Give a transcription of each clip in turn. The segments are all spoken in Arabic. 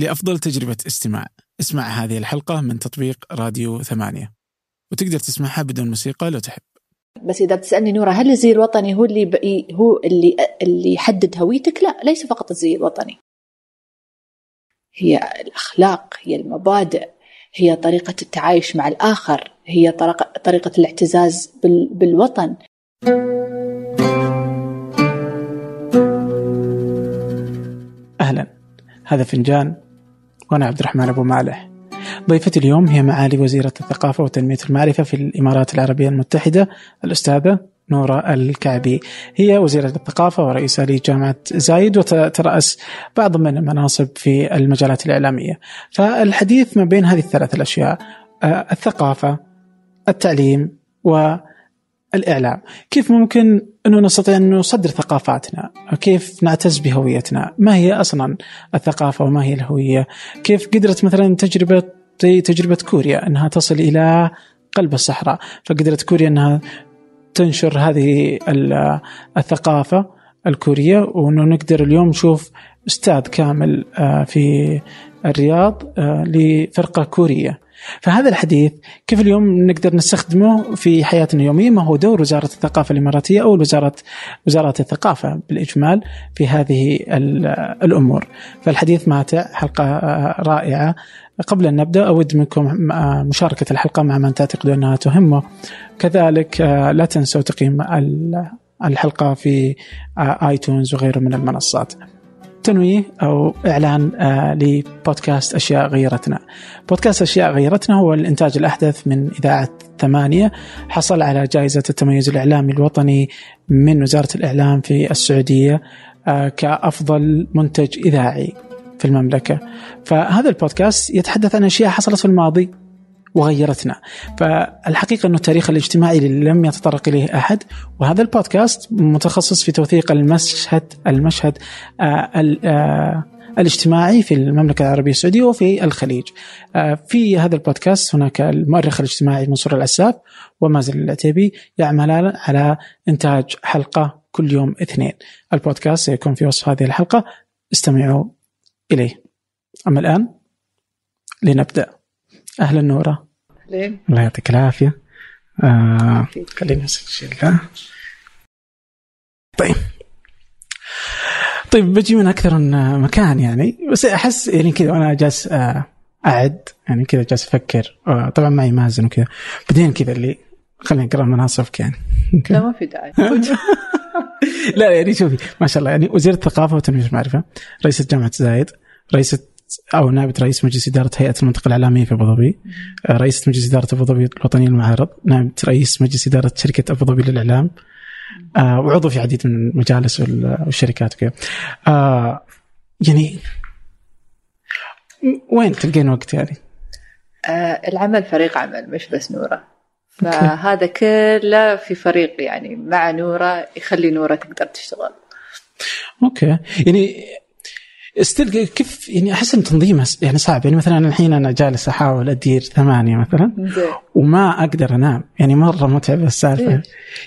لأفضل تجربة استماع اسمع هذه الحلقة من تطبيق راديو ثمانية وتقدر تسمعها بدون موسيقى لو تحب بس إذا بتسألني نوره هل الزي الوطني هو اللي بقي هو اللي اللي يحدد هويتك؟ لا ليس فقط الزي الوطني. هي الأخلاق، هي المبادئ، هي طريقة التعايش مع الآخر، هي طريقة الاعتزاز بالوطن. أهلا هذا فنجان وأنا عبد الرحمن أبو مالح. ضيفتي اليوم هي معالي وزيرة الثقافة وتنمية المعرفة في الإمارات العربية المتحدة الأستاذة نورة الكعبي. هي وزيرة الثقافة ورئيسة لجامعة زايد وترأس بعض من المناصب في المجالات الإعلامية. فالحديث ما بين هذه الثلاث الأشياء آه، الثقافة التعليم والإعلام. كيف ممكن أنه نستطيع أن نصدر ثقافاتنا. كيف نعتز بهويتنا؟ ما هي أصلا الثقافة وما هي الهوية؟ كيف قدرت مثلا تجربة زي تجربة كوريا أنها تصل إلى قلب الصحراء؟ فقدرت كوريا أنها تنشر هذه الثقافة الكورية وأنه نقدر اليوم نشوف أستاذ كامل آه، في الرياض آه، لفرقة كورية. فهذا الحديث كيف اليوم نقدر نستخدمه في حياتنا اليومية؟ ما هو دور وزارة الثقافة الإماراتية أو وزارة وزارة الثقافة بالإجمال في هذه الأمور. فالحديث ماتع حلقة آه، رائعة. قبل أن نبدأ أود منكم مشاركة الحلقة مع من تعتقدوا أنها تهمه. كذلك آه، لا تنسوا تقييم الحلقة في آيتونز وغيره من المنصات. تنويه أو إعلان آه لبودكاست أشياء غيرتنا. بودكاست أشياء غيرتنا هو الإنتاج الأحدث من إذاعة ثمانية حصل على جائزة التميز الإعلامي الوطني من وزارة الإعلام في السعودية آه كأفضل منتج إذاعي في المملكة. فهذا البودكاست يتحدث عن أشياء حصلت في الماضي وغيرتنا. فالحقيقة أنه التاريخ الاجتماعي لم يتطرق إليه أحد وهذا البودكاست متخصص في توثيق المشهد المشهد آه آه الاجتماعي في المملكة العربية السعودية وفي الخليج. آه في هذا البودكاست هناك المؤرخ الاجتماعي منصور العساف ومازن العتيبي يعملان على إنتاج حلقة كل يوم اثنين. البودكاست سيكون في وصف هذه الحلقة استمعوا إليه. أما الآن لنبدأ. أهلا نوره اهلين الله يعطيك العافية. آه خليني اسجل طيب. طيب بجي من أكثر من مكان يعني. بس أحس يعني كذا وأنا جالس آه، أعد. يعني كذا جالس أفكر. آه، طبعا معي مازن وكذا. بعدين كذا اللي خليني أقرأ مناصبك يعني. لا ما في داعي. لا يعني شوفي ما شاء الله. يعني وزير الثقافة وتنميه المعرفة رئيسه جامعة زايد رئيسه أو نائبه رئيس مجلس إدارة هيئة المنطقة الإعلامية في أبو ظبي. آه، رئيسه مجلس إدارة أبو ظبي الوطنيه للمعارض نائبه رئيس مجلس إدارة شركة أبو ظبي للإعلام. آه، وعضو في عديد من المجالس والشركات. وكذا آه، يعني وين تلقين وقت يعني؟ العمل فريق عمل مش بس نورة. فهذا كله في فريق يعني مع نورة يخلي نورة تقدر تشتغل. Okay. يعني still كيف يعني أحس إن تنظيمها يعني صعب. يعني مثلا الحين أنا جالس أحاول أدير ثمانية مثلا وما أقدر أنام. يعني مرة متعبه السالفة.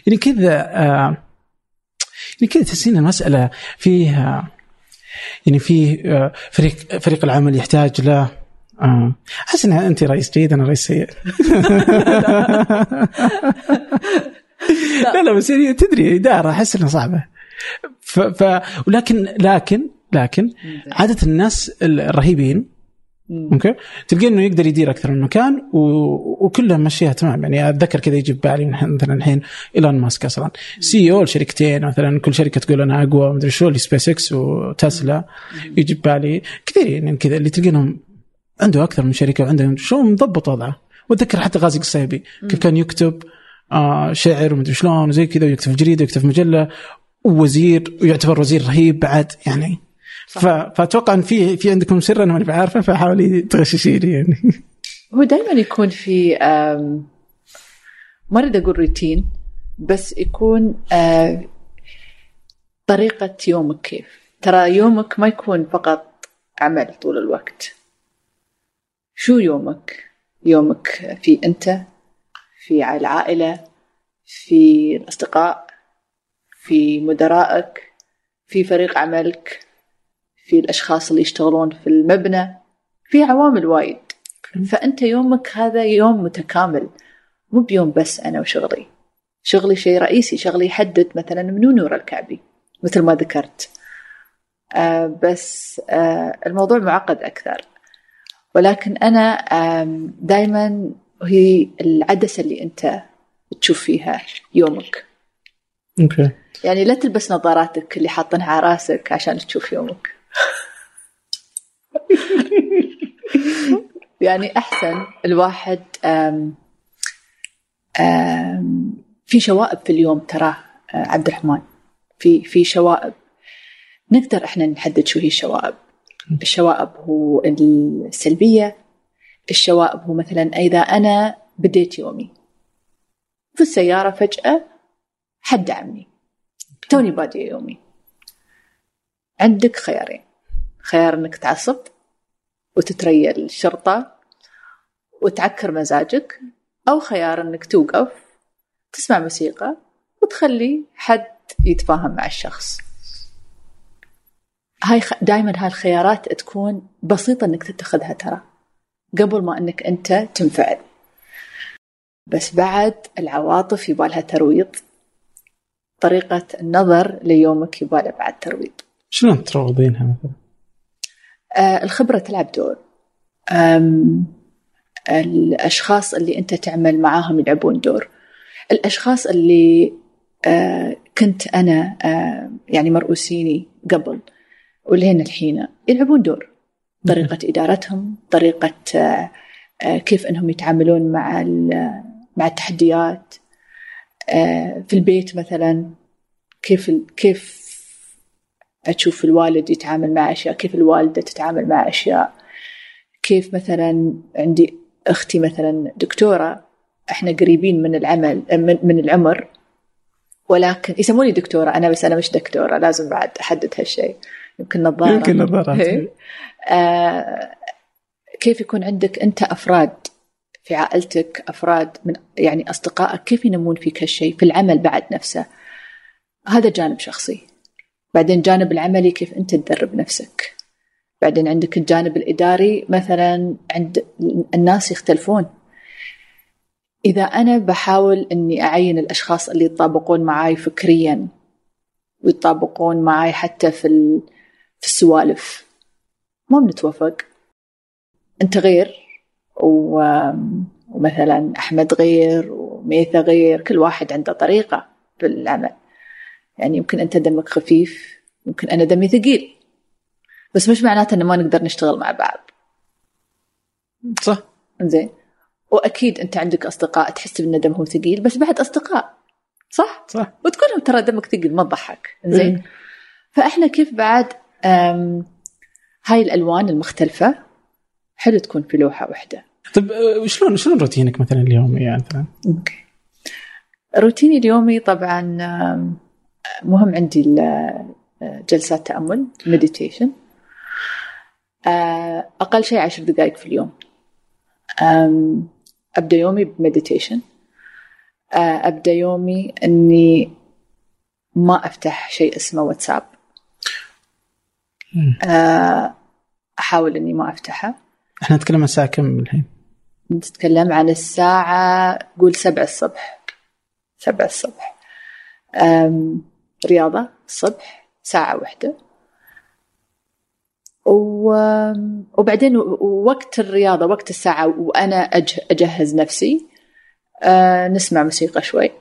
يعني كذا آه يعني كذا تحسين المسألة فيها يعني في آه فريق فريق العمل يحتاج له آه. أحس ان أنت رئيس جيد أنا رئيس سيء. لا لا بس يعني تدري إدارة أحس إنها صعبة. ف, ف ولكن لكن لكن عادة الناس الرهيبين أوكي؟ تلقى إنه يقدر يدير أكثر من مكان و... وكلها مشيها تمام. يعني أتذكر كذا يجي بالي مثلا الحين إيلون ماسك أصلا. CEO لشركتين مثلا كل شركة تقول أنا أقوى مدري شو سبيس إكس وتسلا. يجي بالي كثير يعني كذا اللي تلقينهم عنده أكثر من شركة وعنده شو مضبط وضعه. وأتذكر حتى غازي قصيبي كيف كان يكتب آه شعر ومدري شلون وزي كذا ويكتب في جريدة ويكتب في مجلة ووزير ويعتبر وزير رهيب بعد يعني. فأتوقع إن في في عندكم سر أنا ماني بعارفه فحاولي تغششيني يعني. هو دائما يكون في ما أريد أقول روتين بس يكون طريقة يومك كيف؟ ترى يومك ما يكون فقط عمل طول الوقت. شو يومك؟ يومك في أنت في العائلة في الأصدقاء في مدرائك في فريق عملك. في الأشخاص اللي يشتغلون في المبنى في عوامل وايد. فأنت يومك هذا يوم متكامل مو بيوم بس أنا وشغلي. شغلي شيء رئيسي شغلي يحدد مثلا منو نور الكعبي مثل ما ذكرت. آه بس آه الموضوع معقد أكثر. ولكن أنا دائما هي العدسة اللي أنت تشوف فيها يومك. أوكي. يعني لا تلبس نظاراتك اللي حاطنها على راسك عشان تشوف يومك. يعني أحسن الواحد أم أم في شوائب في اليوم تراه عبد الرحمن في في شوائب. نقدر إحنا نحدد شو هي الشوائب. الشوائب هو السلبية. الشوائب هو مثلا إذا أنا بديت يومي. في السيارة فجأة حد دعمني. توني بادية يومي. عندك خيارين. خيار إنك تعصب وتتريل الشرطة وتعكر مزاجك أو خيار إنك توقف تسمع موسيقى وتخلي حد يتفاهم مع الشخص. هاي خ... دائما هاي الخيارات تكون بسيطة إنك تتخذها ترى قبل ما إنك أنت تنفعل. بس بعد العواطف يبالها ترويض طريقة النظر ليومك يبالها بعد ترويض. شلون تروضينها مثلا؟ آه الخبرة تلعب دور. الأشخاص اللي أنت تعمل معاهم يلعبون دور. الأشخاص اللي آه كنت أنا آه يعني مرؤوسيني قبل واللي هن الحين يلعبون دور. طريقة إدارتهم طريقة آه كيف أنهم يتعاملون مع مع التحديات في البيت مثلا كيف كيف أشوف الوالد يتعامل مع أشياء كيف الوالدة تتعامل مع أشياء. كيف مثلا عندي أختي مثلا دكتورة إحنا قريبين من العمل من, من العمر ولكن يسموني دكتورة أنا بس أنا مش دكتورة لازم بعد أحدد هالشيء. يمكن نظارة. يمكن نظارة آه كيف يكون عندك أنت أفراد في عائلتك أفراد من يعني أصدقائك كيف ينمون فيك هالشيء في العمل بعد نفسه؟ هذا جانب شخصي. بعدين الجانب العملي كيف أنت تدرب نفسك. بعدين عندك الجانب الإداري مثلا عند الناس يختلفون. إذا أنا بحاول أني أعين الأشخاص اللي يتطابقون معاي فكريا ويتطابقون معاي حتى في في السوالف ما بنتوافق. أنت غير ومثلا أحمد غير وميثا غير كل واحد عنده طريقة في العمل يعني يمكن أنت دمك خفيف يمكن أنا دمي ثقيل. بس مش معناته إنه ما نقدر نشتغل مع بعض. صح. زين وأكيد أنت عندك أصدقاء تحس إن دمهم ثقيل بس بعد أصدقاء. صح؟ صح. وتقول لهم ترى دمك ثقيل ما تضحك. زين إيه. فإحنا كيف بعد هاي الألوان المختلفة حلو تكون في لوحة واحدة. طيب آه، شلون شلون روتينك مثلا اليومي يعني مثلا؟ أوكي. روتيني اليومي طبعا مهم عندي جلسات تأمل meditation أقل شيء عشر دقائق في اليوم. أبدأ يومي بمديتيشن أبدأ يومي أني ما أفتح شيء اسمه واتساب. أحاول أني ما أفتحه. إحنا نتكلم عن الساعة كم الحين؟ نتكلم عن الساعة قول سبعة الصبح. سبعة الصبح. رياضة الصبح ساعة واحدة. وبعدين وقت الرياضة وقت الساعة وأنا أجهز نفسي أه، نسمع موسيقى شوي.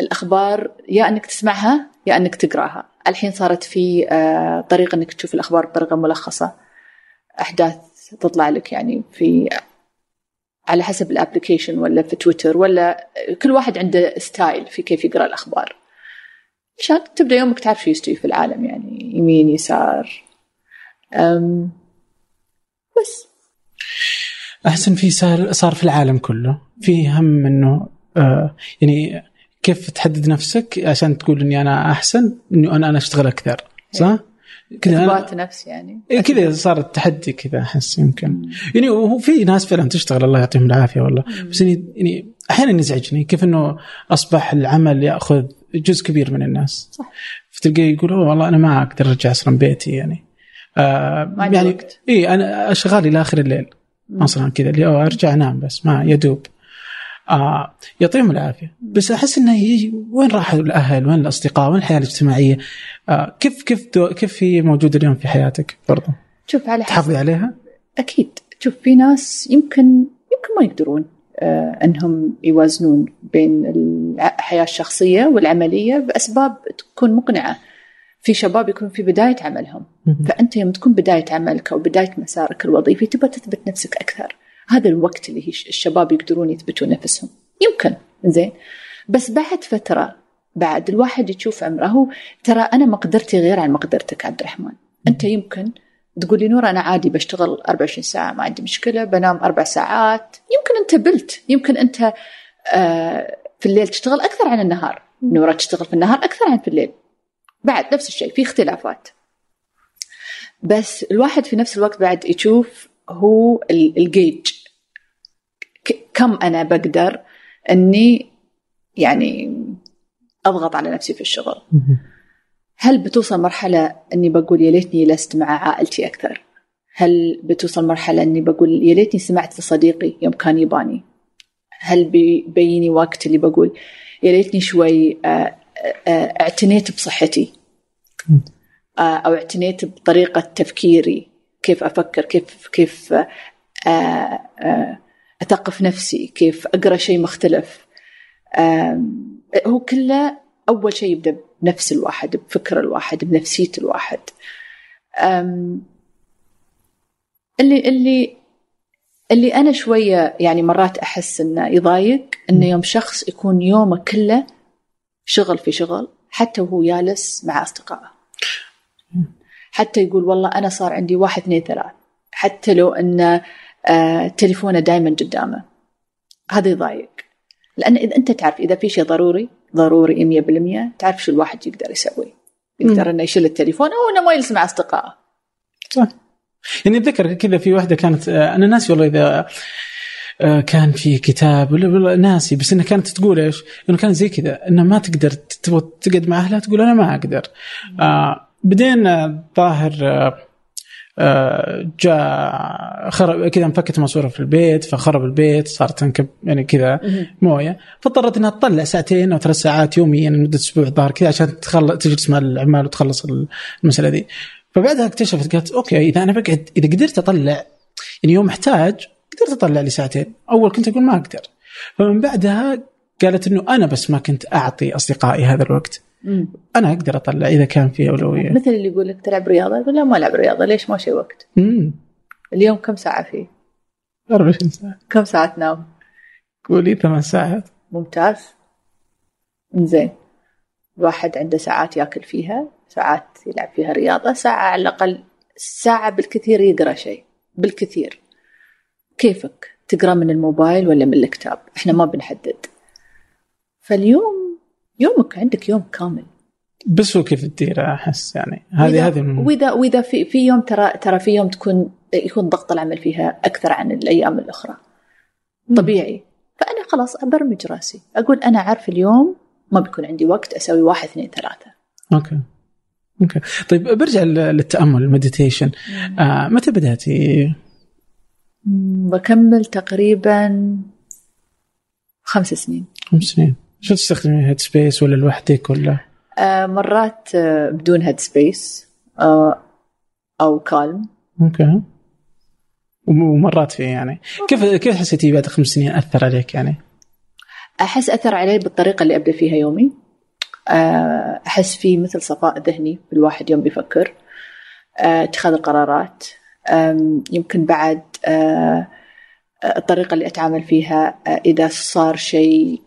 الأخبار يا أنك تسمعها يا أنك تقرأها. الحين صارت في أه، طريقة أنك تشوف الأخبار بطريقة ملخصة. أحداث تطلع لك يعني في على حسب ال application ولا في تويتر ولا كل واحد عنده style في كيف يقرأ الأخبار. عشان تبدأ يومك تعرف شو يستوي في العالم يعني يمين يسار. أم بس. أحسن في صار صار في العالم كله. في هم إنه آه يعني كيف تحدد نفسك عشان تقول إني أنا أحسن اني أنا أنا أشتغل أكثر صح؟ كذا إثبات نفس يعني. إيه كذا صار التحدي كذا أحس يمكن. يعني وهو في ناس فعلا تشتغل الله يعطيهم العافية والله. بس يعني يعني أحيانا يزعجني كيف إنه أصبح العمل يأخذ جزء كبير من الناس. صح. فتلقى يقول والله أنا ما أقدر أرجع أصلا بيتي يعني. آه ما يعني وقت. اي أنا اشغال إلى اخر الليل مم. أصلا كذا اللي أرجع أنام بس ما يدوب. آه يعطيهم العافية. بس أحس إنه وين راحوا الأهل؟ وين الأصدقاء؟ وين الحياة الاجتماعية؟ آه كيف كيف كيف هي موجودة اليوم في حياتك برضو؟ شوف على حسب. تحافظي عليها؟ أكيد. شوف في ناس يمكن يمكن ما يقدرون. آه أنهم يوازنون بين الحياة الشخصية والعملية بأسباب تكون مقنعة. في شباب يكون في بداية عملهم. فأنت يوم تكون بداية عملك أو بداية مسارك الوظيفي تبغى تثبت نفسك أكثر. هذا الوقت اللي هي الشباب يقدرون يثبتون نفسهم. يمكن. زين. بس بعد فترة بعد الواحد يشوف عمره هو ترى أنا مقدرتي غير عن مقدرتك عبد الرحمن. أنت يمكن تقول لي نور أنا عادي بشتغل 24 ساعة ما عندي مشكلة بنام أربع ساعات. يمكن أنت بلت يمكن أنت آه في الليل تشتغل أكثر عن النهار. نورة تشتغل في النهار أكثر عن في الليل. بعد نفس الشيء في اختلافات. بس الواحد في نفس الوقت بعد يشوف هو ال- الجيج. كم أنا بقدر أني يعني أضغط على نفسي في الشغل. هل بتوصل مرحلة أني بقول يا ليتني لست مع عائلتي أكثر؟ هل بتوصل مرحلة أني بقول يا ليتني سمعت لصديقي يوم كان يباني؟ هل بي- بيني وقت اللي بقول يا ليتني شوي آه، آه، آه، اعتنيت بصحتي أو اعتنيت بطريقة تفكيري كيف أفكر كيف كيف أثقف نفسي كيف أقرأ شيء مختلف هو كله أول شيء يبدأ بنفس الواحد بفكر الواحد بنفسية الواحد. اللي اللي اللي أنا شوية يعني مرات أحس إنه يضايق إنه يوم شخص يكون يومه كله شغل في شغل حتى وهو جالس مع أصدقائه. حتى يقول والله أنا صار عندي واحد اثنين ثلاث. حتى لو إنه آه تليفونه دائما قدامه. هذا يضايق. لأن إذا أنت تعرف إذا في شيء ضروري ضروري 100% تعرف شو الواحد يقدر يسوي؟ يقدر إنه يشيل التليفون أو إنه ما يجلس مع أصدقائه. صح. يعني أتذكر كذا في واحدة كانت آه، أنا ناسي والله إذا آه، كان في كتاب ولا ناسي بس إنها كانت تقول إيش؟ إنه كان زي كذا إنه ما تقدر تبغى تقعد مع أهلها تقول أنا ما أقدر. آه بعدين ظاهر آه، آه، جاء خرب كذا انفكت ماسورة في البيت فخرب البيت صارت تنكب يعني كذا موية. فاضطرت إنها تطلع ساعتين أو ثلاث ساعات يوميا لمدة أسبوع الظاهر كذا عشان تخلص تجلس مع العمال وتخلص المسألة دي فبعدها اكتشفت قالت okay إذا أنا بقعد إذا قدرت أطلع يعني يوم احتاج قدرت أطلع لي ساعتين. أول كنت أقول ما أقدر. فمن بعدها قالت إنه أنا بس ما كنت أعطي أصدقائي هذا الوقت. مم. أنا أقدر أطلع إذا كان في أولوية. مثل اللي يقول لك تلعب رياضة يقول لا ما ألعب رياضة ليش ما شي وقت؟ امم اليوم كم ساعة فيه؟ 24 ساعة. كم ساعة تنام؟ قولي ثمان ساعات. ممتاز. زين الواحد عنده ساعات ياكل فيها ساعات يلعب فيها رياضة ساعة على الأقل ساعة بالكثير يقرأ شيء. بالكثير. كيفك؟ تقرأ من الموبايل ولا من الكتاب إحنا ما بنحدد. فاليوم يومك عندك يوم كامل. بس هو كيف تدير؟ أحس يعني هذه هذه واذا وإذا في في يوم ترى ترى في يوم تكون يكون ضغط العمل فيها أكثر عن الأيام الأخرى. طبيعي. فأنا خلاص أبرمج رأسي. أقول أنا عارف اليوم ما بيكون عندي وقت أسوي واحد اثنين ثلاثة. okay. okay. طيب برجع لل- للتأمل ال meditation. آه متى بداتي؟ بكمل تقريبا خمس سنين. خمس سنين. شو تستخدمي Headspace ولا لوحدك ولا؟ آه، مرات آه، بدون Headspace آه، أو Calm. okay. ومرات في يعني. كيف كيف حسيتي بعد خمس سنين أثر عليك يعني؟ أحس أثر علي بالطريقة اللي أبدأ فيها يومي. آه، أحس في مثل صفاء ذهني بالواحد يوم بيفكر. آه، اتخاذ القرارات. يمكن بعد آه، الطريقة اللي أتعامل فيها آه، إذا صار شيء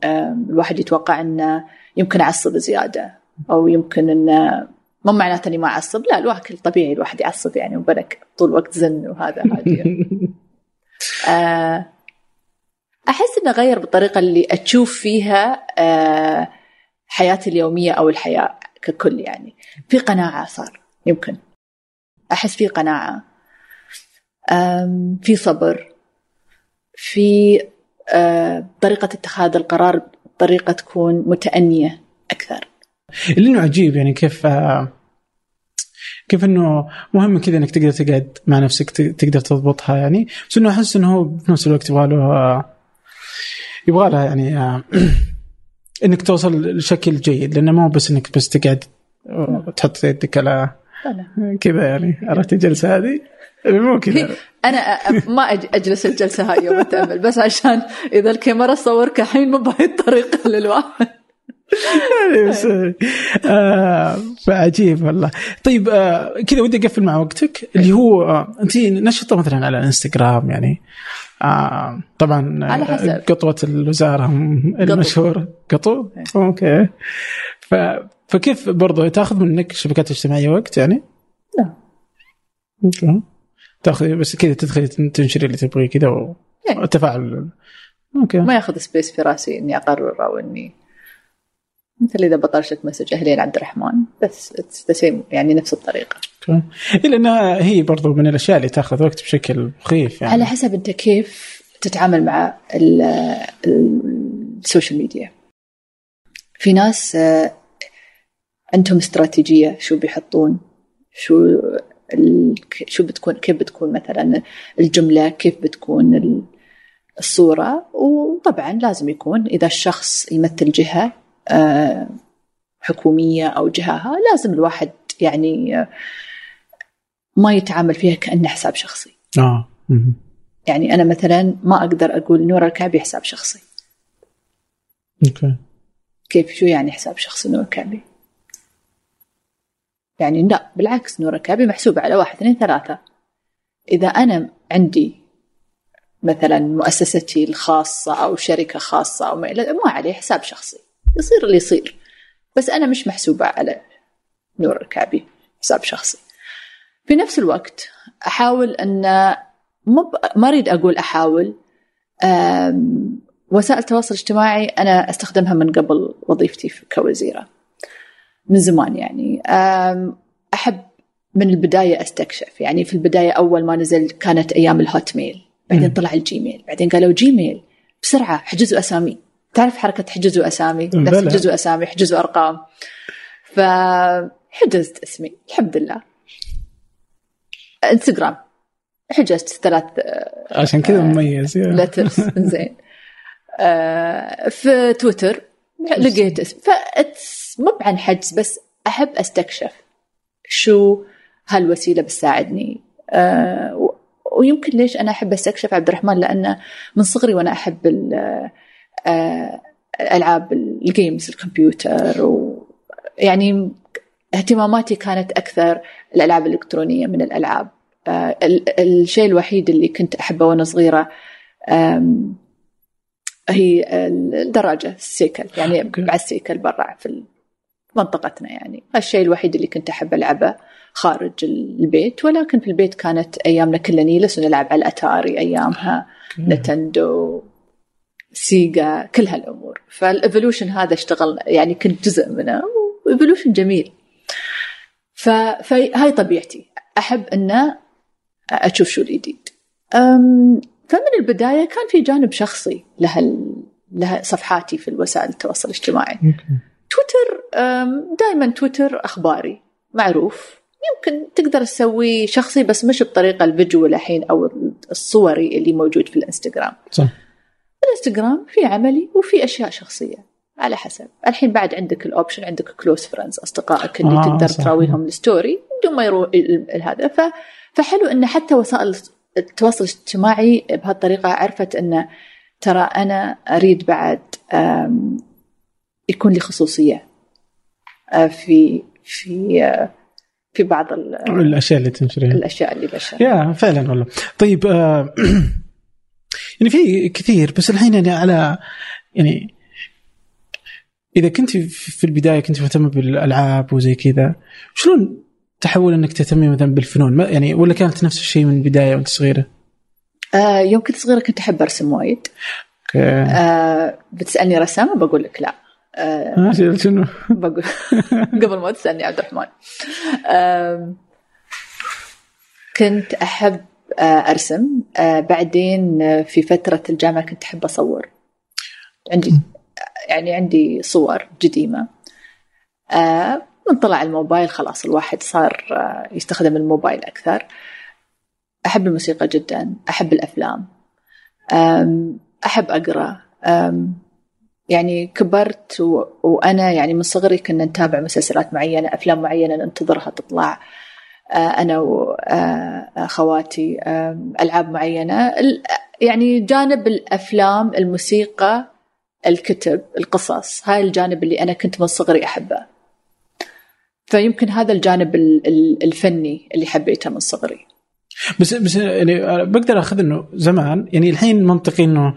الواحد يتوقع إنه يمكن أعصب زيادة أو يمكن إنه مو معناته إني ما أعصب لا الواحد طبيعي الواحد يعصب يعني وبنك طول الوقت زن وهذا عادي. آه، أحس إنه غير بالطريقة اللي أشوف فيها آه، حياتي اليومية أو الحياة ككل يعني. في قناعة صار يمكن. أحس في قناعة. في صبر. في آه، طريقة اتخاذ القرار طريقه تكون متأنية أكثر. اللي إنه عجيب يعني كيف آه، كيف إنه مهم كذا إنك تقدر تقعد مع نفسك تقدر تضبطها يعني. بس إنه أحس إنه هو في نفس الوقت يبغى له آه، يبغى لها يعني إنك توصل لشكل جيد. لأنه مو بس إنك بس تقعد تحط يدك على. كذا يعني عرفت الجلسة هذه؟ مو كذا أنا ما أجلس الجلسة هاي يوم اتامل بس عشان إذا الكاميرا تصورك الحين مو بهاي الطريقة للواحد. يعني بس آه فعجيب والله. طيب آه كذا ودي أقفل مع وقتك اللي هو آه أنت نشطة مثلا على الانستغرام يعني آه طبعا على حسب. قطوة الوزارة المشهور قطو. okay. ف فكيف برضه تاخذ منك الشبكات الاجتماعيه وقت يعني؟ لا. okay. تاخذي بس كذا تدخلي تنشري اللي تبغيه كذا و- يعني. والتفاعل okay. ما ياخذ space في راسي إني أقرر أو اني مثل إذا بطرشك message أهلين عبد الرحمن. بس يعني نفس الطريقة. okay. إيه لانها هي برضو من الأشياء اللي تاخذ وقت بشكل مخيف يعني. على حسب أنت كيف تتعامل مع ال- ال- ال social media في ناس آه، عندهم استراتيجية شو بيحطون شو شو بتكون كيف بتكون مثلا الجملة كيف بتكون ال- الصورة؟ وطبعا لازم يكون إذا الشخص يمثل جهة آه، حكومية أو جهه لازم الواحد يعني آه، ما يتعامل فيها كأنه حساب شخصي. آه. يعني أنا مثلا ما أقدر أقول نور الكعبي حساب شخصي. أوكي. كيف شو يعني حساب شخصي نور الكعبي؟ يعني لا بالعكس نور الكعبي محسوبة على واحد اثنين ثلاثة. إذا أنا عندي مثلا مؤسستي الخاصة أو شركة خاصة أو ما إلى- ما عليه حساب شخصي. يصير اللي يصير. بس أنا مش محسوبة على نور الكعبي حساب شخصي. في نفس الوقت أحاول أن ما أريد أقول أحاول. وسائل التواصل الاجتماعي أنا أستخدمها من قبل وظيفتي كوزيرة. من زمان يعني. أحب من البداية أستكشف. يعني في البداية أول ما نزل كانت أيام ال Hotmail. بعدين. طلع ال Gmail. بعدين قالوا Gmail بسرعة حجزوا أسامي. تعرف حركة حجزوا أسامي؟ نفس بلى. حجزوا أسامي حجزوا أرقام. فحجزت اسمي. الحمد لله. إنستغرام. حجزت ثلاث عشان كذا مميز يا. letters زين. آه، في تويتر لقيت اسم. ف it's مو عن حجز بس أحب أستكشف شو هالوسيلة بتساعدني. و- ويمكن ليش أنا أحب أستكشف عبد الرحمن؟ لأنه من صغري وأنا أحب ال- آه، الجيمز الكمبيوتر ويعني اهتماماتي كانت أكثر الألعاب الإلكترونية من الألعاب. آه، ال- الشيء الوحيد اللي كنت أحبه وأنا صغيرة آم، هي الدراجة السيكل يعني. مع السيكل برا في منطقتنا يعني. الشيء الوحيد اللي كنت أحب ألعبه خارج البيت ولكن في البيت كانت أيامنا كلها نيلس ونلعب على الأتاري أيامها نينتندو سيجا كل هالأمور. فال evolution هذا اشتغلنا يعني كنت جزء منه و evolution جميل. فهاي طبيعتي. أحب ان أشوف شو الجديد فمن البداية كان في جانب شخصي لها لها صفحاتي في الوسائل التواصل الاجتماعي. تويتر دائما تويتر أخباري معروف. يمكن تقدر تسوي شخصي بس مش بطريقة الفيديو الحين أو الصوري اللي موجود في الإنستغرام. صح. الإنستغرام في عملي وفي أشياء شخصية على حسب. الحين بعد عندك ال option عندك close friends أصدقائك اللي آه، تقدر صح. تراويهم ال story بدون ما يروح هذا. ف فحلو إن حتى وسائل التواصل الاجتماعي بهالطريقة عرفت إن ترى أنا أريد بعد يكون لي خصوصية. أه، في في أه، في بعض ال- الأشياء اللي تنشريها. الأشياء اللي بشر يا فعلا والله. طيب آه يعني في كثير بس الحين يعني على يعني إذا كنت في- البداية كنت مهتمة بالألعاب وزي كذا شلون تحول إنك تهتمي مثلا بالفنون؟ ما يعني ولا كانت نفس الشيء من البداية وأنت صغيرة؟ أه، يوم كنت صغيرة كنت أحب أرسم وايد. أوكي. أه، بتسألني رسامه بقول لك لا. آه، شنو؟ بقول قبل ما تسألني عبد الرحمن. كنت أحب آه، أرسم. آه، بعدين في فترة الجامعة كنت أحب أصور. عندي يعني عندي صور قديمة. آه، من طلع الموبايل خلاص الواحد صار يستخدم الموبايل أكثر. أحب الموسيقى جدا. أحب الأفلام. أم، أحب أقرأ. أم، يعني كبرت و... وأنا يعني من صغري كنا نتابع مسلسلات معينة أفلام معينة ننتظرها تطلع. آه، أنا وأخواتي ألعاب معينة. ال- يعني جانب الأفلام الموسيقى الكتب القصص. هاي الجانب اللي أنا كنت من صغري أحبه. فيمكن هذا الجانب ال- ال- الفني اللي حبيته من صغري. بس بس يعني بقدر أخذ إنه زمان يعني الحين منطقي إنه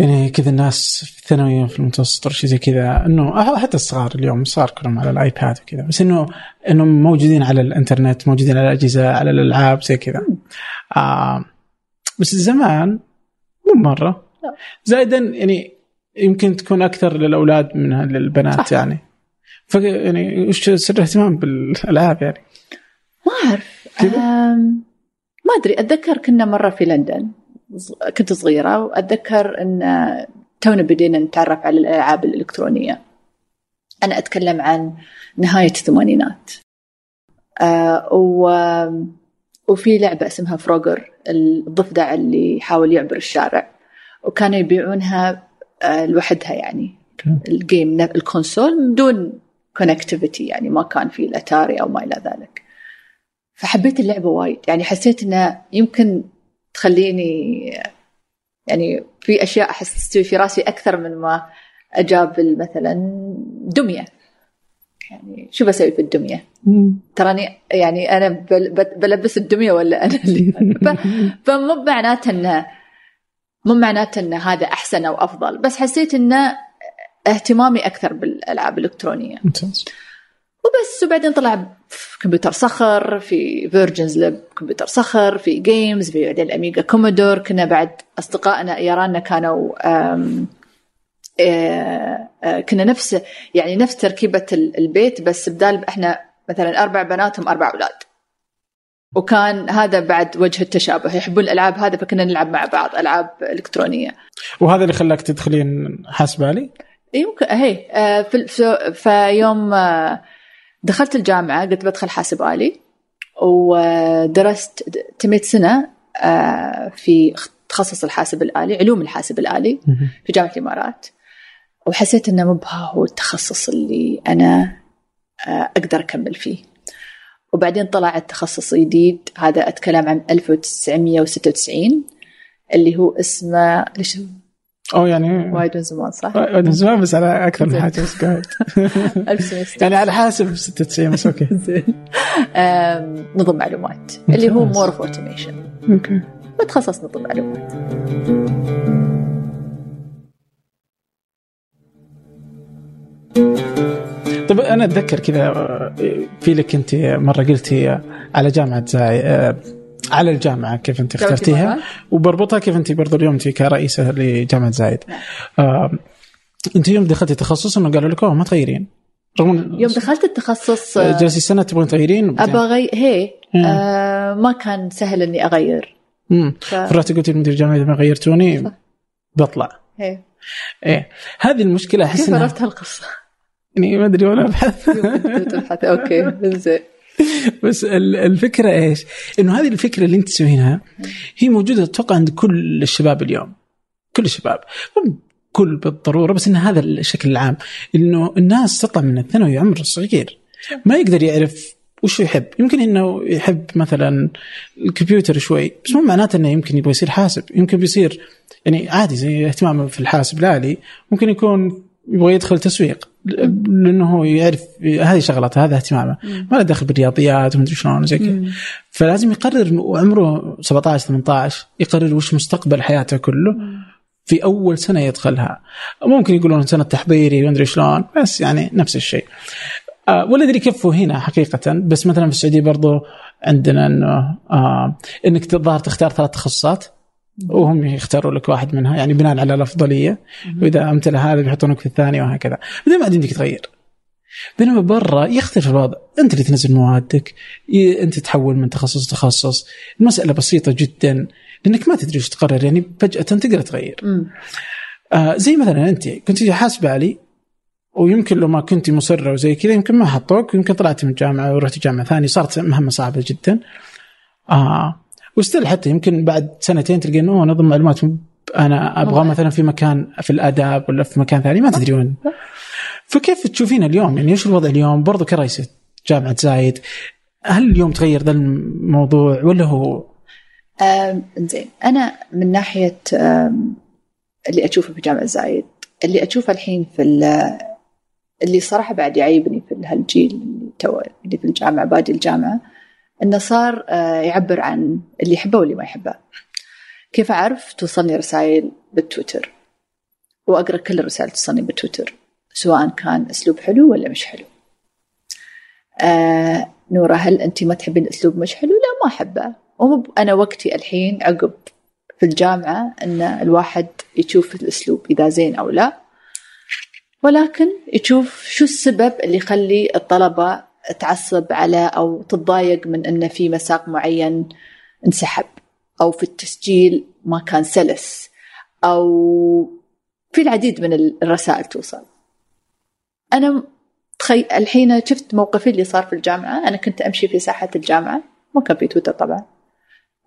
يعني كذا الناس في الثانوية في المتوسط شيء زي كذا إنه حتى الصغار اليوم صار كلهم على الآيباد وكذا بس انه انه موجودين على الإنترنت موجودين على الأجهزة على الألعاب زي كذا آه بس زمان مو مرة لا. زائدا يعني يمكن تكون أكثر للأولاد منها للبنات صح. يعني ف يعني وش سر الاهتمام بالألعاب يعني؟ ما؟ أم، ما أدري أتذكر كنا مرة في لندن كنت صغيرة وأتذكر أن تونا بدينا نتعرف على الألعاب الإلكترونية. أنا أتكلم عن نهاية الثمانينات. آه و وفي لعبة اسمها فروجر الضفدع اللي يحاول يعبر الشارع. وكانوا يبيعونها آه لوحدها يعني. ال game ال console بدون connectivity يعني ما كان في الأتاري أو ما إلى ذلك. فحبيت اللعبة وايد. يعني حسيت انها يمكن تخليني يعني في أشياء أحس تستوي في راسي أكثر من ما أجاب مثلا دمية. يعني شو بسوي في الدمية؟ تراني يعني أنا بل- بل- بلبس الدمية ولا أنا اللي فمو معناته انه مو معناته إن هذا أحسن أو أفضل بس حسيت انه اهتمامي أكثر بالألعاب الإلكترونية. ممتاز. وبس. وبعدين طلع في كمبيوتر صخر في فيرجنز لاب كمبيوتر صخر في جيمز في بعدين الأميجا كومودور كنا بعد أصدقائنا إيراننا كانوا آم، آه، آه، كنا نفس يعني نفس تركيبة ال- البيت بس بدال إحنا مثلا أربع بنات هم أربع أولاد. وكان هذا بعد وجه التشابه. يحبون الألعاب هذا فكنا نلعب مع بعض ألعاب إلكترونية. وهذا اللي خلاك تدخلين حاسبه آلي؟ يمكن هي آه، في في- فيوم آه، دخلت الجامعة قلت بدخل حاسب آلي ودرست تميت سنة آه، في تخصص الحاسب الآلي علوم الحاسب الآلي في جامعة الإمارات. وحسيت إنه مو بها هو التخصص اللي أنا آه، أقدر أكمل فيه. وبعدين طلع التخصص جديد هذا أتكلم عن 1996 اللي هو اسمه ليش أو يعني وايد من زمان صح؟ من زمان بس على أكثر من. حاجة بس قاعد 1996 يعني على حاسب 96 بس أوكي زين نظم معلومات اللي هو. more of automation أوكي بتخصص نظم معلومات طيب أنا أتذكر كذا آه، في لك أنت مرة قلتي على جامعة زاي آه، على الجامعة كيف انت اخترتيها؟ وبربطها كيف انت برضو اليوم انت كرئيسة لجامعة زايد نعم. آه، انت يوم دخلتي تخصص انه قالوا لك اوه ما تغيرين رغم يوم دخلت التخصص آه، جلسي سنة تبغين تغيرين ابى اغير هي. آه ما كان سهل إني أغير امم ف... فرحتي قلتي لمدير الجامعة إذا ما غيرتوني صح. بطلع هي. إيه هذه المشكلة أحس كيف عرفت هالقصة؟ يعني ما أدري وأنا أبحث أوكي زين بس ال- الفكرة إيش؟ إنه هذه الفكرة اللي أنت تسوينها هي موجودة أتوقع عند كل الشباب اليوم. كل الشباب. مو كل بالضرورة بس إن هذا الشكل العام. إنه الناس تطلع من الثانوي عمر صغير. ما يقدر يعرف وش يحب. يمكن إنه يحب مثلا الكمبيوتر شوي بس مو معناته إنه يمكن يبغى يصير حاسب. يمكن بيصير يعني عادي زي اهتمامه في الحاسب الآلي ممكن يكون يبغى يدخل تسويق. لأنه هو يعرف هذه شغلته هذا اهتمامه. ما له دخل بالرياضيات ومدري شلون وزي كذا. فلازم يقرر وعمره 17 18 يقرر وش مستقبل حياته كله في أول سنة يدخلها. ممكن يقولون سنة تحضيري ومدري شلون بس يعني نفس الشيء. آه ولا أدري كيف هنا حقيقة بس مثلا في السعودية برضو عندنا إنه آه إنك الظاهر تختار ثلاث تخصصات. وهم يختاروا لك واحد منها يعني بناء على الأفضلية. وإذا امتلأ هذا بيحطونك في الثاني وهكذا. بعدين ما عاد يمديك تغير. بينما برا يختلف الوضع. أنت اللي تنزل موادك أنت تحول من تخصص لتخصص. المسألة بسيطة جدا لأنك ما تدري إيش تقرر يعني فجأة تقدر تغير. آه زي مثلا أنت كنت حاسبة علي ويمكن لو ما كنت مصرة وزي كذا يمكن ما حطوك يمكن طلعت من الجامعة ورحت جامعة ثانية صارت مهمة صعبة جدا. آه و still حتى يمكن بعد سنتين تلقى انه نظم معلومات أنا أبغى مثلا في مكان في الآداب ولا في مكان ثاني ما تدري وين. فكيف تشوفين اليوم؟ يعني إيش الوضع اليوم؟ برضو كرئيسة جامعة زايد. هل اليوم تغير ذا الموضوع ولا هو؟ زين أنا من ناحية اللي أشوفه في جامعة زايد اللي أشوفه الحين في اللي صراحة بعد يعيبني في هالجيل اللي تو اللي في الجامعة بادي الجامعة إنه صار آه، يعبر عن اللي يحبه واللي ما يحبه. كيف أعرف توصلني رسائل بالتويتر؟ وأقرأ كل الرسائل توصلني بالتويتر سواء كان أسلوب حلو ولا مش حلو. آه نورة هل أنت ما تحبين الاسلوب مش حلو؟ لا ما أحبه. أنا وقتي الحين عقب في الجامعة إن الواحد يشوف الأسلوب إذا زين أو لا. ولكن يشوف شو السبب اللي يخلي الطلبة تعصب على أو تتضايق من إنه في مساق معين انسحب أو في التسجيل ما كان سلس أو في العديد من الرسائل توصل. أنا تخي... الحين شفت موقفي اللي صار في الجامعة. أنا كنت أمشي في ساحة الجامعة. ما كان في تويتر طبعا.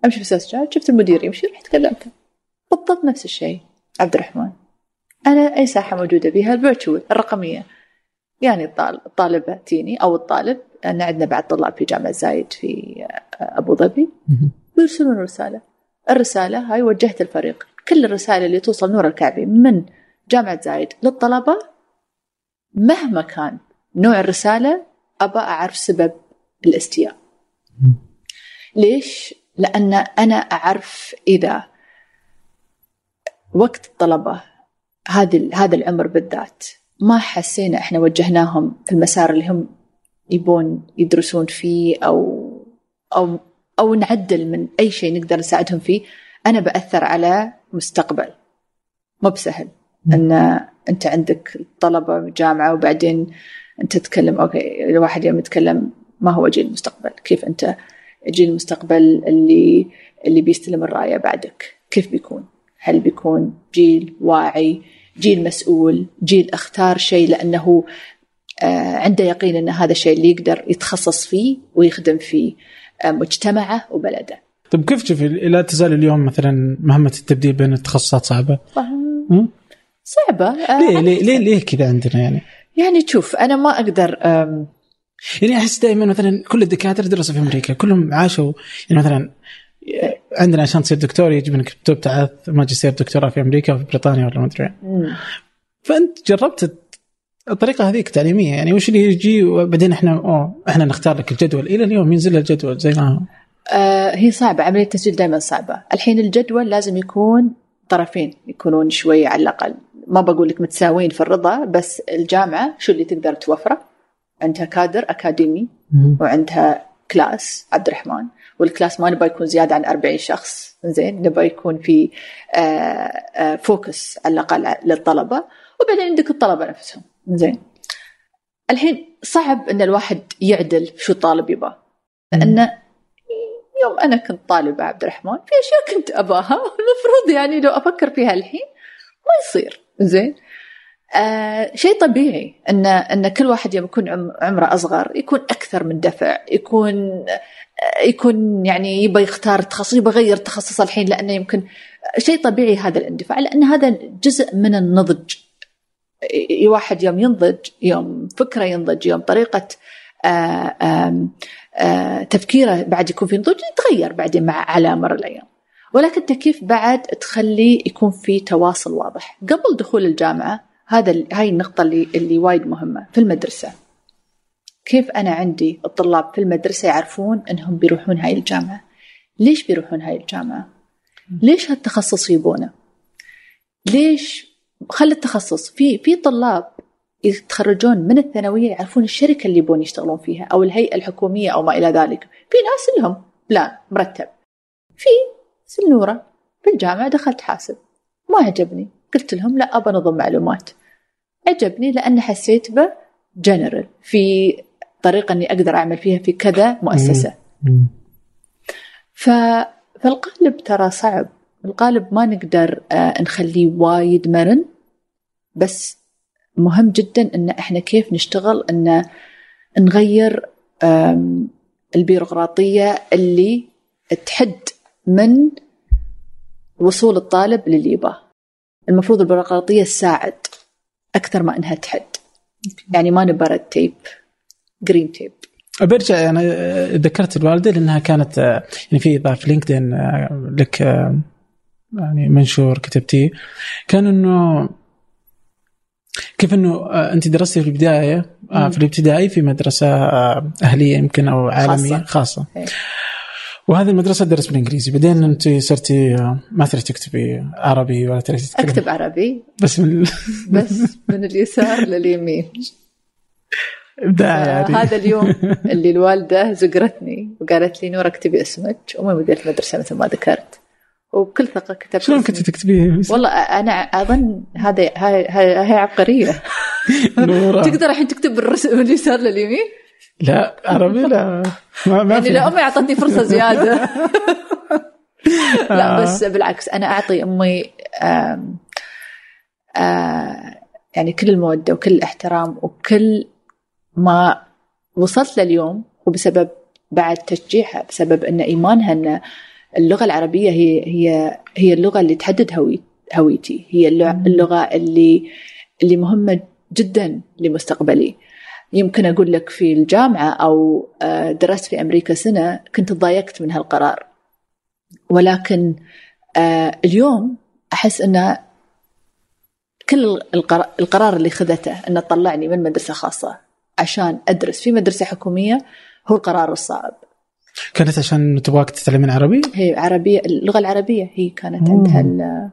أمشي في ساحة شفت المدير يمشي رحت كلمته. بالضبط نفس الشيء. عبد الرحمن. أنا أي ساحة موجودة بها؟ الفيرتشوال الرقمية. يعني الطالبه تيني أو الطالب. أن عندنا بعد طلاب في جامعة زايد في أبو ظبي. ويرسلون رسالة. الرسالة هاي وجهت الفريق. كل الرسائل اللي توصل نور الكعبي من جامعة زايد للطلبة مهما كان نوع الرسالة أبى أعرف سبب الاستياء. ليش؟ لأن أنا أعرف إذا وقت الطلبة هذا هذا العمر بالذات ما حسينا إحنا وجهناهم في المسار اللي هم يبون يدرسون فيه أو أو أو نعدل من أي شيء نقدر نساعدهم فيه. أنا بأثر على مستقبل. مو بسهل. إن أنت عندك طلبة جامعه وبعدين أنت تتكلم أوكي الواحد يوم يتكلم ما هو جيل المستقبل. كيف أنت جيل المستقبل اللي اللي بيستلم الراية بعدك؟ كيف بيكون؟ هل بيكون جيل واعي؟ جيل مسؤول جيل أختار شيء لأنه آه عنده يقين أن هذا الشيء اللي يقدر يتخصص فيه ويخدم فيه آه مجتمعه وبلده طيب كيف تشوفي لا تزال اليوم مثلا مهمة التبديل بين التخصصات صعبة؟ صعبة آه ليه ليه ليه, ليه كذا عندنا يعني؟ يعني تشوف أنا ما أقدر يعني أحس دائما مثلا كل الدكاترة درسوا في أمريكا كلهم عاشوا يعني مثلا عندنا عشان تصير دكتور يجب انك تبتعث ماجستير دكتوراه في أمريكا أو في بريطانيا ولا ما أدري فأنت جربت الطريقة هذيك التعليميه يعني وش اللي يجي؟ وبعدين إحنا أوه إحنا نختار لك الجدول. إلى اليوم ينزل الجدول زي ما هو. آه هي صعبة. عملية التسجيل دائما صعبة. الحين الجدول لازم يكون طرفين يكونون شوي على الأقل. ما بقول لك متساويين في الرضا بس الجامعة شو اللي تقدر توفره؟ عندها كادر أكاديمي وعندها class عبد الرحمن. وال class ما نبغى يكون زيادة عن 40 شخص. زين نبغى يكون في focus على الأقل للطلبة. وبعدين عندك الطلبة نفسهم. زين الحين صعب إن الواحد يعدل شو الطالب يبغى. لأنه يوم أنا كنت طالبة عبد الرحمن في أشياء كنت اباها والمفروض يعني لو أفكر فيها الحين ما يصير. زين آه شيء طبيعي إن إن كل واحد يوم يكون عمره أصغر يكون أكثر من دفع يكون آه يكون يعني يبغى يختار تخصص يبغى يغير تخصص الحين لأنه يمكن شيء طبيعي هذا الاندفاع لأن هذا جزء من النضج. واحد يوم ينضج يوم فكره ينضج يوم طريقة آه آه آه تفكيره بعد يكون في نضوج يتغير بعدين مع على مر الأيام. ولكن كيف بعد تخلي يكون في تواصل واضح. قبل دخول الجامعة هذا هاي النقطة اللي اللي وايد مهمة في المدرسة. كيف أنا عندي الطلاب في المدرسة يعرفون إنهم بيروحون هاي الجامعة؟ ليش بيروحون هاي الجامعة؟ ليش هالتخصص يبونه؟ ليش خلي التخصص. في في طلاب يتخرجون من الثانوية يعرفون الشركة اللي يبون يشتغلون فيها أو الهيئة الحكومية أو ما إلى ذلك. في ناس لهم. بلان مرتب. في سنورة. في الجامعة دخلت حاسب. ما عجبني. قلت لهم لا أبى نظم معلومات. عجبني لأن حسيت به جنرال في طريقة أني أقدر أعمل فيها في كذا مؤسسة. ف... فالقالب ترى صعب. القالب ما نقدر آه نخليه وايد مرن. بس مهم جدا إن إحنا كيف نشتغل إن نغير البيروقراطية اللي تحد من وصول الطالب للي يباه. المفروض البيروقراطيه تساعد أكثر ما إنها تحد. يعني ما نبى red tape green tape. برجع أنا ذكرت الوالدة لأنها كانت آه، يعني في ضاف LinkedIn آه، لك آه، يعني منشور كتبتيه كان إنه كيف إنه أنت درستي في البداية. في الابتدائي في مدرسة أهلية يمكن أو عالمية خاصة. خاصة إيه. وهذه المدرسة تدرس بالإنجليزي. بعدين أنت صرتي آه، ما تريد تكتبي عربي ولا تريد تتكلمي؟ أكتب عربي. بس من بس من اليسار لليمين. الابداع آه، يعني هذا اليوم اللي الوالدة زقرتني وقالت لي نور اكتبي اسمك وما مديرة المدرسة مثل ما ذكرت. وبكل ثقة كتبت شلون. كنت تكتبي والله أنا أظن هذا هاي هاي, عبقرية. نورة. تقدر الحين تكتب بالرس- من اليسار لليمين؟ لا عربي لا. ما, ما يعني لا أمي أعطتني فرصة زيادة. لا آه. بس بالعكس أنا أعطي أمي آم آه يعني كل المودة وكل الاحترام وكل ما وصلت لليوم وبسبب بعد تشجيعها بسبب إن إيمانها إن اللغة العربية هي هي هي اللغة اللي تحدد هوي هويتي هي اللغة اللي اللي مهمة جدا لمستقبلي. يمكن أقول لك في الجامعة أو آه، درست في أمريكا سنة كنت تضايقت من هالقرار ولكن آه، اليوم أحس انه كل القرار, اللي خذته إنه طلعني من مدرسة خاصة عشان أدرس في مدرسة حكومية هو القرار الصعب كانت عشان تبغاك تتعلمين عربي؟ هي عربية اللغة العربية هي كانت مم. عندها ال-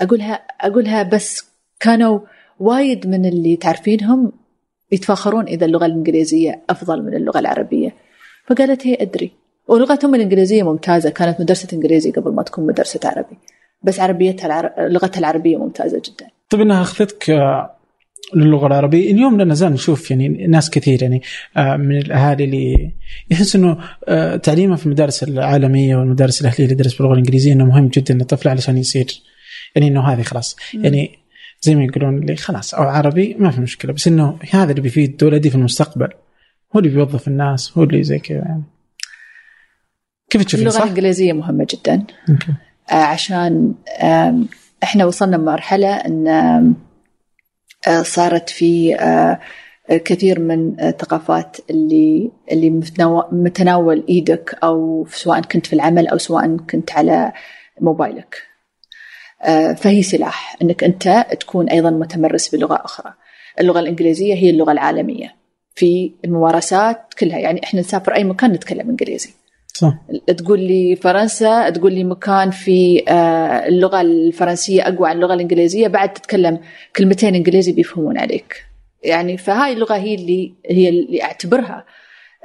أقولها أقولها بس كانوا وايد من اللي تعرفينهم يتفاخرون إذا اللغة الإنجليزية أفضل من اللغة العربية. فقالت هي أدري. ولغتهم الإنجليزية ممتازة. كانت مدرسة إنجليزي قبل ما تكون مدرسة عربي. بس عربيتها العر... لغتها العربية ممتازة جدا. طيب إنها أخذتك آه، للغة العربية. اليوم لا نزال نشوف يعني ناس كثير يعني آه، من الأهالي اللي يحس إنه آه، تعليمه في المدارس العالمية والمدارس الأهلية اللي يدرس باللغة الإنجليزية إنه مهم جدا للطفل علشان يصير يعني إنه هذه خلاص. يعني زي ما يقولون اللي خلاص أو عربي ما في مشكلة بس إنه هذا اللي بيفيد ولدي في المستقبل هو اللي بيوظف الناس هو اللي زي كذا يعني كيف تشوفين اللغة؟ الإنجليزية مهمة جدا أوكي. آه، عشان إحنا وصلنا مرحلة إن آه، صارت في آه، كثير من الثقافات اللي اللي متناو- متناول إيدك أو سواء كنت في العمل أو سواء كنت على موبايلك. آه، فهي سلاح إنك أنت تكون أيضا متمرس بلغه أخرى. اللغة الإنجليزية هي اللغة العالمية في الممارسات كلها يعني إحنا نسافر أي مكان نتكلم إنجليزي. صح تقول لي فرنسا تقول لي مكان في آه، اللغة الفرنسية أقوى عن اللغة الإنجليزية بعد تتكلم كلمتين إنجليزي بيفهمون عليك يعني فهاي اللغة هي اللي هي اللي أعتبرها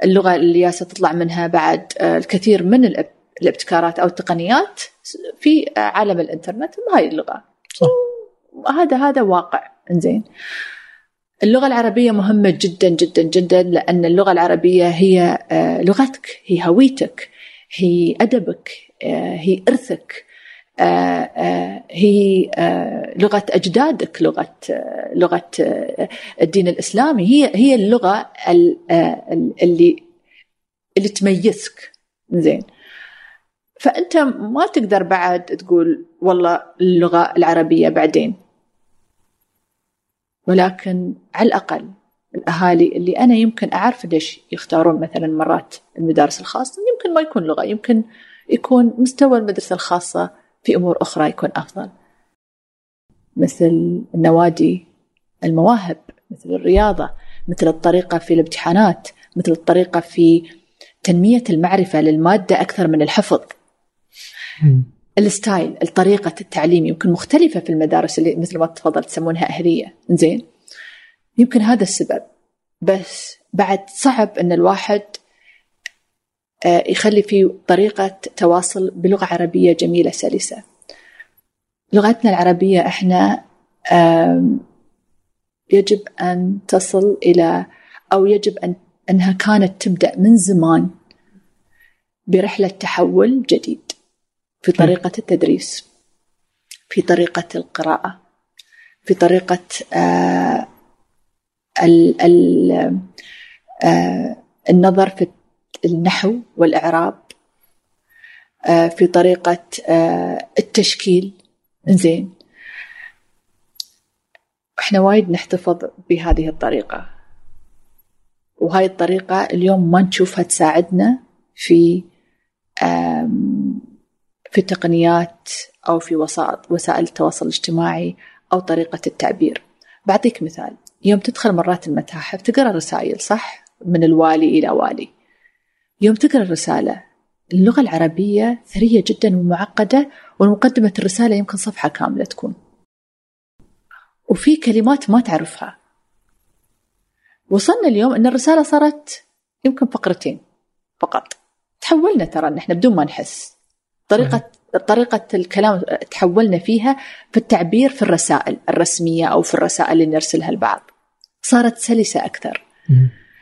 اللغة اللي ياسة تطلع منها بعد آه، الكثير من الاب- الابتكارات أو التقنيات في عالم الإنترنت هاي اللغة. صح. هذا هذا واقع. إنزين. اللغة العربية مهمة جدا جدا جدا لأن اللغة العربية هي آه، لغتك هي هويتك هي أدبك آه، هي إرثك آه، هي لغة أجدادك لغة لغة الدين الإسلامي. هي هي اللغة ال- ال- اللي اللي تميزك. زين فأنت ما تقدر بعد تقول والله اللغة العربية بعدين ولكن على الأقل الأهالي اللي أنا يمكن أعرف ليش يختارون مثلا مرات المدارس الخاصة يمكن ما يكون لغة يمكن يكون مستوى المدرسة الخاصة في أمور أخرى يكون أفضل مثل النوادي المواهب مثل الرياضة مثل الطريقة في الامتحانات مثل الطريقة في تنمية المعرفة للمادة أكثر من الحفظ. الستايل الطريقة التعليم يمكن مختلفة في المدارس اللي مثل ما تفضل تسمونها أهلية. زين. يمكن هذا السبب. بس بعد صعب أن الواحد آه، يخلي في طريقة تواصل بلغة عربية جميلة سلسة. لغتنا العربية إحنا يجب أن تصل إلى أو يجب أن أنها كانت تبدأ من زمان برحلة تحول جديد. في طريقة التدريس في طريقة القراءة في طريقة آه آه النظر في النحو والإعراب آه في طريقة التشكيل. زين إحنا وايد نحتفظ بهذه الطريقة. وهاي الطريقة اليوم ما نشوفها تساعدنا في في التقنيات أو في وسائل التواصل الاجتماعي أو طريقة التعبير. بعطيك مثال. يوم تدخل مرات المتاحف تقرأ رسائل صح؟ من الوالي إلى والي. يوم تقرأ الرسالة اللغة العربية ثرية جدا ومعقدة ومقدمة الرسالة يمكن صفحة كاملة تكون. وفي كلمات ما تعرفها. وصلنا اليوم أن الرسالة صارت يمكن فقرتين فقط. تحولنا ترى نحن بدون ما نحس. طريقة طريقة الكلام تحولنا فيها في التعبير في الرسائل الرسمية أو في الرسائل اللي نرسلها لبعض. صارت سلسة أكثر.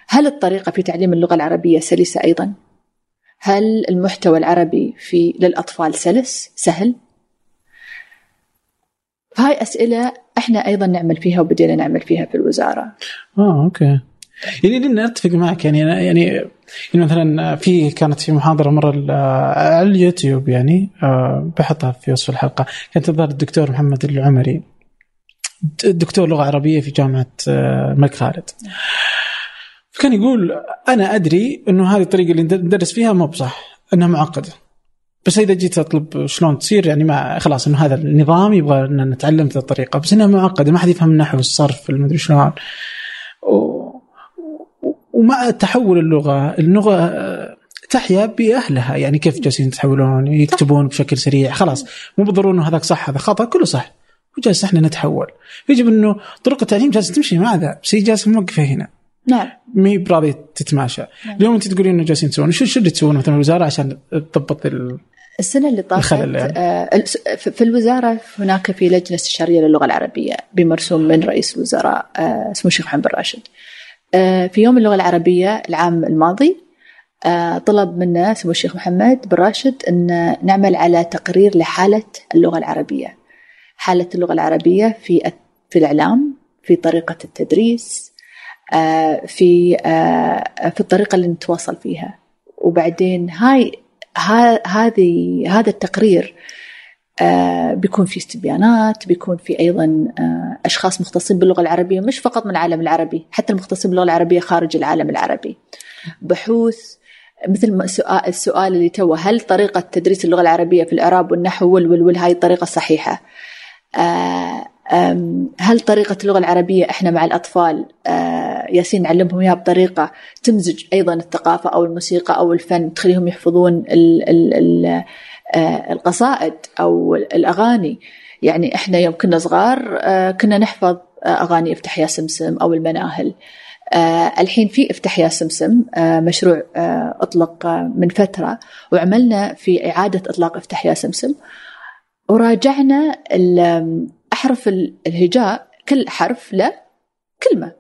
هل الطريقة في تعليم اللغة العربية سلسة أيضا؟ هل المحتوى العربي في للأطفال سلس؟ سهل؟ هاي أسئلة إحنا أيضا نعمل فيها وبدينا نعمل فيها في الوزارة. آه أوكي. يعني أتفق معك يعني يعني يعني مثلا في كانت في محاضرة مرة على اليوتيوب يعني آه، بحطها في وصف الحلقة. كانت تظهر الدكتور محمد العمري دكتور لغة عربية في جامعة آه، الملك خالد. فكان يقول أنا أدري إنه هذه الطريقة اللي ندرس فيها مو بصح إنها معقدة. بس إذا جيت أطلب شلون تصير يعني ما خلاص إنه هذا النظام يبغى إن نتعلم الطريقة. بس إنها معقدة ما حد يفهم النحو الصرف المدري شلون. ومع تحول اللغة اللغة تحيا بأهلها. يعني كيف جالسين يتحولون يكتبون بشكل سريع؟ خلاص مو بالضروره إنه هذاك صح هذا خطأ كله صح. وجالس إحنا نتحول. يجب إنه طرق التعليم جالسة تمشي مع ذا بس هي جالسة موقفه هنا. نعم. ما هي براضيه تتماشى. نعم. اليوم أنت تقولين إنه جالسين تسوون شو اللي تسوون مثلا الوزارة عشان تضبط السنة اللي طافت يعني. آه، في الوزارة هناك في لجنة استشارية للغة العربية بمرسوم من رئيس الوزراء آه، اسمه الشيخ محمد بن راشد. آه، في يوم اللغة العربية العام الماضي طلب منا سمو الشيخ محمد بن راشد أن نعمل على تقرير لحالة اللغة العربية. حالة اللغة العربية في في الإعلام في طريقة التدريس في في الطريقة اللي نتواصل فيها. وبعدين هاي هذه هذا التقرير آه بيكون في استبيانات بيكون في أيضا آه أشخاص مختصين باللغة العربية مش فقط من العالم العربي حتى المختصين باللغة العربية خارج العالم العربي. بحوث مثل السؤال, اللي تو هل طريقة تدريس اللغة العربية في الإعراب والنحو وال وال هاي الطريقة صحيحة؟ آه هل طريقة اللغة العربية إحنا مع الأطفال آه، ياسين نعلمهم إياها بطريقة تمزج أيضا الثقافة أو الموسيقى أو الفن تخليهم يحفظون ال ال ال آه، القصائد أو الأغاني. يعني إحنا يوم كنا صغار آه، كنا نحفظ أغاني افتح يا سمسم أو المناهل. الحين في افتح يا سمسم مشروع أطلق من فترة وعملنا في إعادة إطلاق افتح يا سمسم. وراجعنا أحرف الهجاء كل حرف له كلمة.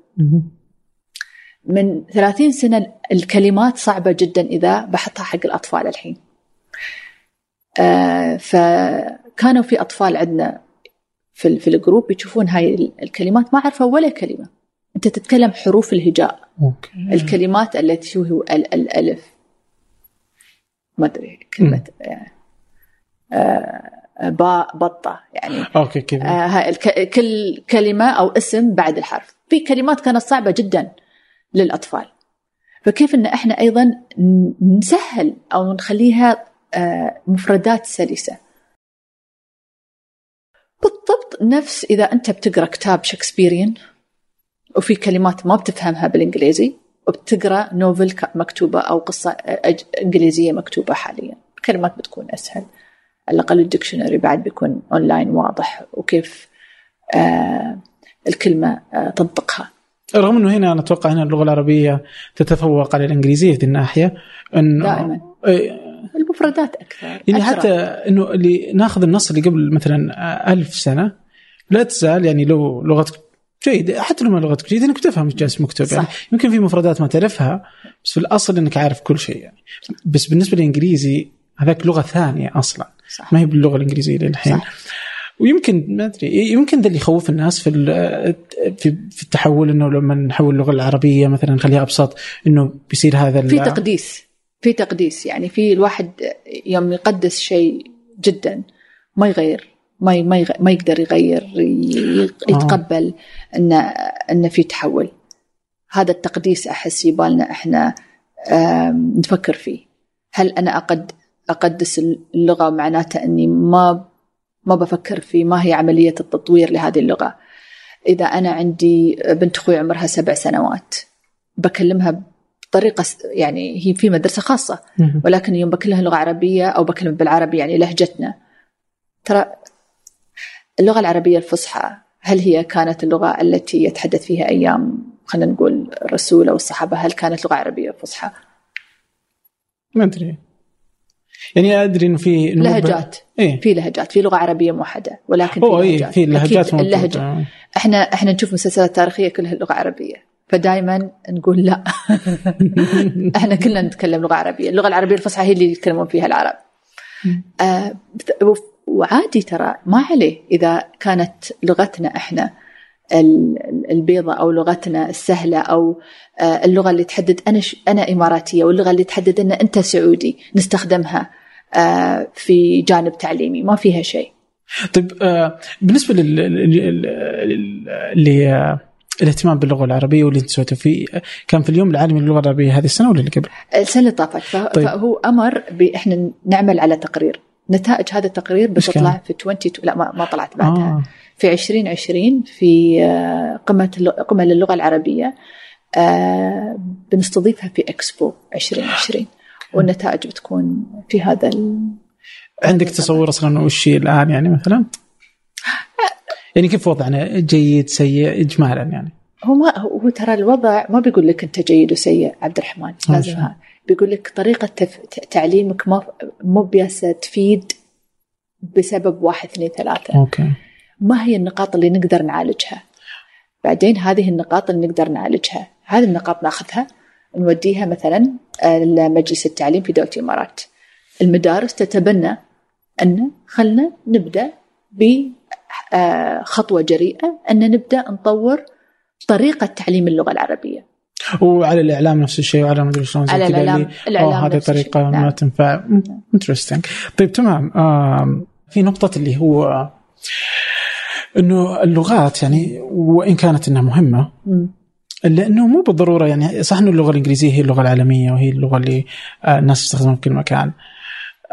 من ثلاثين سنة الكلمات صعبة جدا إذا بحطها حق الأطفال الحين. آه فكانوا في أطفال عندنا في, في ال group يشوفون هاي الكلمات. ما عرفوا ولا كلمة. أنت تتكلم حروف الهجاء. أوكي. الكلمات التي هو الألف. ما أدري كلمة يعني باء بطة يعني أوكي كذا. آه كل كلمة أو اسم بعد الحرف. في كلمات كانت صعبة جدا للأطفال. فكيف إن إحنا أيضا نسهل أو نخليها مفردات سلسة. بالضبط نفس إذا أنت بتقرأ كتاب Shakespearean وفي كلمات ما بتفهمها بالإنجليزي وبتقرأ novel مكتوبة أو قصة إنجليزية مكتوبة حاليا. الكلمات بتكون أسهل. على الأقل ال dictionary بعد بيكون أونلاين واضح وكيف آه الكلمة آه تنطقها. رغم إنه هنا أنا أتوقع هنا اللغة العربية تتفوق على الإنجليزية في الناحية إنه دائما. المفردات أكثر يعني. حتى إنه اللي ناخذ النص اللي قبل مثلا ألف سنة لا تزال يعني لو لغتك جيدة حتى لو ما لغتك جيدة إنك تفهم إيش جالس مكتوب يعني يمكن في مفردات ما تعرفها بس في الأصل إنك عارف كل شيء يعني. بس بالنسبة للإنجليزي هذاك لغة ثانية أصلا. صح. ما هي باللغة الإنجليزية للحين. ويمكن ما أدري يمكن ذا اللي يخوف الناس في في في التحول إنه لما نحول اللغة العربية مثلا نخليها أبسط إنه بيصير هذا في تقديس. في تقديس يعني في الواحد يوم يقدس شيء جدا ما يغير ما ما ما يقدر يغير يتقبل آه. إن إن في تحول. هذا التقديس أحس يبالنا إحنا نفكر فيه. هل أنا اقد أقدس اللغة معناته إني ما ما بفكر في ما هي عملية التطوير لهذه اللغة. إذا أنا عندي بنت أخوي عمرها سبع سنوات بكلمها بطريقه يعني هي في مدرسة خاصة ولكن يوم بكلمها لغة عربية أو بكلم بالعربي يعني لهجتنا. ترى اللغة العربية الفصحى هل هي كانت اللغة التي يتحدث فيها أيام خلينا نقول الرسول أو الصحابة هل كانت لغة عربية فصحى؟ ما أدري. يعني أدري إنه في لهجات. إيه؟ في لهجات. في لغة عربية موحدة ولكن في إيه لهجات. في لهجات اللهجة. إحنا إحنا نشوف مسلسلات تاريخية كلها لغة عربية. فدائما نقول لا. إحنا كلنا نتكلم لغة عربية. اللغة العربية الفصحى هي اللي يتكلمون فيها العرب. آه وعادي ترى ما عليه. إذا كانت لغتنا إحنا البيضة أو لغتنا السهلة أو آه، اللغة اللي تحدد أنا أنا إماراتية واللغة اللي تحدد أن أنت سعودي نستخدمها آه، في جانب تعليمي. ما فيها شيء. طيب آه، بالنسبة لل الاهتمام باللغة العربية واللي انت سويته فيه كان في اليوم العالمي للغة العربية هذه السنة ولا اللي قبل؟ السنة اللي طافت طيب. فهو أمر باحنا نعمل على تقرير نتائج هذا التقرير بتطلع في 20 لا ما, ما طلعت بعدها آه. في 2020 في آه، قمة قمة للغة العربية آه، بنستضيفها في اكسبو 2020 والنتائج بتكون في هذا ال... عندك تصور أصلا وش الآن يعني مثلا؟ يعني كيف وضعنا؟ جيد سيء اجمالا يعني؟ هو ما هو ترى الوضع ما بيقول لك أنت جيد وسيء عبد الرحمن لازم بيقول لك طريقة تف... تعليمك ما مو بياسه تفيد بسبب واحد اثنين ثلاثة. أوكي. ما هي النقاط اللي نقدر نعالجها؟ بعدين هذه النقاط اللي نقدر نعالجها. هذه النقاط ناخذها نوديها مثلا لمجلس التعليم في دولة الإمارات. المدارس تتبنى أن خلنا نبدأ بخطوة جريئة أن نبدأ نطور طريقة تعليم اللغة العربية. وعلى الإعلام نفس الشيء وعلى مدري شلون على الاعلام الإعلام هذه طريقة ما نعم. تنفع. انترستنج طيب تمام. في نقطة اللي هو إنه اللغات يعني وإن كانت إنها مهمة الا انه مو بالضرورة يعني صح إنه اللغة الإنجليزية هي اللغة العالمية وهي اللغة اللي آه، الناس تستخدمها في كل مكان.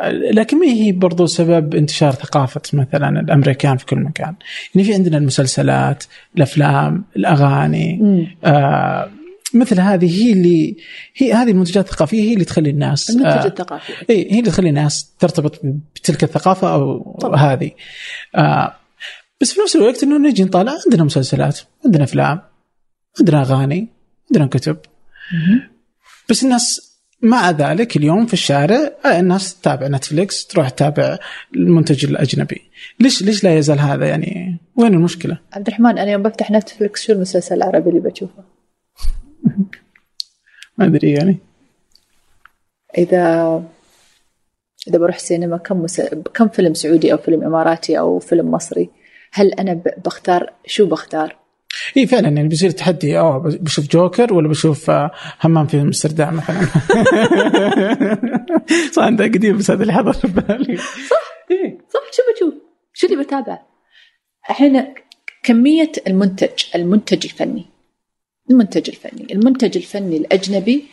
لكن ما هي برضو سبب انتشار ثقافة مثلا الأمريكان في كل مكان؟ يعني في عندنا المسلسلات الأفلام الأغاني آه مثل هذه هي اللي هي هذه المنتجات الثقافية هي اللي تخلي الناس المنتج آه إي هي اللي تخلي الناس ترتبط بتلك الثقافة أو طبعا. هذه. آه بس في نفس الوقت إنه نجي نطالع عندنا مسلسلات عندنا أفلام عندنا أغاني عندنا كتب. بس الناس مع ذلك اليوم في الشارع آه، الناس تتابع Netflix تروح تتابع المنتج الأجنبي. ليش ليش لا يزال هذا يعني؟ وين المشكلة؟ عبد الرحمن أنا يوم بفتح Netflix شو المسلسل العربي اللي بشوفه ما أدري يعني. إذا إذا بروح سينما كم مس... كم فيلم سعودي أو فيلم إماراتي أو فيلم مصري هل أنا بختار شو بختار؟ اي فعلا يعني بيصير تحدي آه بشوف جوكر ولا بشوف آه، همام في أمستردام مثلا صح انت قديم بس هذا اللي حضر في بالي صح إيه؟ صح شو بشوف؟ شو اللي بتابع؟ الحين كمية المنتج المنتج الفني المنتج الفني المنتج الفني الأجنبي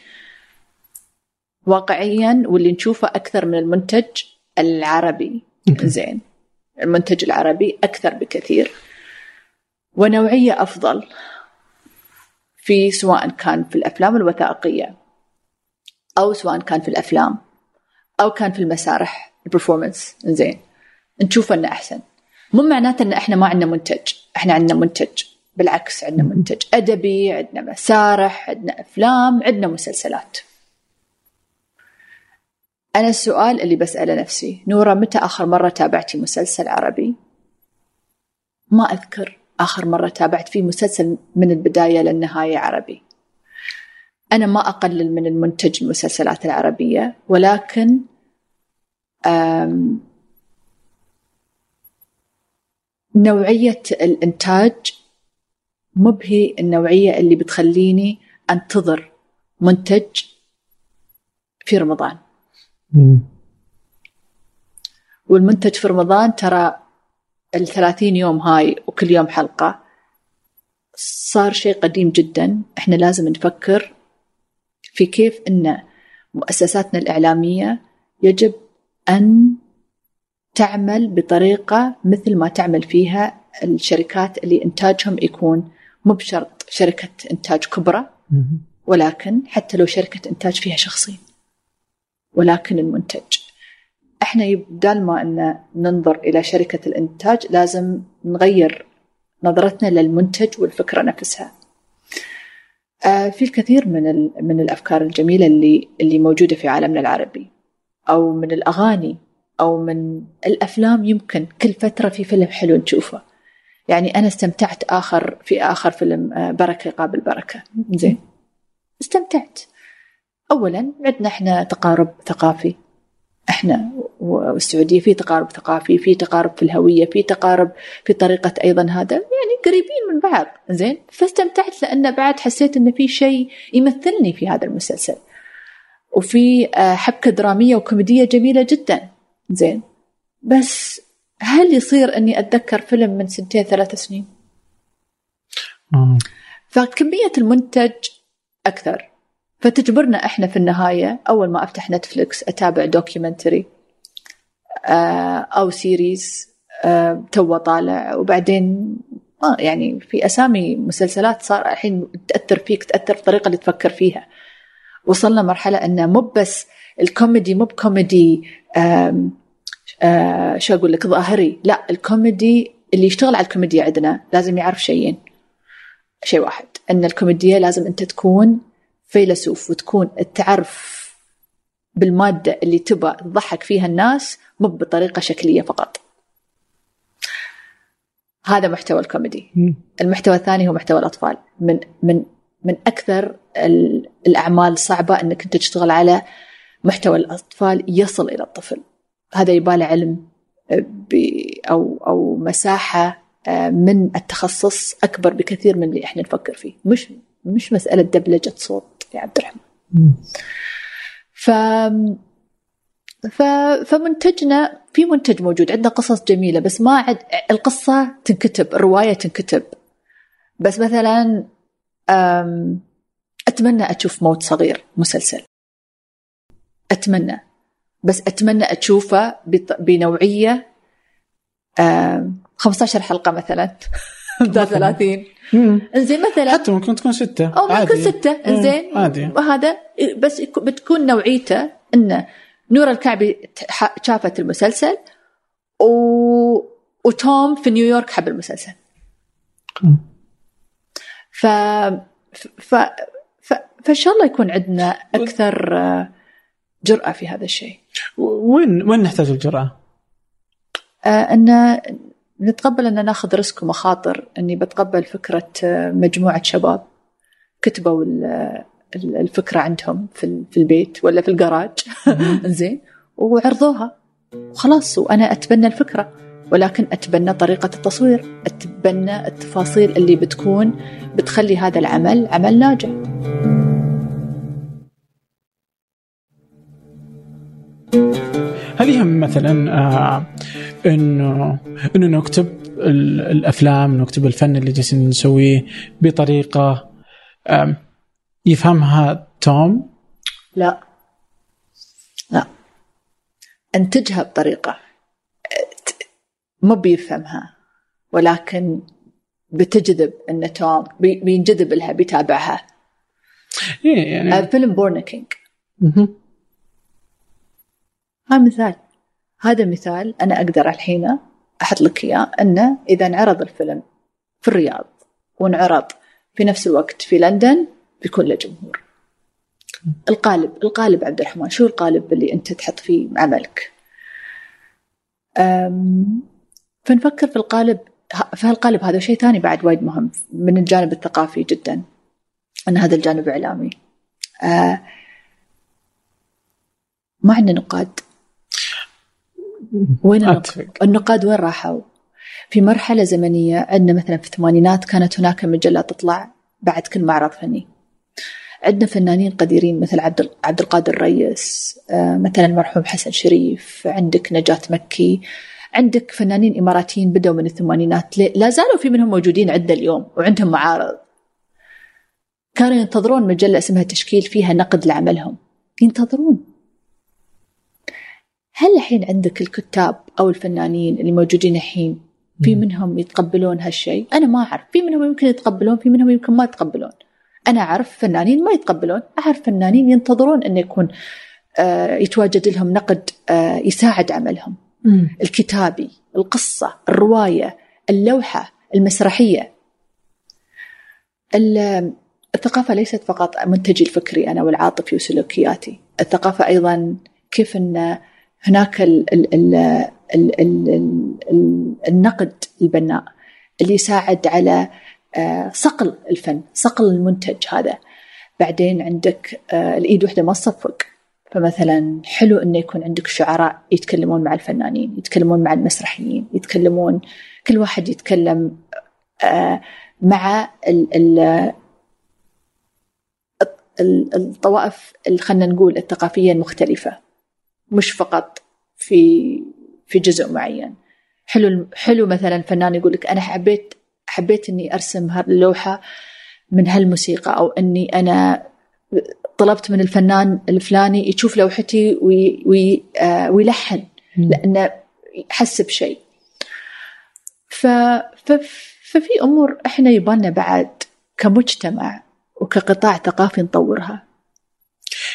واقعيا واللي نشوفه أكثر من المنتج العربي زين المنتج العربي أكثر بكثير ونوعية أفضل في سواء كان في الأفلام الوثائقية أو سواء كان في الأفلام أو كان في المسارح البرفورمانس زين نشوف أنه أحسن. مو معناته أن إحنا ما عندنا منتج. إحنا عندنا منتج. بالعكس عندنا منتج أدبي عندنا مسارح عندنا أفلام عندنا مسلسلات. أنا السؤال اللي بسأله نفسي نورة متى آخر مرة تابعتي مسلسل عربي؟ ما أذكر. آخر مرة تابعت فيه مسلسل من البداية للنهاية عربي. أنا ما أقلل من المنتج المسلسلات العربية ولكن نوعية الإنتاج مو هي النوعية اللي بتخليني أنتظر منتج في رمضان. والمنتج في رمضان ترى الثلاثين يوم هاي وكل يوم حلقة صار شيء قديم جدا. إحنا لازم نفكر في كيف إن مؤسساتنا الإعلامية يجب أن تعمل بطريقة مثل ما تعمل فيها الشركات اللي إنتاجهم يكون مو بشرط شركة إنتاج كبرى ولكن حتى لو شركة إنتاج فيها شخصين ولكن المنتج. إحنا بدال ما إن ننظر إلى شركة الإنتاج لازم نغير نظرتنا للمنتج والفكرة نفسها. آه في الكثير من من الأفكار الجميلة اللي اللي موجودة في عالمنا العربي أو من الأغاني أو من الأفلام يمكن كل فترة في فيلم حلو نشوفه. يعني أنا استمتعت آخر في آخر فيلم آه بركة قابل بركة زين استمتعت. اولا عندنا إحنا تقارب ثقافي إحنا والسعودية في تقارب ثقافي في تقارب في الهوية في تقارب في طريقة أيضا هذا. يعني قريبين من بعض. زين؟ فاستمتعت لأن بعد حسيت إن في شيء يمثلني في هذا المسلسل. وفي آه، حبكة درامية وكوميدية جميلة جدا. زين؟ بس هل يصير إني أتذكر فيلم من سنتين ثلاث سنين؟ فكمية المنتج أكثر. فتجبرنا إحنا في النهاية أول ما أفتح Netflix أتابع documentary آه، أو series آه، تو طالع. وبعدين آه يعني في أسامي مسلسلات صار الحين تأثر فيك تأثر في الطريقة اللي تفكر فيها. وصلنا مرحلة إنه مو بس الكوميدي مو بكوميدي شو أقول لك ظاهري. لا الكوميدي اللي يشتغل على الكوميديا عندنا لازم يعرف شيئين. شيء واحد إن الكوميديا لازم أنت تكون فيلسوف وتكون تعرف بالمادة اللي تبى تضحك فيها الناس مو بطريقة شكلية فقط. هذا محتوى الكوميدي. المحتوى الثاني هو محتوى الأطفال. من من من أكثر الأعمال صعبة أنك أنت تشتغل على محتوى الأطفال يصل إلى الطفل. هذا يبالي علم أو أو مساحة آه، من التخصص أكبر بكثير من اللي إحنا نفكر فيه. مش مش مسألة دبلجة صوت يا عبد الرحمن. ف ف... فمنتجنا في منتج موجود عندنا قصص جميلة بس ما عد القصة تنكتب الرواية تنكتب. بس مثلا أم... أتمنى أشوف موت صغير مسلسل. أتمنى. بس أتمنى أشوفه بنوعية أم... 15 حلقة مثلا. بدل 30 إنزين مثلا. حتى ممكن تكون ستة. أو ممكن ستة. إنزين. عادي وهذا بس بتكون نوعيته انه نور الكعبي شافت المسلسل و... وتوم في نيويورك حب المسلسل. ف ف ف فان شاء الله يكون عندنا أكثر جرأة في هذا الشيء. وين وين نحتاج الجرأة؟ آه إن نتقبل أن ناخذ risk ومخاطر أني بتقبل فكرة آه، مجموعة شباب كتبوا الفكرة عندهم في البيت ولا في الجراج. زين. وعرضوها. وخلاص وأنا أتبنى الفكرة. ولكن أتبنى طريقة التصوير. أتبنى التفاصيل اللي بتكون بتخلي هذا العمل عمل ناجح. هل يهم مثلا آه إنه إنه نكتب الأفلام نكتب الفن اللي جالسين نسويه بطريقة يفهمها توم؟ لا. لا. أنتجها بطريقة مو بيفهمها ولكن بتجذب إن توم بينجذب لها بيتابعها. إيه يعني فيلم Born King هذا مثال. هذا مثال أنا أقدر الحين أحط لك إياه أنه إذا انعرض الفيلم في الرياض وانعرض في نفس الوقت في لندن بيكون له جمهور القالب القالب عبد الرحمن شو القالب اللي أنت تحط فيه عملك؟ فنفكر في القالب فهالقالب هذا شيء ثاني بعد وايد مهم من الجانب الثقافي جدا. أن هذا الجانب إعلامي. آه ما عندنا نقاد وين النقاد وين راحوا؟ في مرحلة زمنية عندنا مثلا في الثمانينات كانت هناك مجلة تطلع بعد كل معرض فني. عندنا فنانين قديرين مثل عبد عبد القادر الريس آه، مثلا المرحوم حسن شريف عندك نجاة مكي. عندك فنانين إماراتيين بدأوا من الثمانينات. لا زالوا في منهم موجودين عندنا اليوم وعندهم معارض. كانوا ينتظرون مجلة اسمها تشكيل فيها نقد لعملهم. ينتظرون. هل الحين عندك الكتاب أو الفنانين اللي موجودين الحين؟ في منهم يتقبلون هالشيء؟ أنا ما أعرف. في منهم يمكن يتقبلون في منهم يمكن ما يتقبلون. أنا أعرف فنانين ما يتقبلون. أعرف فنانين ينتظرون أن يكون آه يتواجد لهم نقد آه يساعد عملهم. مم. الكتابي القصة الرواية اللوحة المسرحية. الثقافة ليست فقط منتجي الفكري أنا والعاطفي وسلوكياتي. الثقافة أيضا كيف أن هناك ال ال ال ال ال ال النقد البناء اللي يساعد على آه، صقل الفن صقل المنتج هذا. بعدين عندك آه، الإيد وحدة ما تصفق. فمثلا حلو إنه يكون عندك شعراء يتكلمون مع الفنانين يتكلمون مع المسرحيين يتكلمون كل واحد يتكلم آه، مع الطوائف خلينا نقول الثقافية المختلفة. مش فقط في في جزء معين. حلو حلو مثلا فنان يقول لك أنا حبيت حبيت إني أرسم هاللوحة من هالموسيقى أو إني أنا طلبت من الفنان الفلاني يشوف لوحتي وي وي آه ويلحن لأنه حس بشيء. ف ففي أمور إحنا يبالنا بعد كمجتمع وكقطاع ثقافي نطورها.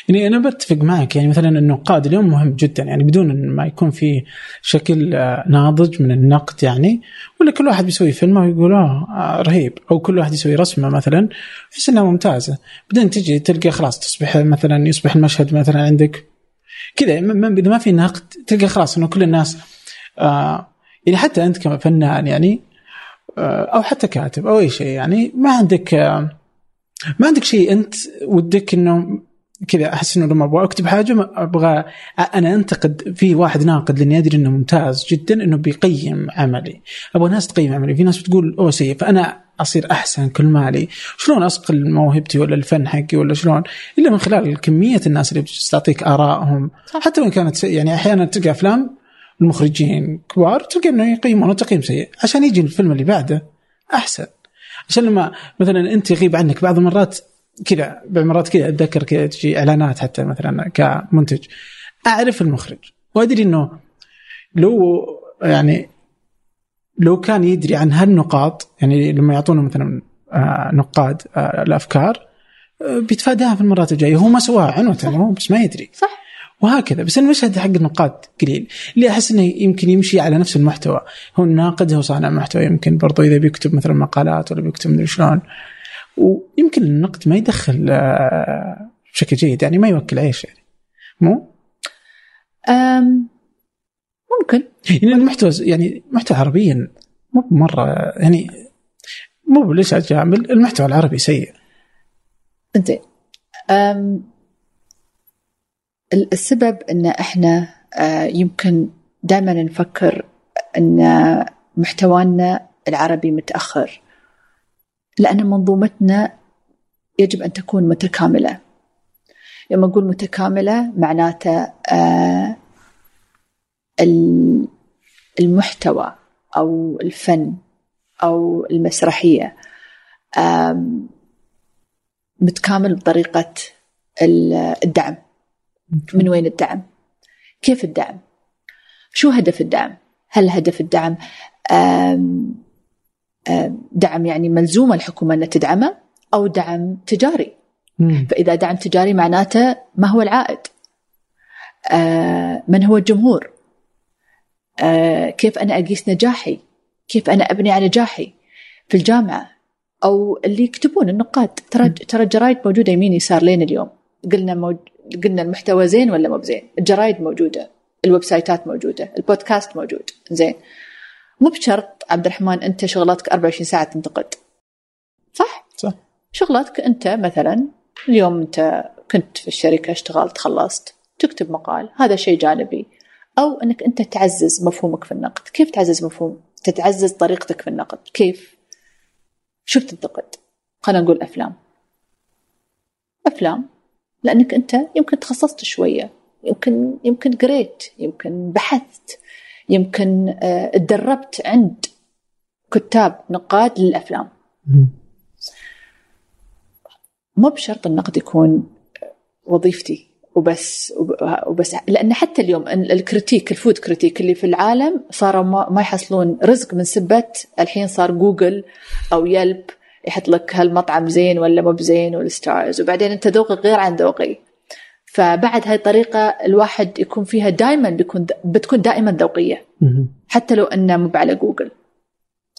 يعني أنا بتفق معك يعني مثلا النقاد اليوم مهم جدا يعني بدون ما يكون في شكل آه، ناضج من النقد يعني ولا كل واحد بيسوي فيلم ويقول آه رهيب أو كل واحد يسوي رسمة مثلا يحس إنها ممتازة. بعدين تجي تلقى خلاص تصبح مثلا يصبح المشهد مثلا عندك كذا إذا ما في نقد تلقى خلاص إنه كل الناس آه يعني حتى أنت كفنان يعني آه أو حتى كاتب أو أي شيء يعني ما عندك آه ما عندك شيء أنت ودك إنه كذا أحس إنه لما أبغى أكتب حاجة أبغى أنا أنتقد في واحد ناقد لأني أدري إنه ممتاز جدا إنه بيقيم عملي. أبغى ناس تقيم عملي. في ناس بتقول أوه سيء فأنا أصير أحسن كل مالي. شلون اصقل موهبتي ولا الفن حقي ولا شلون؟ إلا من خلال كمية الناس اللي تعطيك آرائهم. حتى وإن كانت يعني أحيانا تلقى أفلام المخرجين كبار تلقى إنه يقيمونه تقييم سيء عشان يجي الفيلم اللي بعده أحسن. عشان لما مثلا أنت يغيب عنك بعض المرات كذا مرات كذا أتذكر كذا تجي إعلانات حتى مثلا كمنتج. أعرف المخرج وأدري إنه لو يعني لو كان يدري عن هالنقاط يعني لما يعطونه مثلا آه، نقاد آه، الأفكار آه، بيتفاداها في المرات الجاية. هو ما سواها عنوة هو بس ما يدري. صح. وهكذا. بس المشهد حق النقاد قليل. اللي أحس إنه يمكن يمشي على نفس المحتوى. هو الناقد هو صانع محتوى يمكن برضو إذا بيكتب مثلا مقالات ولا بيكتب مدري شلون. ويمكن النقد ما يدخل آه، بشكل جيد يعني ما يوكل عيش يعني. مو؟ أم ممكن. يعني المحتوى يعني محتوى عربيا مو مرة يعني مو ليش اجامل المحتوى العربي سيء. زين. السبب إن إحنا آه، يمكن دائما نفكر إن محتوانا العربي متأخر. لأن منظومتنا يجب أن تكون متكاملة. لما أقول متكاملة معناته آه المحتوى أو الفن أو المسرحية متكامل بطريقة الدعم. من وين الدعم؟ كيف الدعم؟ شو هدف الدعم؟ هل هدف الدعم دعم يعني ملزومة الحكومة أن تدعمه أو دعم تجاري. مم. فإذا دعم تجاري معناته ما هو العائد. آه من هو الجمهور؟ آه كيف أنا أقيس نجاحي؟ كيف أنا أبني على نجاحي؟ في الجامعة أو اللي يكتبون النقاد. ترى ترى الجرايد موجودة يمين يسار لين اليوم. قلنا موج... قلنا المحتوى زين ولا مو بزين؟ الجرايد موجودة. ال website ات موجودة. البودكاست موجود. زين. مو بشرط عبد الرحمن أنت شغلاتك 24 ساعة تنتقد. صح؟ صح. شغلاتك أنت مثلا اليوم أنت كنت في الشركة اشتغلت خلصت تكتب مقال هذا شيء جانبي. أو أنك أنت تعزز مفهومك في النقد. كيف تعزز مفهوم؟ تتعزز طريقتك في النقد. كيف؟ شو بتنتقد؟ خلينا نقول أفلام. أفلام. لأنك أنت يمكن تخصصت شوية. يمكن يمكن قريت يمكن بحثت. يمكن آه، تدربت عند كتاب نقاد للأفلام. مو بشرط النقد يكون وظيفتي وبس وبس لأن حتى اليوم ال critic ال food critic اللي في العالم صاروا ما يحصلون رزق من سبة. الحين صار جوجل أو Yelp يحط لك هالمطعم زين ولا مو بزين وال stars. وبعدين أنت ذوقك غير عن ذوقي. فبعد هاي الطريقة الواحد يكون فيها دائما بيكون بتكون دائما ذوقية. حتى لو إنه مو على جوجل.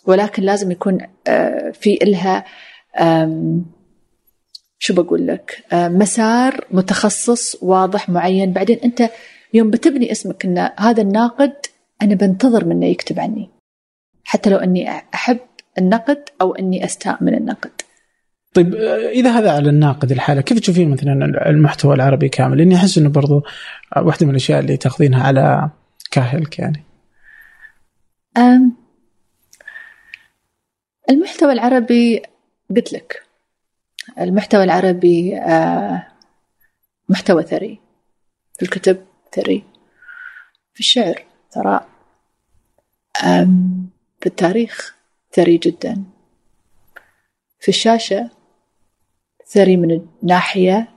ولكن لازم يكون آه، في إلها شو بقول لك؟ آه، مسار متخصص واضح معين. بعدين أنت يوم بتبني اسمك أن هذا الناقد أنا بنتظر منه يكتب عني. حتى لو أني أحب النقد أو أني أستاء من النقد. طيب آه، إذا هذا على الناقد الحالة كيف تشوفين مثلا المحتوى العربي كامل؟ لأني أحس إنه برضو واحدة من الأشياء اللي تاخذينها على كاهلك يعني. المحتوى العربي قلت لك. المحتوى العربي آه، محتوى ثري. في الكتب ثري. في الشعر ثراء في التاريخ ثري جدا. في الشاشة ثري من الناحية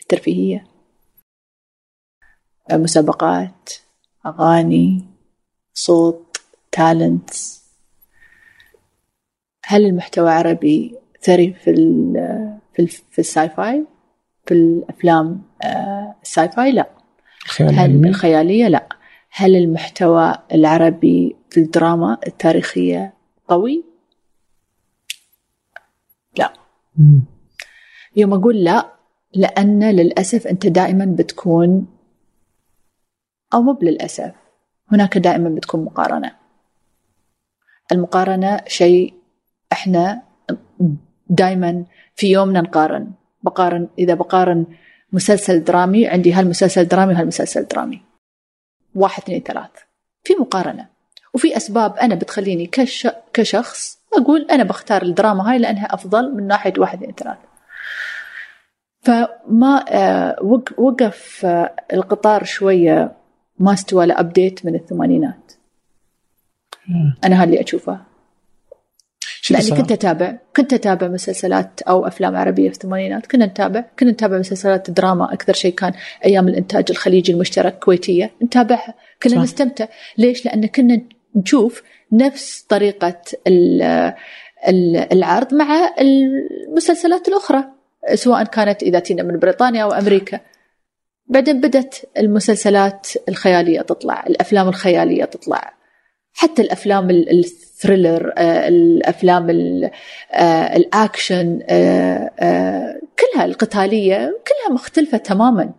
الترفيهية. مسابقات أغاني صوت talents هل المحتوى عربي ثري في ال في ال في ال sci-fi في الأفلام آه، ال sci-fi لا. الخيال هل الخيالية؟ لا. هل المحتوى العربي في الدراما التاريخية قوي لا مم. يوم أقول لا لأن للأسف أنت دائما بتكون أو مو للاسف هناك دائما بتكون مقارنة. المقارنة شيء إحنا دائما في يومنا نقارن. بقارن إذا بقارن مسلسل درامي عندي هالمسلسل درامي وهالمسلسل درامي. واحد اثنين ثلاث. في مقارنة. وفي أسباب أنا بتخليني كش كشخص أقول أنا بختار الدراما هاي لأنها أفضل من ناحية واحد اثنين ثلاث فما آه، وقف آه، القطار شوية ما استوى لابديت من الثمانينات. أنا هاللي اشوفه لأني كنت أتابع كنت أتابع مسلسلات أو أفلام عربية في الثمانينات. كنا نتابع كنا نتابع مسلسلات دراما. أكثر شيء كان أيام الإنتاج الخليجي المشترك كويتية. نتابعها. كنا صح. نستمتع. ليش؟ لأن كنا نشوف نفس طريقة العرض مع المسلسلات الأخرى سواء كانت إذا يتنا من بريطانيا أو أمريكا. بعدين بدت المسلسلات الخيالية تطلع الأفلام الخيالية تطلع. حتى الأفلام ال thriller آه، الأفلام آه، الأكشن آه، كلها القتالية كلها مختلفة تماما.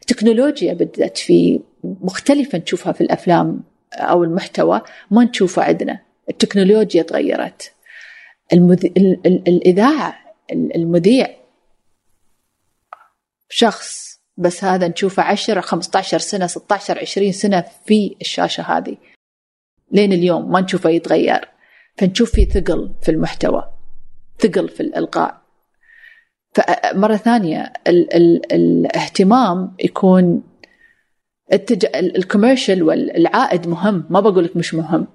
التكنولوجيا بدأت في مختلفه نشوفها في الأفلام. أو المحتوى ما نشوفه عندنا. التكنولوجيا تغيرت. المذ... ال... ال... الإذاعة المذيع. شخص بس هذا نشوفه 10 15 سنة 16 20 سنة في الشاشة هذه. لين اليوم ما نشوفه يتغير. فنشوف في ثقل في المحتوى ثقل في الإلقاء. فمرة ثانية ال ال الاهتمام يكون التج... ال commercial والعائد مهم. ما بقول لك مش مهم.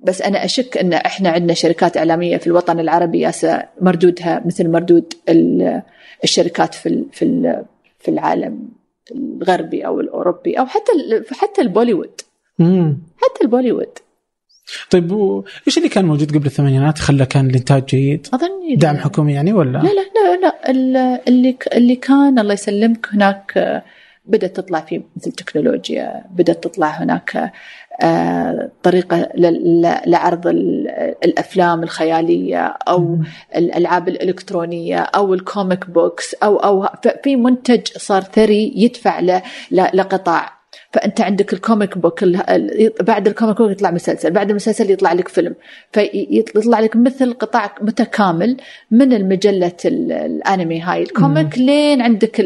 بس أنا أشك إن إحنا عندنا شركات إعلامية في الوطن العربي يالسة مردودها مثل مردود الشركات في في في العالم الغربي أو الأوروبي أو حتى حتى البوليوود. حتى البوليوود. طيب إيش اللي كان موجود قبل الثمانينات؟ خلى كان الإنتاج جيد؟ أظن دعم حكومي يعني ولا؟ لا لا لا لا اللي اللي كان الله يسلمك هناك بدأت تطلع في مثل تكنولوجيا بدأت تطلع هناك آه، طريقة لعرض الأفلام الخيالية أو الألعاب الإلكترونية أو ال comic books أو أو في منتج صار ثري يدفع لقطاع. فأنت عندك ال comic book بعد ال comic book يطلع مسلسل بعد المسلسل يطلع لك فيلم. فيطلع لك مثل قطاع متكامل من المجلة الأنمي هاي. الكوميك لين عندك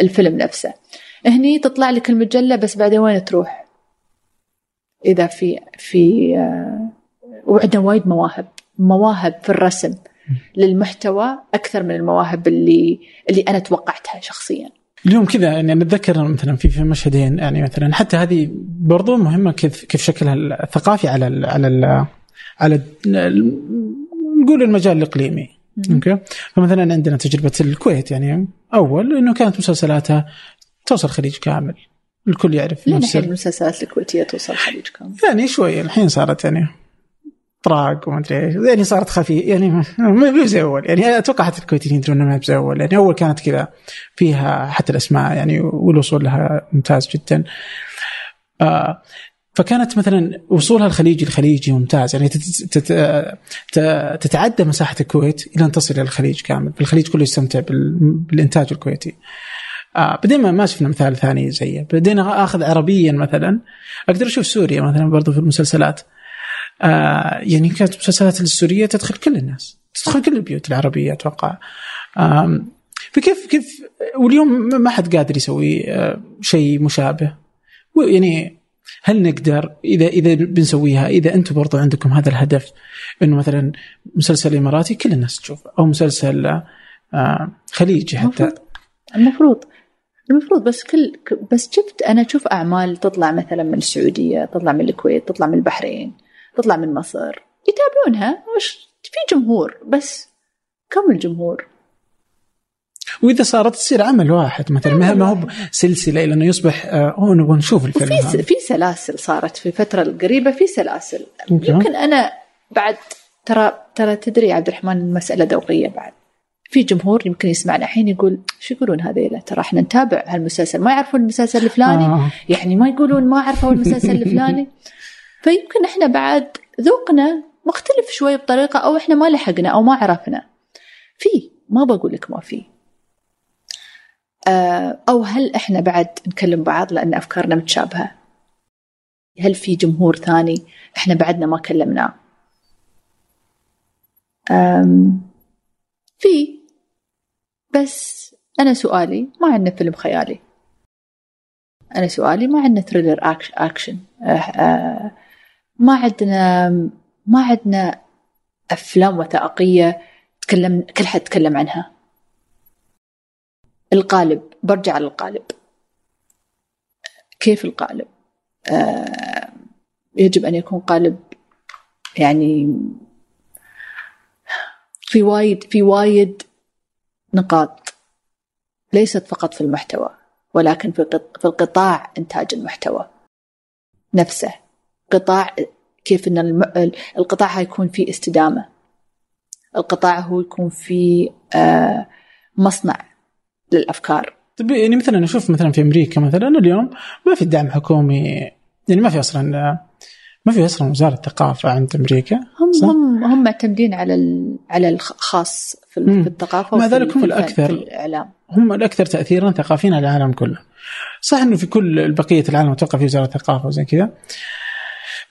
الفيلم نفسه. هني تطلع لك المجلة بس بعدين وين تروح؟ إذا في في آه، وعندنا وايد مواهب مواهب في الرسم للمحتوى أكثر من المواهب اللي اللي أنا توقعتها شخصيا. اليوم كذا يعني نتذكر مثلا في في مشهدين يعني مثلا حتى هذه برضو مهمة كيف كيف شكلها الثقافي على ال على ال على ال نقول المجال الإقليمي. أوكي؟ فمثلا عندنا تجربة الكويت يعني أول إنه كانت مسلسلاتها توصل الخليج كامل. الكل يعرف لين الحين المسلسلات الكويتية توصل الخليج كامل. يعني شوي الحين صارت يعني طراق وما أدري إيش. يعني صارت خفيفه يعني ما زي أول. يعني أتوقع حتى الكويتيين يدرون ما زي أول. يعني أول كانت كذا فيها حتى الأسماء يعني والوصول لها ممتاز جدا. آه فكانت مثلا وصولها الخليجي الخليجي ممتاز. يعني تتعدى مساحة الكويت إلى أن تصل إلى الخليج كامل، الخليج كله يستمتع بالإنتاج الكويتي. آه بعدين ما شفنا مثال ثاني زيه، بدينا آخذ عربيا مثلا أقدر أشوف سوريا مثلا برضو في المسلسلات. آه يعني كانت مسلسلات السورية تدخل كل الناس، تدخل كل البيوت العربية أتوقع. آه فكيف كيف واليوم ما حد قادر يسوي آه شيء مشابه. يعني هل نقدر اذا إذا بنسويها إذا أنتم برضو عندكم هذا الهدف إنه مثلا مسلسل إماراتي كل الناس تشوفه أو مسلسل آه خليجي حتى المفروض المفروض بس كل بس شفت أنا أشوف أعمال تطلع مثلا من السعودية تطلع من الكويت تطلع من البحرين تطلع من مصر. يتابعونها. وش في جمهور بس. كم الجمهور؟ وإذا صارت تصير عمل واحد مثلا ما هو سلسلة إلى انه يصبح اوه نبغى نشوف الفيلم وفي في سلاسل صارت في الفترة القريبة في سلاسل. يمكن أنا بعد ترى ترى تدري عبد الرحمن المسألة ذوقية بعد. في جمهور يمكن يسمعنا الحين يقول شو يقولون هذيلا ترى إحنا نتابع هالمسلسل؟ ما يعرفون المسلسل الفلاني. آه. يعني ما يقولون ما عرفوا المسلسل الفلاني. فيمكن إحنا بعد ذوقنا مختلف شوي بطريقة أو إحنا ما لحقنا أو ما عرفنا. في ما بقول لك ما في. آه، أو هل إحنا بعد نكلم بعض لأن أفكارنا متشابهة؟ هل في جمهور ثاني إحنا بعدنا ما كلمناه؟ في. بس أنا سؤالي ما عندنا فيلم خيالي أنا سؤالي ما عندنا ثريلر أكشن ما عندنا ما عندنا أفلام وثائقية تكلم كل حد تكلم عنها. القالب برجع للقالب. كيف القالب؟ آه يجب أن يكون قالب يعني في وايد في وايد نقاط ليست فقط في المحتوى ولكن في القطاع إنتاج المحتوى نفسه. قطاع كيف أن القطاع هيكون فيه استدامة. القطاع هو يكون فيه آه مصنع للأفكار. طيب يعني مثلا أشوف مثلا في أمريكا مثلا اليوم ما في دعم حكومي يعني ما في أصلا ما في أصلا وزارة ثقافه عند أمريكا هم صح؟ هم هم معتمدين على على الخاص في, في الثقافة مع ذلك هم الأكثر. الإعلام. هم الأكثر تاثيرا ثقافيا على العالم كله. صح إنه في كل بقية العالم أتوقع في وزارة ثقافه وزي كذا.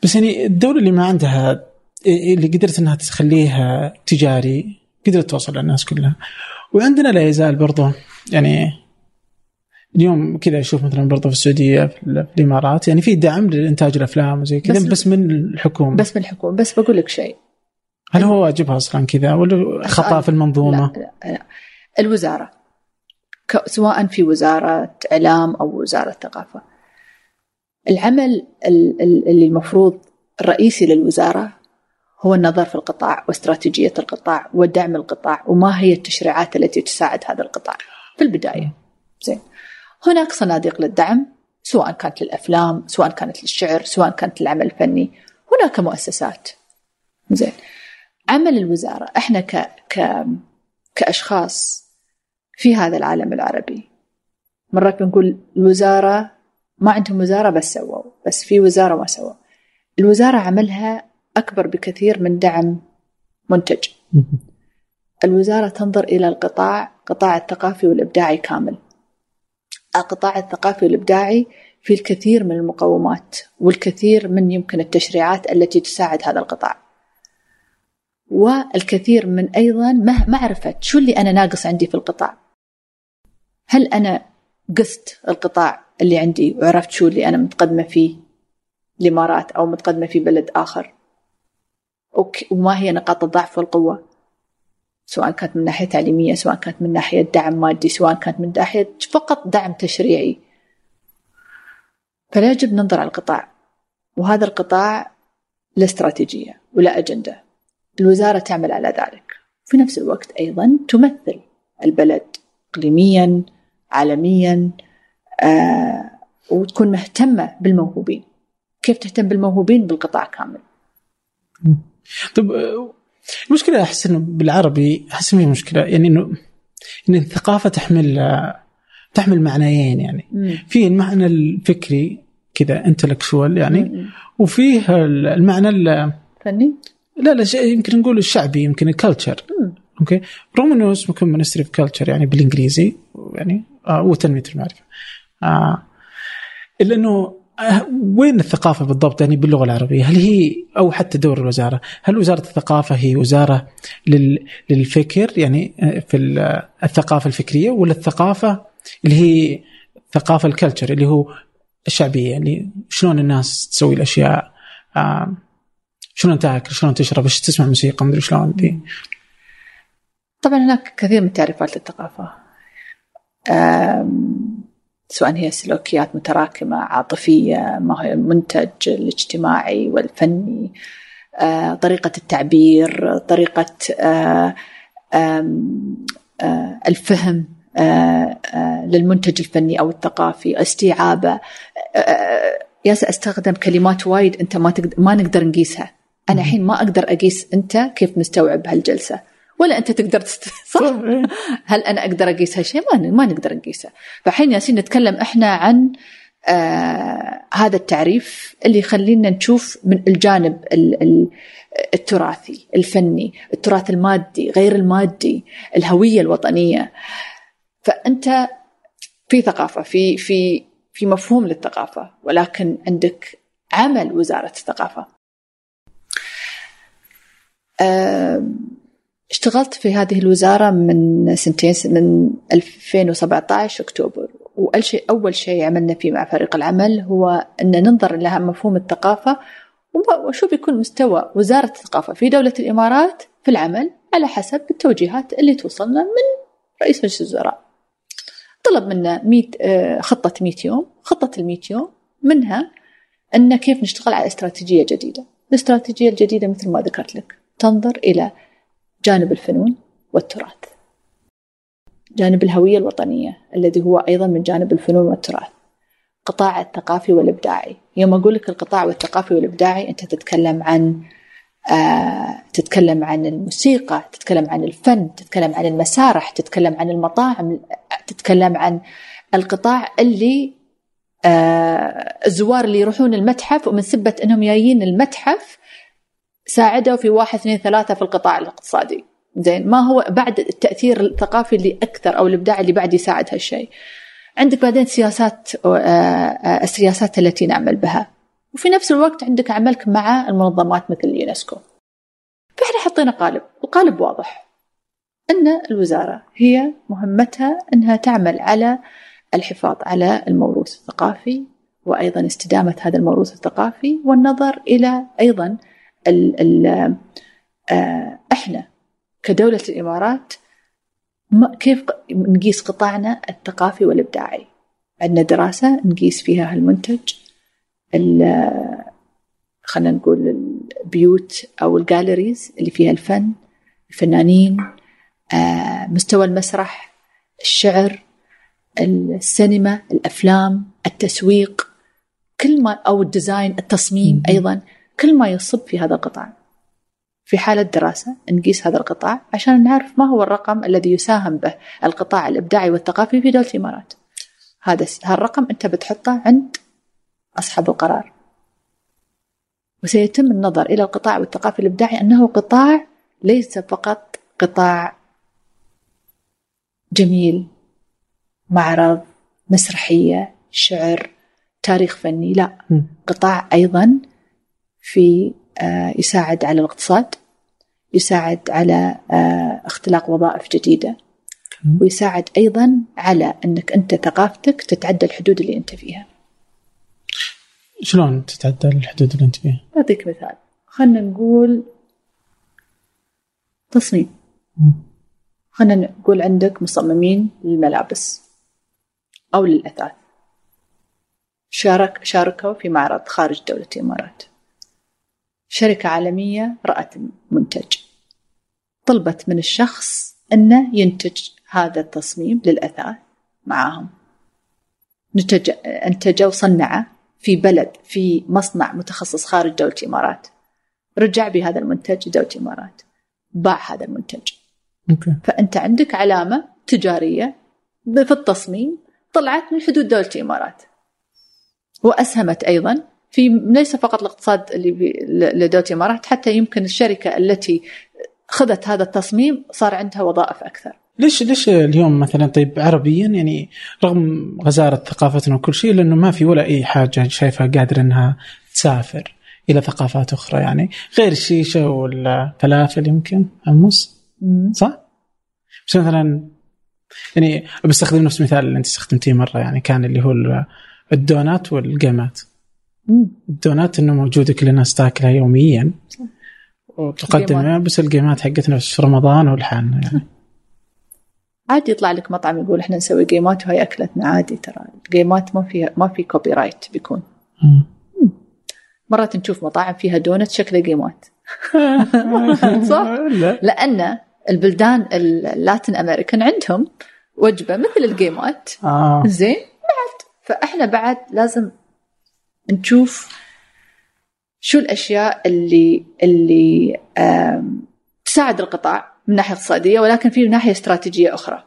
بس يعني الدولة اللي ما عندها اللي قدرت إنها تخليها تجاري قدرت توصل للناس كلها. وعندنا لا يزال برضه يعني اليوم كذا أشوف مثلا برضه في السعودية في الإمارات يعني في دعم لإنتاج الأفلام وزي كذا بس, بس من الحكومة. بس من الحكومة. بس بقول لك شيء. هل هو واجبها أصلا كذا؟ ولا خطأ في المنظومة؟ لا, لا, لا. الوزارة. سواء في وزارة إعلام أو وزارة ثقافة. العمل اللي المفروض الرئيسي للوزارة هو النظر في القطاع واستراتيجية القطاع ودعم القطاع وما هي التشريعات التي تساعد هذا القطاع. في البداية. زين. هناك صناديق للدعم سواء كانت للأفلام سواء كانت للشعر سواء كانت للعمل الفني. هناك مؤسسات. زين. عمل الوزارة إحنا ك... ك... كأشخاص في هذا العالم العربي. مرات بنقول الوزارة ما عندهم وزارة بس سووا بس في وزارة ما سووا. الوزارة عملها أكبر بكثير من دعم منتج. الوزارة تنظر إلى القطاع قطاع الثقافي والإبداعي كامل. القطاع الثقافي والإبداعي في الكثير من المقومات والكثير من يمكن التشريعات التي تساعد هذا القطاع. والكثير من أيضا معرفة شو اللي أنا ناقص عندي في القطاع. هل أنا قست القطاع اللي عندي وعرفت شو اللي أنا متقدمة فيه الإمارات أو متقدمة في بلد آخر؟ وما هي نقاط الضعف والقوة؟ سواء كانت من ناحية تعليمية سواء كانت من ناحية دعم مادي سواء كانت من ناحية فقط دعم تشريعي. فلا يجب ننظر على القطاع وهذا القطاع لا استراتيجية ولا أجندة. الوزارة تعمل على ذلك. في نفس الوقت أيضا تمثل البلد إقليميا عالميا آه وتكون مهتمة بالموهوبين. كيف تهتم بالموهوبين بالقطاع كامل؟ طيب المشكلة أحس إنه بالعربي أحس إنه مشكلة يعني إنه إن الثقافة تحمل تحمل معنيين يعني. في المعنى الفكري كذا intellectual يعني. مم. وفيه المعنى الفني لا لا يمكن نقول الشعبي يمكن ال culture okay؟ رغم انه اسمه كم ministry of culture يعني بالإنجليزي يعني آه وتنمية المعرفة. آه إلا إنه وين الثقافة بالضبط يعني باللغة العربية؟ هل هي أو حتى دور الوزارة، هل وزارة الثقافة هي وزارة لل للفكر يعني آه، في الثقافة الفكرية ولا الثقافة اللي هي ثقافة الكلتشر اللي هو الشعبية؟ يعني شلون الناس تسوي الأشياء؟ آه شلون تاكل؟ شلون تشرب؟ إيش تسمع موسيقى؟ مدري شلون ذي طبعا هناك كثير من التعريفات للثقافة. سواء هي سلوكيات متراكمة عاطفية ما هي المنتج الاجتماعي والفني آه، طريقة التعبير طريقة آه، آه، الفهم للمنتج الفني أو الثقافي استيعابه. ياس أستخدم كلمات وايد أنت ما تقدر ما نقدر نقيسها. أنا الحين ما أقدر أقيس أنت كيف مستوعب هالجلسة. ولا أنت تقدر تست... صح؟ هل أنا أقدر اقيس هالشيء؟ ما ما نقدر نقيسه، فالحين ياسين نتكلم إحنا عن آه هذا التعريف اللي يخلينا نشوف من الجانب ال ال التراثي، الفني، التراث المادي، غير المادي، الهوية الوطنية. فأنت في ثقافة، في في في مفهوم للثقافة، ولكن عندك عمل وزارة الثقافة. آه اشتغلت في هذه الوزارة من سنتين من 2017 أكتوبر. وأول شيء أول شيء عملنا فيه مع فريق العمل هو أن ننظر لها مفهوم الثقافة. وشو بيكون مستوى وزارة الثقافة في دولة الإمارات في العمل على حسب التوجيهات اللي توصلنا من رئيس مجلس الوزراء. طلب منا 100 آه، خطة 100 يوم. خطة ال 100 يوم منها أن كيف نشتغل على استراتيجية جديدة. الاستراتيجية الجديدة مثل ما ذكرت لك. تنظر إلى جانب الفنون والتراث. جانب الهوية الوطنية الذي هو أيضا من جانب الفنون والتراث. القطاع الثقافي والإبداعي. يوم أقول لك القطاع الثقافي والإبداعي أنت تتكلم عن آه، تتكلم عن الموسيقى تتكلم عن الفن تتكلم عن المسارح تتكلم عن المطاعم تتكلم عن القطاع اللي آه، الزوار اللي يروحون المتحف ومن سبة إنهم جايين المتحف ساعدوا في واحد اثنين ثلاثة في القطاع الاقتصادي. زين ما هو بعد التأثير الثقافي اللي أكثر أو الإبداع اللي بعد يساعد هالشيء. عندك بعدين سياسات آه، آه، السياسات التي نعمل بها. وفي نفس الوقت عندك عملك مع المنظمات مثل اليونسكو. فإحنا حطينا قالب القالب واضح. أن الوزارة هي مهمتها أنها تعمل على الحفاظ على الموروث الثقافي وأيضا استدامة هذا الموروث الثقافي والنظر إلى أيضا ال ال آه، إحنا كدولة الإمارات كيف نقيس قطاعنا الثقافي والإبداعي. عندنا دراسة نقيس فيها هالمنتج خلينا نقول البيوت أو ال galleries اللي فيها الفن الفنانين آه، مستوى المسرح الشعر السينما الأفلام التسويق كل ما أو ال design التصميم أيضا. كل ما يصب في هذا القطاع في حالة دراسة نقيس هذا القطاع عشان نعرف ما هو الرقم الذي يساهم به القطاع الإبداعي والثقافي في دولة الإمارات. هذا هالرقم أنت بتحطه عند أصحاب القرار. وسيتم النظر إلى القطاع والثقافي الإبداعي أنه قطاع ليس فقط قطاع جميل معرض مسرحية شعر تاريخ فني لا. قطاع أيضا في آه، يساعد على الاقتصاد يساعد على آه، اختلاق وظائف جديدة ويساعد أيضا على أنك أنت ثقافتك تتعدى الحدود اللي أنت فيها. شلون تتعدى الحدود اللي أنت فيها؟ أعطيك مثال. خلنا نقول تصميم. مم. خلنا نقول عندك مصممين للملابس أو للأثاث. شارك شاركوا في معرض خارج دولة الإمارات. شركة عالمية رأت المنتج. طلبت من الشخص أنه ينتج هذا التصميم للأثاث معاهم. نتج أنتجه وصنعه في بلد في مصنع متخصص خارج دولة الإمارات. رجع بهذا المنتج لدولة الإمارات. باع هذا المنتج. أوكي. فأنت عندك علامة تجارية في التصميم طلعت من حدود دولة الإمارات. وأسهمت أيضا في ليس فقط الاقتصاد اللي في- ل- لدولة الإمارات حتى يمكن الشركة التي خذت هذا التصميم صار عندها وظائف أكثر ليش ليش اليوم مثلا طيب عربيا يعني رغم غزارة ثقافتنا وكل شيء لأنه ما في ولا أي حاجة شايفها قادرة إنها تسافر إلى ثقافات أخرى يعني غير الشيشة والفلافل يمكن حمص صح؟ بس مثلا يعني بستخدم نفس المثال اللي أنت استخدمتيه مرة يعني كان اللي هو ال- الدونات والجيمات مم. الدونات إنه موجودة كل الناس تاكلها يوميا. وتقدم الجيمات. بس الجيمات حقتنا في رمضان واللحين يعني. عادي يطلع لك مطعم يقول إحنا نسوي جيمات وهي أكلتنا. عادي ترى. الجيمات ما فيها ما في copyright بيكون. مم. مرات نشوف مطاعم فيها دونت شكله جيمات. صح؟ لا. لأن البلدان ال Latin American عندهم وجبة مثل الجيمات. آه. زين؟ بعد. فإحنا بعد لازم نشوف شو الأشياء اللي اللي تساعد القطاع من ناحية اقتصادية ولكن في ناحية استراتيجية أخرى.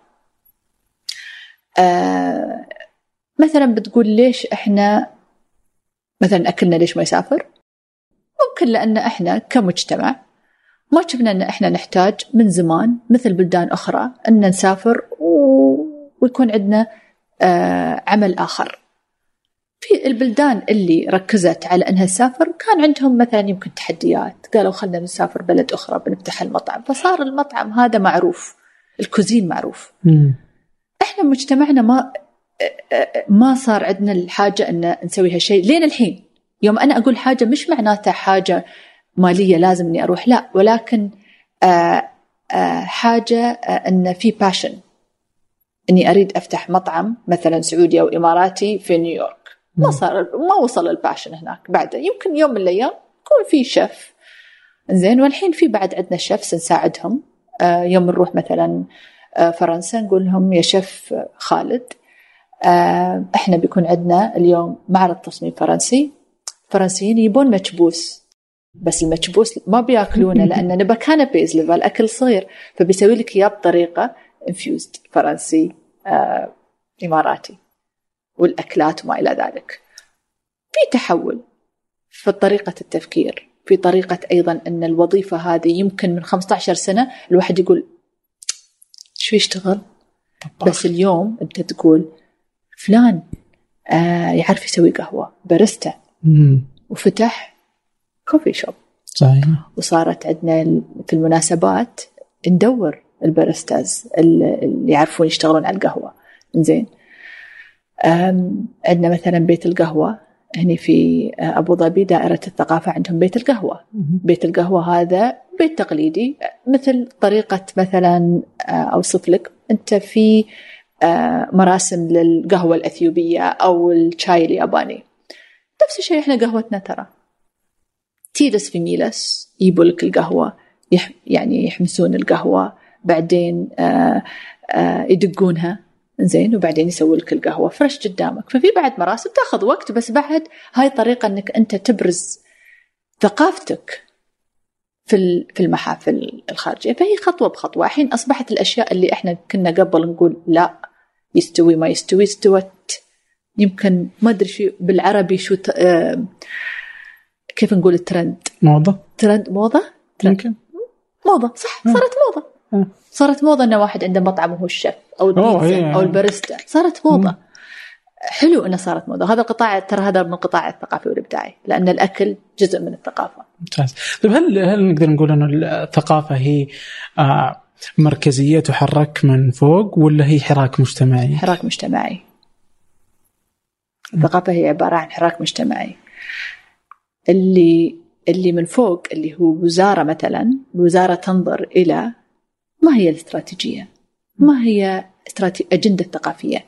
آه، مثلا بتقول ليش إحنا مثلا أكلنا ليش ما يسافر؟ ممكن لأن إحنا كمجتمع ما شفنا إن إحنا نحتاج من زمان مثل بلدان أخرى إن نسافر و... ويكون عندنا آه عمل آخر. في البلدان اللي ركزت على أنها تسافر كان عندهم مثلا يمكن تحديات، قالوا خلينا نسافر بلد أخرى بنفتح المطعم، فصار المطعم هذا معروف، الكوزين معروف. مم. إحنا مجتمعنا ما ما صار عندنا الحاجة أن نسوي هالشيء. لين الحين يوم أنا أقول حاجة مش معناتها حاجة مالية لازم إني أروح لا. ولكن آه، آه، حاجة آه، أن في passion إني أريد أفتح مطعم مثلا سعودي أو إماراتي في نيويورك. ما صار ما وصل ال passion هناك بعد. يمكن يوم من الأيام يكون في شيف. زين والحين في بعد عندنا chefs نساعدهم آه، يوم نروح مثلا آه، فرنسا نقول لهم يا شيف خالد آه، إحنا بيكون عندنا اليوم معرض تصميم فرنسي. فرنسيين يبون مكبوس. بس المكبوس ما بيأكلونه لأن نبى canapés level أكل صغير. فبيسوي لك إياه بطريقة infused فرنسي إماراتي. والأكلات وما إلى ذلك. في تحول في طريقة التفكير، في طريقة أيضا إن الوظيفة هذه يمكن من 15 سنة الواحد يقول شو يشتغل؟ بس اليوم أنت تقول فلان آه يعرف يسوي قهوة باريستا. وفتح coffee shop صحيح وصارت عندنا في المناسبات ندور ال baristas اللي يعرفون يشتغلون على القهوة زين عندنا مثلا بيت القهوة هني في أبو ظبي دائرة الثقافة عندهم بيت القهوة. مم. بيت القهوة هذا بيت تقليدي مثل طريقة مثلا آه، أوصف لك. أنت في آه، مراسم للقهوة الأثيوبية أو الشاي الياباني. نفس الشيء إحنا قهوتنا ترى. تجلس في ميلس يجيبوا لك القهوة يح يعني يحمسون القهوة بعدين آه آه يدقونها. زين وبعدين يسوي لك القهوة فرش قدامك. ففي بعد مراسم تاخذ وقت بس بعد هاي طريقه إنك أنت تبرز ثقافتك في في المحافل الخارجية. فهي خطوة بخطوة. الحين أصبحت الأشياء اللي إحنا كنا قبل نقول لا يستوي ما يستوي استوت. يمكن ما أدري شو بالعربي شو ت... آه كيف نقول الترند؟ موضة. ترند موضة؟ ترند. يمكن. موضة صح. صارت موضة. صارت موضة ان واحد عنده مطعم وهو الشيف أو البيتزا هي. أو الباريستا. صارت موضة. حلو انها صارت موضة. هذا القطاع ترى هذا من القطاع الثقافي والإبداعي لأن الأكل جزء من الثقافة. ممتاز. طيب هل هل نقدر نقول إنه الثقافة هي آه مركزية تحرك من فوق ولا هي حراك مجتمعي؟ حراك مجتمعي. الثقافة هي عبارة عن حراك مجتمعي. اللي اللي من فوق اللي هو وزارة مثلا الوزاره تنظر إلى ما هي الاستراتيجية؟ ما هي. أجندة ثقافية؟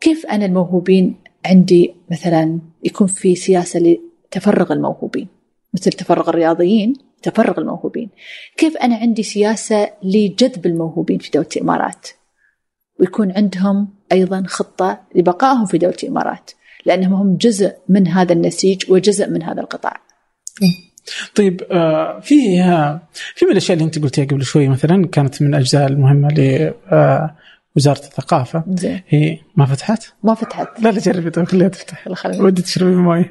كيف أنا الموهوبين عندي مثلا يكون في سياسة لتفرغ الموهوبين مثل تفرغ الرياضيين تفرغ الموهوبين كيف أنا عندي سياسة لجذب الموهوبين في دولة الإمارات ويكون عندهم أيضا خطة لبقائهم في دولة الإمارات لأنهم هم جزء من هذا النسيج وجزء من هذا القطاع طيب آه، في آه، في من الأشياء اللي أنت قلتيها قبل شوي مثلا كانت من الاجزاء المهمة ل آه، وزارة الثقافة. زين. هي ما فتحت؟ ما فتحت. لا لا جربي. طيب خليها تفتح. ودي تشربي مويه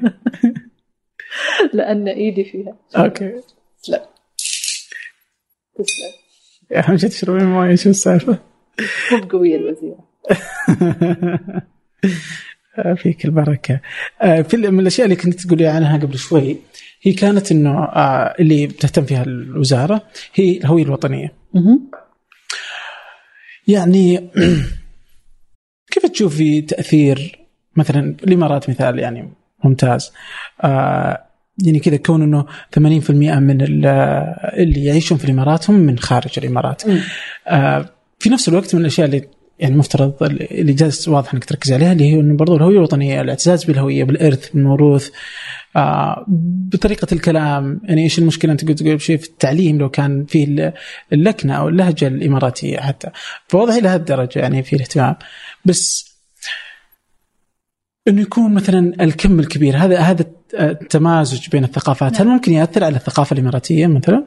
لأن إيدي فيها. أوكي. تسلم. تسلم. اهم شيء تشربي مويه شو السالفة؟ مو بقوية الوزيرة. فيك البركة. في من الأشياء اللي كنت تقولي عنها قبل شوي هي كانت إنه آه، اللي بتهتم فيها الوزارة هي الهوية الوطنية. يعني كيف تشوفي تأثير مثلا الإمارات مثال يعني ممتاز آه يعني كذا كون إنه 80% من ال- اللي يعيشون في الإمارات هم من خارج الإمارات. آه في نفس الوقت من الأشياء اللي يعني مفترض اللي جالس واضح إنك تركز عليها اللي هي إنه برضو الهوية الوطنية الاعتزاز بالهوية بالإرث بالموروث آه بطريقة الكلام يعني إيش المشكلة أنت قلت قبل شيء في التعليم لو كان فيه ال- اللكنة أو اللهجة الإماراتية حتى. فواضح إلى هالدرجه يعني في الاهتمام. بس إنه يكون مثلا الكم الكبير هذا هذا التمازج بين الثقافات هل ممكن يأثر على الثقافة الإماراتية مثلا؟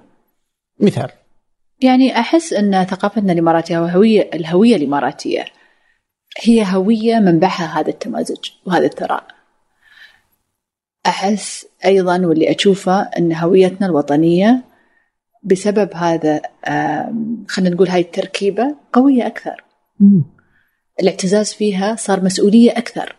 مثال. يعني أحس أن ثقافتنا الإماراتية وهوية الهوية الإماراتية هي هوية منبعها هذا التمازج وهذا الثراء. أحس أيضا واللي أشوفه أن هويتنا الوطنية بسبب هذا خلينا نقول هاي التركيبة قوية أكثر. الاعتزاز فيها صار مسؤولية أكثر.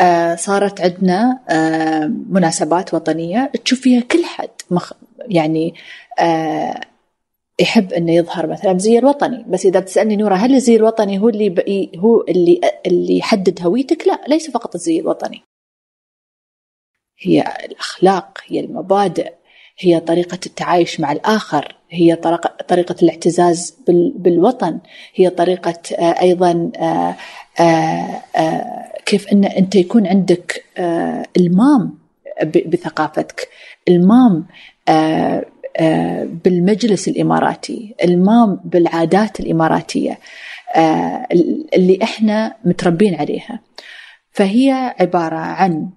آه صارت عندنا آه مناسبات وطنية تشوف فيها كل حد مخ يعني آه يحب إنه يظهر مثلا بزي الوطني بس إذا بتسألني نوره هل الزي الوطني هو اللي بقي هو اللي اللي يحدد هويتك؟ لا ليس فقط الزي الوطني هي الأخلاق هي المبادئ هي طريقة التعايش مع الآخر هي طريقة, طريقة الاعتزاز بال- بالوطن هي طريقة آه، أيضا آه، كيف أن أنت يكون عندك إلمام بثقافتك. إلمام بالمجلس الإماراتي المام بالعادات الإماراتية آه، اللي إحنا متربين عليها. فهي عبارة عن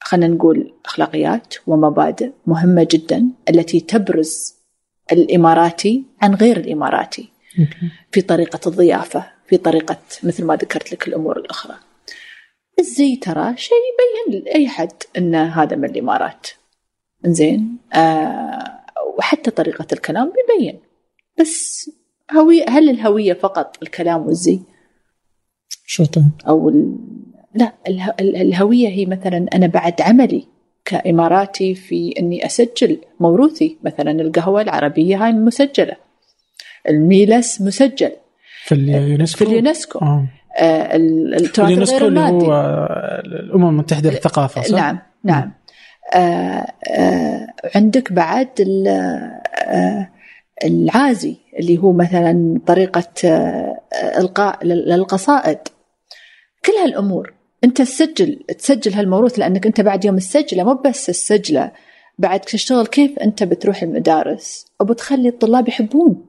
خلينا نقول أخلاقيات ومبادئ مهمة جدا التي تبرز الإماراتي عن غير الإماراتي. في طريقة الضيافة في طريقة مثل ما ذكرت لك الأمور الأخرى. الزي ترى شيء يبين لأي حد أن هذا من الإمارات. زين آه وحتى طريقة الكلام بيبين. بس هوية هل الهوية فقط الكلام والزي؟ شرطة أو ال... لا اله... ال- الهوية هي مثلا أنا بعد عملي كإماراتي في إني أسجل موروثي. مثلا القهوة العربية هاي مسجلة. الميلس مسجل. في اليونسكو في اليونسكو. آه. آه التراث اليونسكو اللي هو الأمم المتحدة للثقافة صح؟ نعم نعم. آه آه عندك بعد آه العازي اللي هو مثلا طريقة آه إلقاء لل- للقصائد. كل هالأمور أنت تسجل تسجل هالموروث لأنك أنت بعد يوم تسجله مو بس تسجله بعد تشتغل كيف أنت بتروح المدارس؟ وبتخلي الطلاب يحبون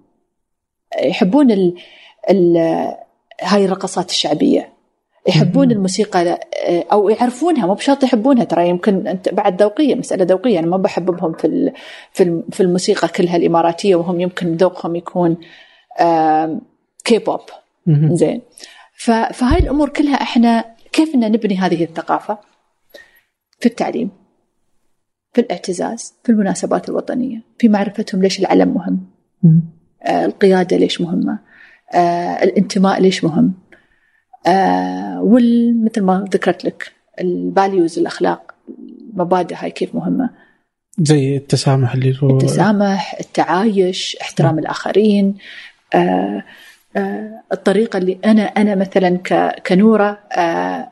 يحبون ال ال هاي الرقصات الشعبية. يحبون. الموسيقى أو يعرفونها مو بشرط يحبونها ترى يمكن أنت بعد ذوقية مسألة ذوقية. أنا ما بحببهم في في الم- في الموسيقى كلها الإماراتية وهم يمكن ذوقهم يكون كي بوب. زين. فهاي الأمور كلها إحنا كيف إن نبني هذه الثقافة؟ في التعليم في الاعتزاز في المناسبات الوطنية في معرفتهم ليش العلم مهم. آه، القيادة ليش مهمة؟ آه، الانتماء ليش مهم؟ ومثل ما ذكرت لك الفاليوز الأخلاق المبادئ هاي كيف مهمة؟ زي التسامح اللي هو التسامح التعايش احترام الآخرين آه، آه، الطريقة اللي أنا أنا مثلا ك- كنورة آه،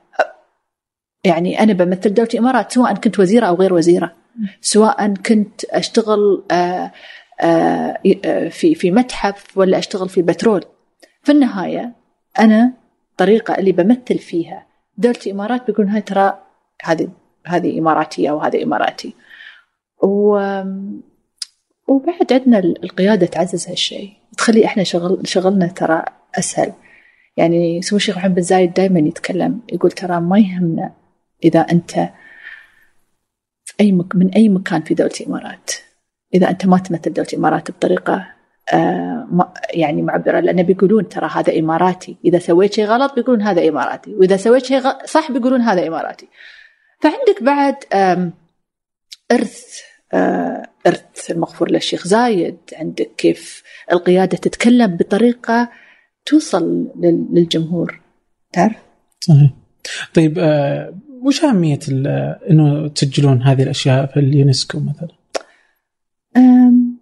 يعني أنا بمثل دولة الإمارات سواء كنت وزيرة أو غير وزيرة سواء كنت أشتغل آه، آه، في في متحف ولا أشتغل في بترول. في النهاية أنا الطريقة اللي بمثل فيها. دوله الامارات بيقولون هاي ترى هذه هذه إماراتية أو هذا إماراتي. و وبعد عندنا القيادة تعزز هالشيء. تخلي إحنا شغل شغلنا ترى أسهل. يعني سمو الشيخ محمد بن زايد دائما يتكلم يقول ترى ما يهمنا إذا أنت في أي مك من أي مكان في دوله الامارات إذا أنت ما تمثل دوله الامارات بطريقة يعني معبرة لأن بيقولون ترى هذا إماراتي. إذا سويت شيء غلط بيقولون هذا إماراتي. وإذا سويت شيء صح بيقولون هذا إماراتي. فعندك بعد إرث آه، إرث المغفور للشيخ زايد. عندك كيف القيادة تتكلم بطريقة توصل للجمهور. تعرف؟ صحيح. طيب آه وش أهمية إنه تسجلون هذه الأشياء في اليونسكو مثلا؟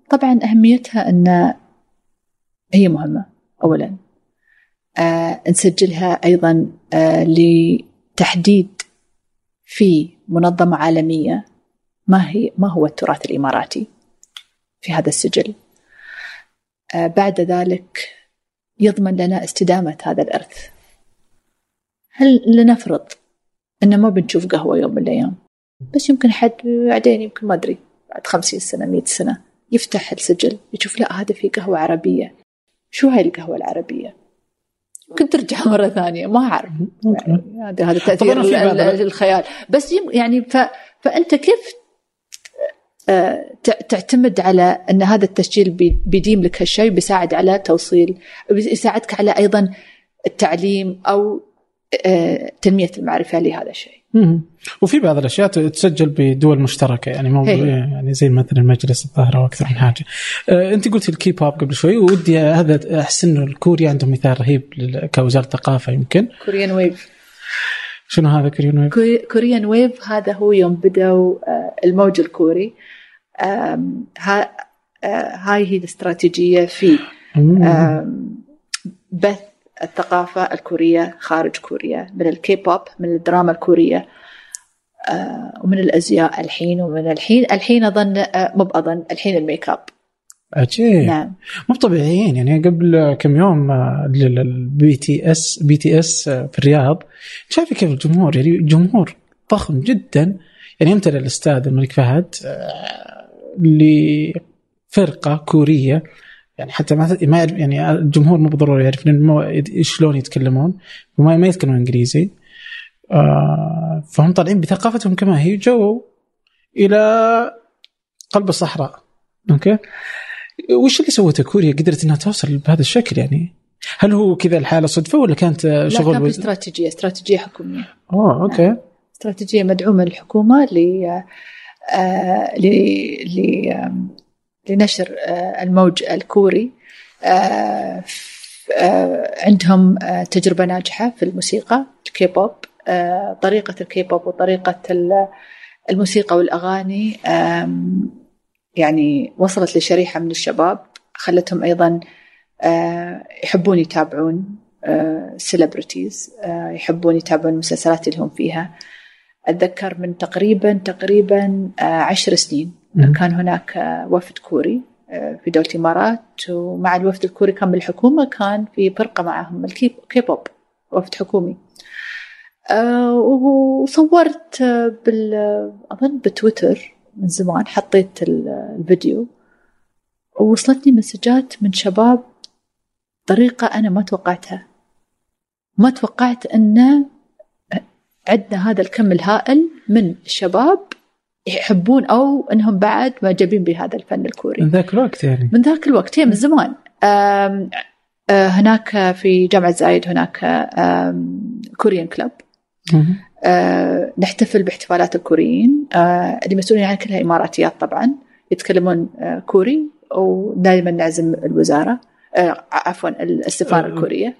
طبعا أهميتها أن هي مهمة اولا. آه نسجلها أيضا آه لتحديد في منظمة عالمية ما هي ما هو التراث الإماراتي في هذا السجل. آه بعد ذلك يضمن لنا استدامة هذا الإرث. هل لنفرض ان ما بنشوف قهوة يوم من الأيام؟ بس يمكن حد بعدين يمكن ما أدري بعد خمسين سنة مئة سنة. يفتح السجل يشوف لا هذا في قهوة عربية. شو هاي القهوة العربية؟ يمكن ترجع مرة ثانية ما أعرف. يعني هذا هذا تأثير الخيال. بس يعني ف... فأنت كيف آه، تعتمد على أن هذا التسجيل بيديم لك هالشيء بيساعد على توصيل بيساعدك على أيضا التعليم أو آه، تنمية المعرفة لهذا الشيء. وفي بعض الأشياء تسجل بدول مشتركة يعني مو يعني زي مثلا مجلس الظاهرة وأكثر من حاجة. آه، أنت قلت الكي بوب قبل شوي ودي هذا أحس إنه الكوريا عندهم مثال رهيب كوزارة ثقافة يمكن. Korean wave. شنو هذا Korean wave؟ Korean wave هذا هو يوم بدأوا الموج الكوري هاي هي الاستراتيجية في بث الثقافة الكورية خارج كوريا من الكي بوب من الدراما الكورية ومن الأزياء الحين ومن الحين الحين أظن مو بأظن الحين الميك أب. عجيب نعم. مو طبيعيين يعني قبل كم يوم ال BTS BTS في الرياض شايف كيف الجمهور يعني جمهور ضخم جدا. يعني يمتلئ الاستاد الملك فهد لفرقة كورية يعني حتى ما ما يعني الجمهور مو بالضرورة يعرف شلون يتكلمون وما ما يتكلمون إنجليزي. آه فهم طالعين بثقافتهم كما هي جو إلى قلب الصحراء. okay؟ وش اللي سوته كوريا قدرت إنها توصل بهذا الشكل يعني؟ هل هو كذا الحالة صدفة ولا كانت شغل لا كان استراتيجية استراتيجية حكومية. oh okay. استراتيجية مدعومة للحكومة ل آه، لنشر آه، الموج الكوري. آه، عندهم تجربة ناجحة في الموسيقى الكي بوب طريقة الكي بوب وطريقة الموسيقى والأغاني يعني وصلت لشريحة من الشباب خلتهم أيضا يحبون يتابعون celebrities يحبون يتابعون المسلسلات اللي هم فيها. أتذكر من تقريبا تقريبا آه، عشر سنين كان هناك آه، وفد كوري آه، في دولة الإمارات. ومع الوفد الكوري كان بالحكومة كان في فرقة معهم الكي بوب وفد حكومي. وصورت بال أظن بتويتر من زمان حطيت الفيديو. ووصلتني مسجات من شباب طريقة أنا ما توقعتها. ما توقعت أنه عندنا هذا الكم الهائل من الشباب يحبون أو إنهم بعد معجبين بهذا الفن الكوري. من ذاك الوقت يعني. من ذاك الوقت هي من زمان. آه هناك في جامعة زايد هناك كوريان كلب آه نحتفل باحتفالات الكوريين. آه اللي مسؤولين عنها كلها إماراتيات طبعا يتكلمون آه كوري ودائما نعزم الوزارة آه عفوا السفارة الكورية.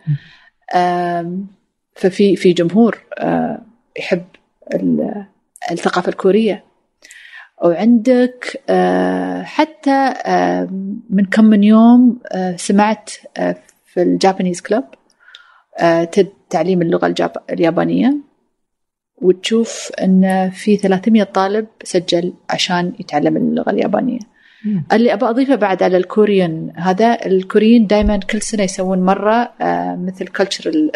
ففي في جمهور آه يحب الثقافة الكورية. وعندك آه، حتى آه، من كم من يوم آه، سمعت في الجابانيز كلوب تعليم اللغة اليابانية. وتشوف إن في 300 طالب سجل عشان يتعلم اللغة اليابانية مم. اللي ابى أضيفه بعد على الكوريين هذا الكوريين دائما كل سنة يسوون مرة آه، مثل cultural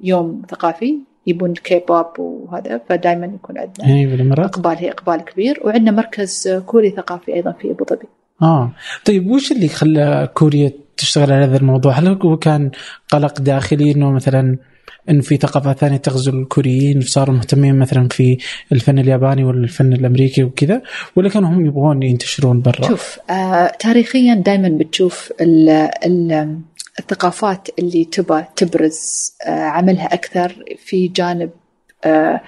يوم ثقافي يبون الكي بوب وهذا فدائما يكون عندنا بالامارات إقبال هي إقبال كبير وعندنا مركز كوري ثقافي أيضا في أبو ظبي آه طيب وش اللي خلى كوريا تشتغل على هذا الموضوع؟ هل هو كان قلق داخلي إنه مثلا انه في ثقافات ثانية تغزو الكوريين صاروا مهتمين مثلا في الفن الياباني ولا الفن الأمريكي وكذا ولا كانوا هم يبغون ينتشرون برا؟ شوف آه تاريخيا دائما بتشوف ال ال الثقافات اللي تبى تبرز آه عملها أكثر في جانب آه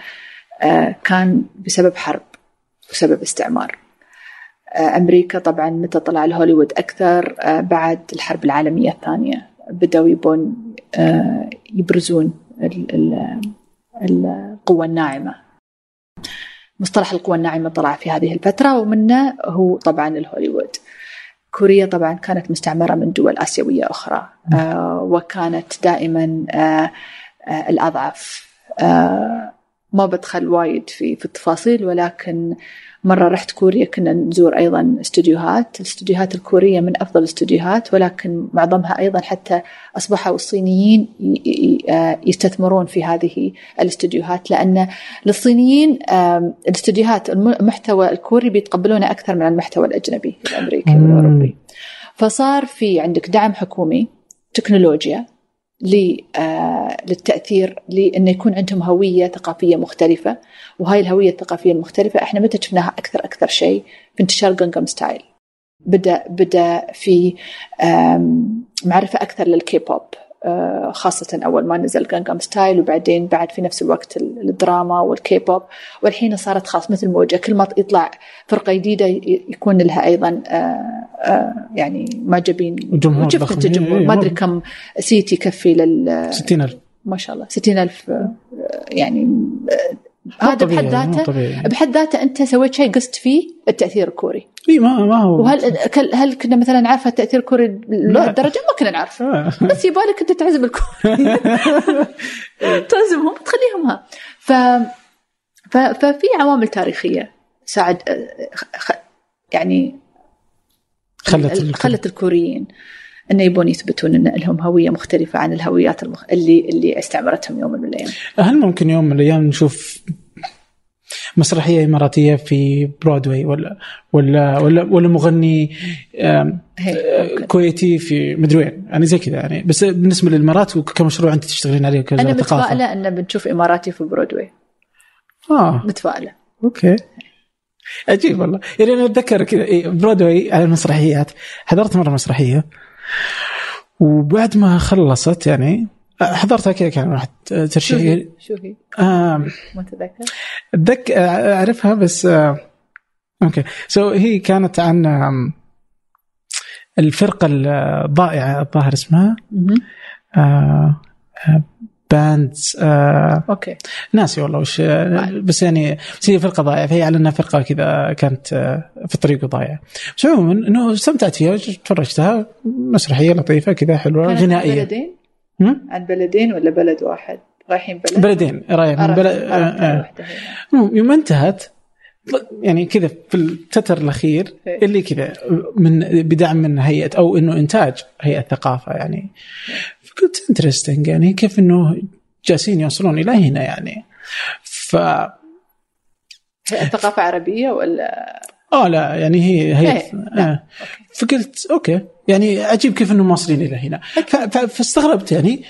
آه كان بسبب حرب بسبب استعمار. آه أمريكا طبعا متى طلع الهوليوود أكثر؟ آه بعد الحرب العالمية الثانية. بدأوا يبون يبرزون ال- ال- القوة الناعمة. مصطلح القوة الناعمة طلع في هذه الفترة ومنه هو طبعا الهوليوود. كوريا طبعا كانت مستعمرة من دول آسيوية أخرى آه وكانت دائما آه آه الأضعف. آه ما بدخل وايد في في التفاصيل ولكن مرة رحت كوريا كنا نزور أيضا استديوهات الاستديوهات الكورية من أفضل الاستديوهات ولكن معظمها أيضا حتى أصبحوا الصينيين آه يستثمرون في هذه الاستديوهات لأن للصينيين الم- المحتوى الكوري بيتقبلونه أكثر من المحتوى الأجنبي الأمريكي. والأوروبي فصار في عندك دعم حكومي تكنولوجيا للتأثير لأنه يكون عندهم هوية ثقافية مختلفة وهاي الهوية الثقافية المختلفة إحنا متى شفناها أكثر أكثر شيء؟ في انتشار جنجم ستايل بدأ بدأ في معرفة أكثر للكي بوب آه، خاصة أول ما نزل Gangnam Style وبعدين بعد في نفس الوقت ال- الدراما والكي بوب والحين صارت خاص مثل موجة. كل ما يطلع فرقة جديدة يكون لها أيضا آه، آه، يعني معجبين. أنت جمهور إيه، ما أدري مو- كم seat يكفي لل 60000 ما شاء الله 60 ألف يعني آه، مو هذا بحد ذاته بحد ذاته أنت سويت شيء قست فيه التأثير الكوري. إي ما ما هو وهل هل كنا مثلا عارفه التأثير الكوري له لا. الدرجه ما كنا نعرف. آه. بس يبالك أنت تعزم الكوري. تعزمهم تخليهم ها. ف... ففي عوامل تاريخية. ساعد. يعني خلت خلت الكوريين. انه يبون يثبتون أن لهم هوية مختلفة عن الهويات المخ... اللي اللي استعمرتهم يوم من الأيام. هل ممكن يوم من الأيام نشوف مسرحية إماراتية في برودواي ولا ولا ولا ولا مغني ممكن. كويتي في مدري وين؟ يعني زي كذا يعني. بس بالنسبة للإمارات وكمشروع أنت تشتغلين عليه أنا متفائلة أن بنشوف إماراتي في برودواي آه. متفائلة. okay. عجيب والله. يعني أنا أتذكر كذا برودواي على المسرحيات. حضرت مرة مسرحية. وبعد ما خلصت يعني حضرتها كذا كان واحد؟ ترشيح شو هي؟ آه ما تذكر؟ أتذكر أعرفها بس آه okay so so هي كانت عن الفرقة الضائعة الظاهر اسمها Band's آه okay ناسي والله وش آه، بس يعني بس هي فرقة ضايعة فهي على إنها فرقة كذا كانت آه، في الطريق ضايعه بس عموما إنه استمتعت فيها تفرجتها مسرحية لطيفة كذا حلوة غنائية بلدين؟ عن بلدين ولا بلد واحد؟ رايحين بلد؟ بلدين رايح من عرفت- بلد آه، آه. يوم انتهت يعني كذا في التتر الأخير إيه. اللي كذا من بدعم من هيئة أو إنه إنتاج هيئة ثقافة يعني فقلت انترستنج يعني كيف إنه جالسين يوصلون إلى هنا يعني ف هي الثقافة عربية ولا آه لا يعني هي هي إيه،. آه. فقلت أوكي يعني عجيب كيف انهم واصلين إلى هنا فاستغربت يعني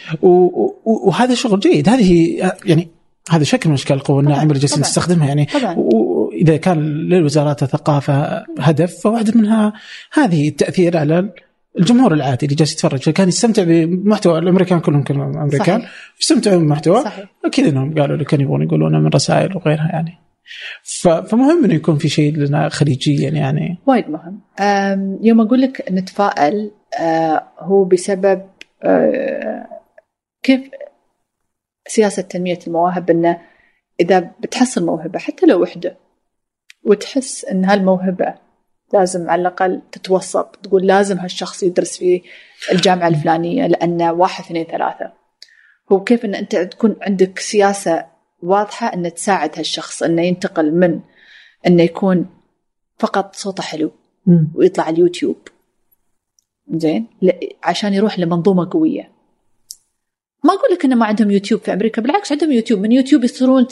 وهذا شغل جيد هذه يعني هذا شكل من أشكال القوه الناعمه اللي جالسين. نستخدمها يعني. وإذا كان للوزارات الثقافه هدف فواحدة منها هذه التأثير على الجمهور العادي اللي جالس يتفرج فكان يستمتع بمحتوى الأمريكان كلهم كلهم أمريكان. يستمتعون بمحتوى أكيد إنهم قالوا اللي كانوا يبغون يقولونه من رسائل وغيرها يعني. فمهم إنه يكون في شيء لنا خليجيا يعني. وايد مهم. يوم أقول لك نتفائل أه، هو بسبب أه، كيف سياسة تنمية المواهب أنه إذا بتحصل موهبة حتى لو وحدة وتحس أن هالموهبة لازم على الأقل تتوسط تقول لازم هالشخص يدرس في الجامعة الفلانية لأن واحد اثنين ثلاثة. هو كيف أن أنت تكون عندك سياسة واضحة أن تساعد هالشخص أنه ينتقل من أنه يكون فقط صوته حلو. ويطلع على اليوتيوب. زين؟ عشان يروح لمنظومة قوية. ما أقول لك إنه ما عندهم يوتيوب في أمريكا بالعكس عندهم يوتيوب. من يوتيوب يصيرون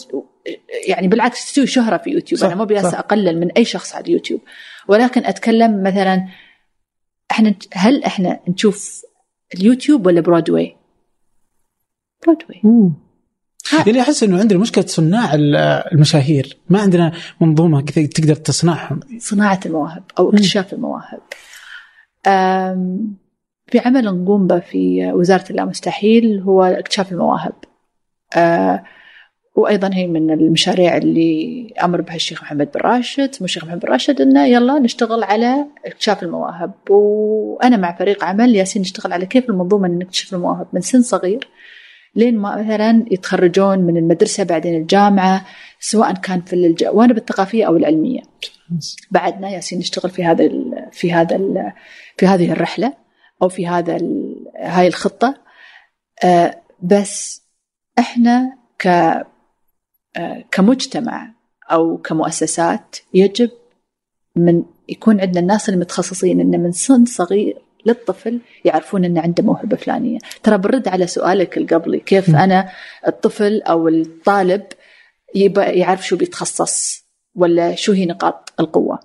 يعني بالعكس تسوي شهرة في يوتيوب. صح، أنا مو يالسة صح. أقلل من أي شخص على اليوتيوب. ولكن أتكلم مثلا إحنا هل إحنا نشوف اليوتيوب ولا برودواي؟ برودواي مم. ها. يعني أحس إنه عندنا مشكلة صناع ال- المشاهير ما عندنا منظومة كذا تقدر تصنعهم صناعة المواهب أو اكتشاف المواهب أم، في عمل نقوم به في وزارة اللامستحيل هو اكتشاف المواهب وأيضا هي من المشاريع اللي أمر بها الشيخ محمد بن راشد. سمو الشيخ محمد بن راشد إنه يلا نشتغل على اكتشاف المواهب. وأنا مع فريق عمل يالسين نشتغل على كيف المنظومة إن نكتشف المواهب من سن صغير لين ما مثلا يتخرجون من المدرسة بعدين الجامعة سواء كان في الجوانب الثقافية أو العلمية. بعدنا ياسين نشتغل في هذا في هذا في هذه الرحلة أو في هذا هاي الخطة. آه، بس إحنا ك كمجتمع أو كمؤسسات يجب من يكون عندنا الناس المتخصصين إن من سن صغير للطفل يعرفون ان عنده موهبة فلانية، ترى برد على سؤالك القبلي كيف م. أنا الطفل أو الطالب يبقى يعرف شو بيتخصص ولا شو هي نقاط القوة.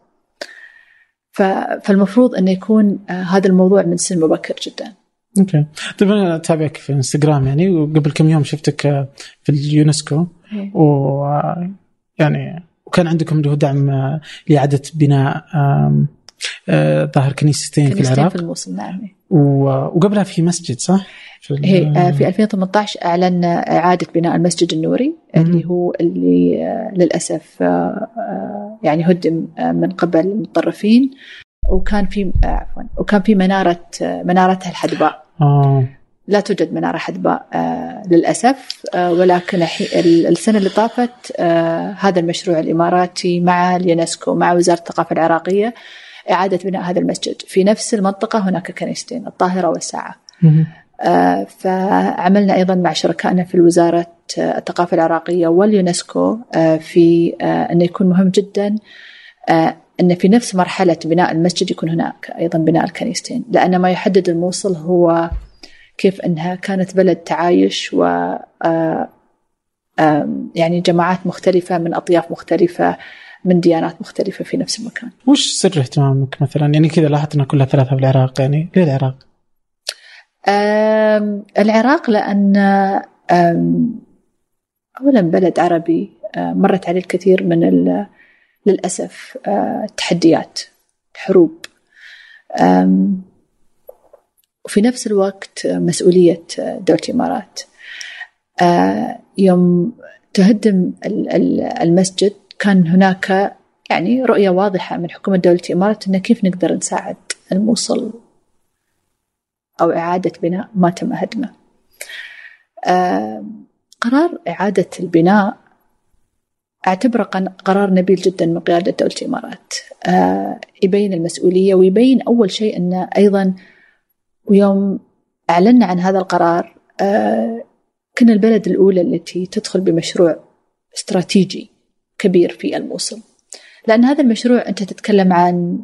فالمفروض إنه يكون آه، هذا الموضوع من سن مبكر جدا. okay طيب أنا أتابعك في إنستغرام يعني وقبل كم يوم شفتك آه، في اليونسكو و آه، يعني وكان عندكم اللي هو دعم آه، لإعادة بناء آه، ظاهر كنيستين في كنيستين العراق في الموصل نعم. و- وقبلها في مسجد صح؟ في هي آه، في 2018 اعلنا إعادة بناء المسجد النوري مم. اللي هو اللي للأسف يعني هدم من قبل المتطرفين وكان في آه، عفوا وكان في منارة آه، منارتها الحدباء. آه. لا توجد منارة حدباء آه، للأسف ولكن السنة اللي طافت هذا المشروع الإماراتي مع اليونسكو مع وزارة الثقافة العراقية إعادة بناء هذا المسجد. في نفس المنطقة هناك كنيستين الطاهرة والساعة. فعملنا أيضا مع شركائنا في وزاره الثقافة العراقية واليونسكو في انه يكون مهم جدا أن في نفس مرحلة بناء المسجد يكون هناك أيضا بناء الكنيستين لأن ما يحدد الموصل هو كيف أنها كانت بلد تعايش و آه، يعني جماعات مختلفة من أطياف مختلفة من ديانات مختلفة في نفس المكان. وش سر اهتمامك مثلا؟ يعني كذا لاحظت انها كلها ثلاثة في العراق يعني ليه العراق؟ العراق لأن أولا بلد عربي آه، مرت عليه الكثير من ال- للأسف آه، التحديات حروب. وفي نفس الوقت آه، مسؤولية آه، دولة الإمارات. يوم تهدم ال- ال- المسجد كان هناك يعني رؤية واضحة من حكومة دولة الإمارات أن كيف نقدر نساعد الموصل أو إعادة بناء ما تم هدمه. قرار إعادة البناء أعتبره قرار نبيل جدا من قيادة دولة الإمارات. آه، يبين المسؤولية ويبين أول شيء أنه أيضا ويوم أعلنا عن هذا القرار آه، كنا البلد الأولى التي تدخل بمشروع استراتيجي كبير في الموصل لأن هذا المشروع أنت تتكلم عن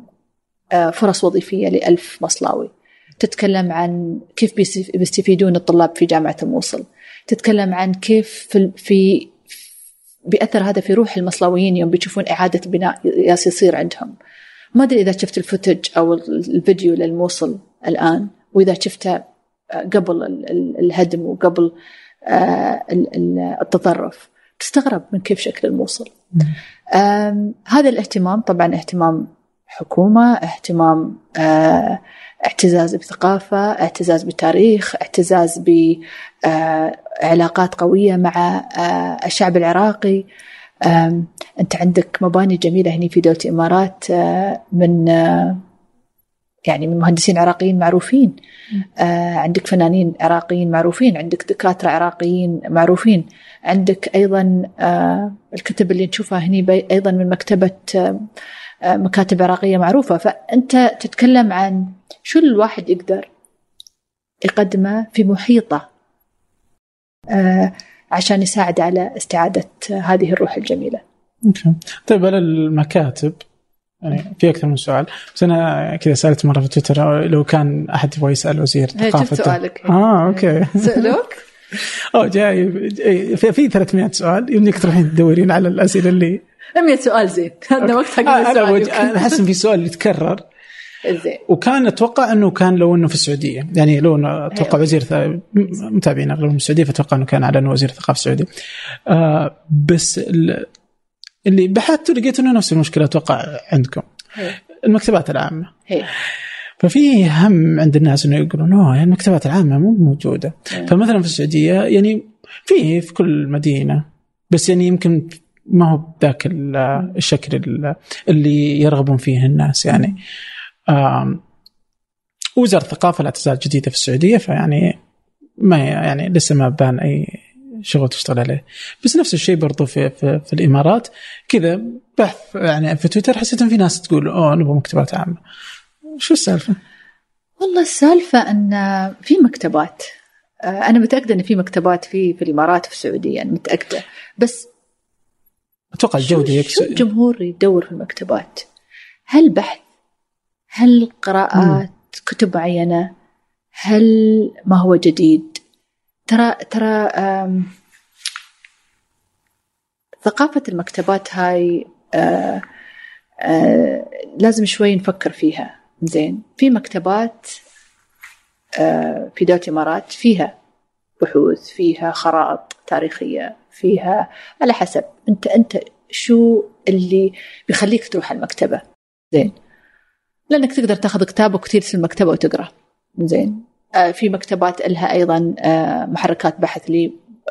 آه، فرص وظيفية لألف مصلاوي. تتكلم عن كيف بيس- بيستفيدون الطلاب في جامعة الموصل تتكلم عن كيف في بيأثر هذا في روح المصلاويين يوم بيشوفون إعادة بناء ياس يصير عندهم. ما أدري إذا شفت الفوتج أو الفيديو للموصل الآن وإذا شفته آه، قبل ال- ال- الهدم وقبل آه، ال- ال- التطرف تستغرب من كيف شكل الموصل. هذا الاهتمام طبعا اهتمام حكومة اهتمام آه، اعتزاز بثقافة اعتزاز بتاريخ اعتزاز بعلاقات قوية مع آه، الشعب العراقي. أنت عندك مباني جميلة هنا في دولة الإمارات آه، من آه، يعني من مهندسين عراقيين معروفين. آه، عندك فنانين عراقيين معروفين عندك دكاترة عراقيين معروفين. عندك أيضا آه، الكتب اللي نشوفها هني بي- أيضا من مكتبة آه، آه، مكاتب عراقية معروفة. فأنت تتكلم عن شو الواحد يقدر يقدمه في محيطه آه، عشان يساعد على استعادة هذه الروح الجميلة. okay. طيب على المكاتب يعني في أكثر من سؤال. بس أنا كذا سألت مرة في تويتر لو كان أحد يبغى يسأل وزير ثقافه سؤالك. آه okay. سألوك؟ أوه جاي في, في 300 سؤال يمديك تروحين تدورين على الأسئلة اللي 100 سؤال زين. هذا وقت حق آه أنا أحس إن في سؤال يتكرر. زين. وكان أتوقع إنه كان لو إنه في السعودية. يعني لو إنه أتوقع وزير متابعين اغلب من السعودية فأتوقع إنه كان على إنه وزير الثقافه السعودي آه بس اللي بحثت لقيت إنه نفس المشكلة أتوقع عندكم. هي. المكتبات العامة. هي. ففي هم عند الناس إنه يقولون أوه المكتبات العامة مو موجودة. هي. فمثلا في السعودية يعني في في كل مدينة. بس يعني يمكن ما هو بذاك الشكل اللي يرغبون فيه الناس يعني وزارة الثقافة لا تزال جديدة في السعودية فيعني ما يعني لسه ما بان أي شغل تشتغل عليه. بس نفس الشيء برضو في, في, في الإمارات كذا بحث يعني في تويتر حسيت ان في ناس تقول أوه نبغى مكتبات عامة. شو السالفة؟ والله السالفة إن في مكتبات أنا متأكدة إن في مكتبات في في الإمارات وفي السعودية يعني متأكدة. بس أتوقع الجوده يكسر شو الجمهور يدور في المكتبات؟ هل بحث؟ هل قراءات مم. كتب معينة؟ هل ما هو جديد؟ ترى ترى ثقافة المكتبات هاي آآ آآ لازم شوي نفكر فيها زين في مكتبات في دولة الإمارات فيها بحوث فيها خرائط تاريخية فيها على حسب. أنت أنت شو اللي بيخليك تروح المكتبة؟ زين. لأنك تقدر تاخذ كتاب وكثير في المكتبة وتقرأ. زين. في مكتبات لها أيضا محركات بحث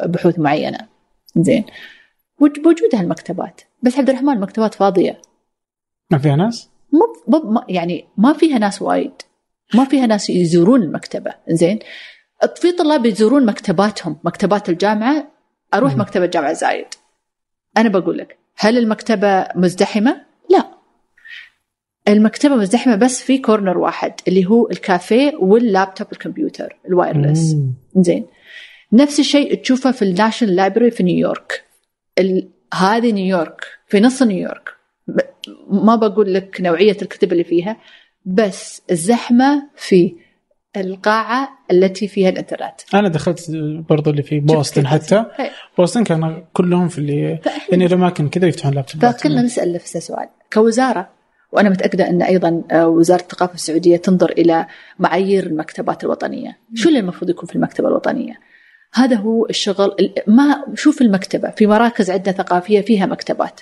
لبحوث معينة. زين. بوجود هالمكتبات. بس عبد الرحمن المكتبات فاضية. ما فيها ناس؟ مو يعني ما فيها ناس وايد. ما فيها ناس يزورون المكتبة. زين. في طلاب يزورون مكتباتهم مكتبات الجامعة. أروح م. مكتبة جامعه زايد. أنا بقول لك هل المكتبة مزدحمة؟ لا. المكتبة مزدحمة بس في corner واحد اللي هو الكافيه واللابتوب الكمبيوتر ال wireless. زين. نفس الشيء تشوفه في ال National Library في نيويورك. ال... هذه نيويورك في نص نيويورك. ما بقول لك نوعية الكتب اللي فيها بس الزحمة في القاعة التي فيها الانترنت أنا دخلت برضو اللي في بوسطن حتى. هي. بوسطن كانوا كلهم في اللي يعني الأماكن كذا يفتحون لابتوبات. فكلنا نسأل نفس السؤال كوزارة وأنا متأكدة أن أيضا وزارة الثقافة السعودية تنظر إلى معايير المكتبات الوطنية. شو اللي المفروض يكون في المكتبة الوطنية؟ هذا هو الشغل ما شوف المكتبة. في مراكز عدة ثقافية فيها مكتبات.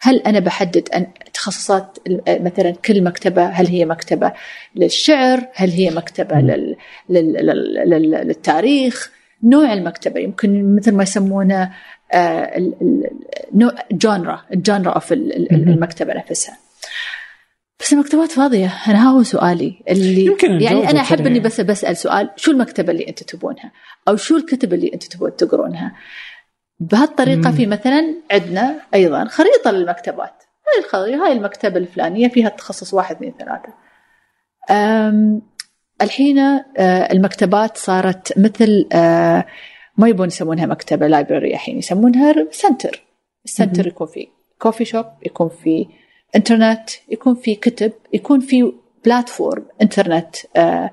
هل أنا بحدد أن تخصصات مثلا كل مكتبة هل هي مكتبة للشعر؟ هل هي مكتبة لل... لل... لل... للتاريخ؟ نوع المكتبة يمكن مثل ما يسمونه نوع genre ال genre of المكتبة نفسها. بس المكتبات فاضية. أنا ها هو سؤالي. اللي يمكن يعني أنا أحب إني بس بسأل سؤال شو المكتبة اللي أنتم تبونها؟ أو شو الكتب اللي أنتم تبون تقرونها؟ بهالطريقة في مثلا عندنا أيضا خريطة للمكتبات. هاي الخريطة هاي المكتبة الفلانية فيها تخصص واحد اثنين ثلاثة. الحين المكتبات صارت مثل ما يبون يسمونها مكتبة library الحين يسمونها center ال center يكون فيه coffee shop يكون فيه انترنت يكون في كتب يكون في platform انترنت آه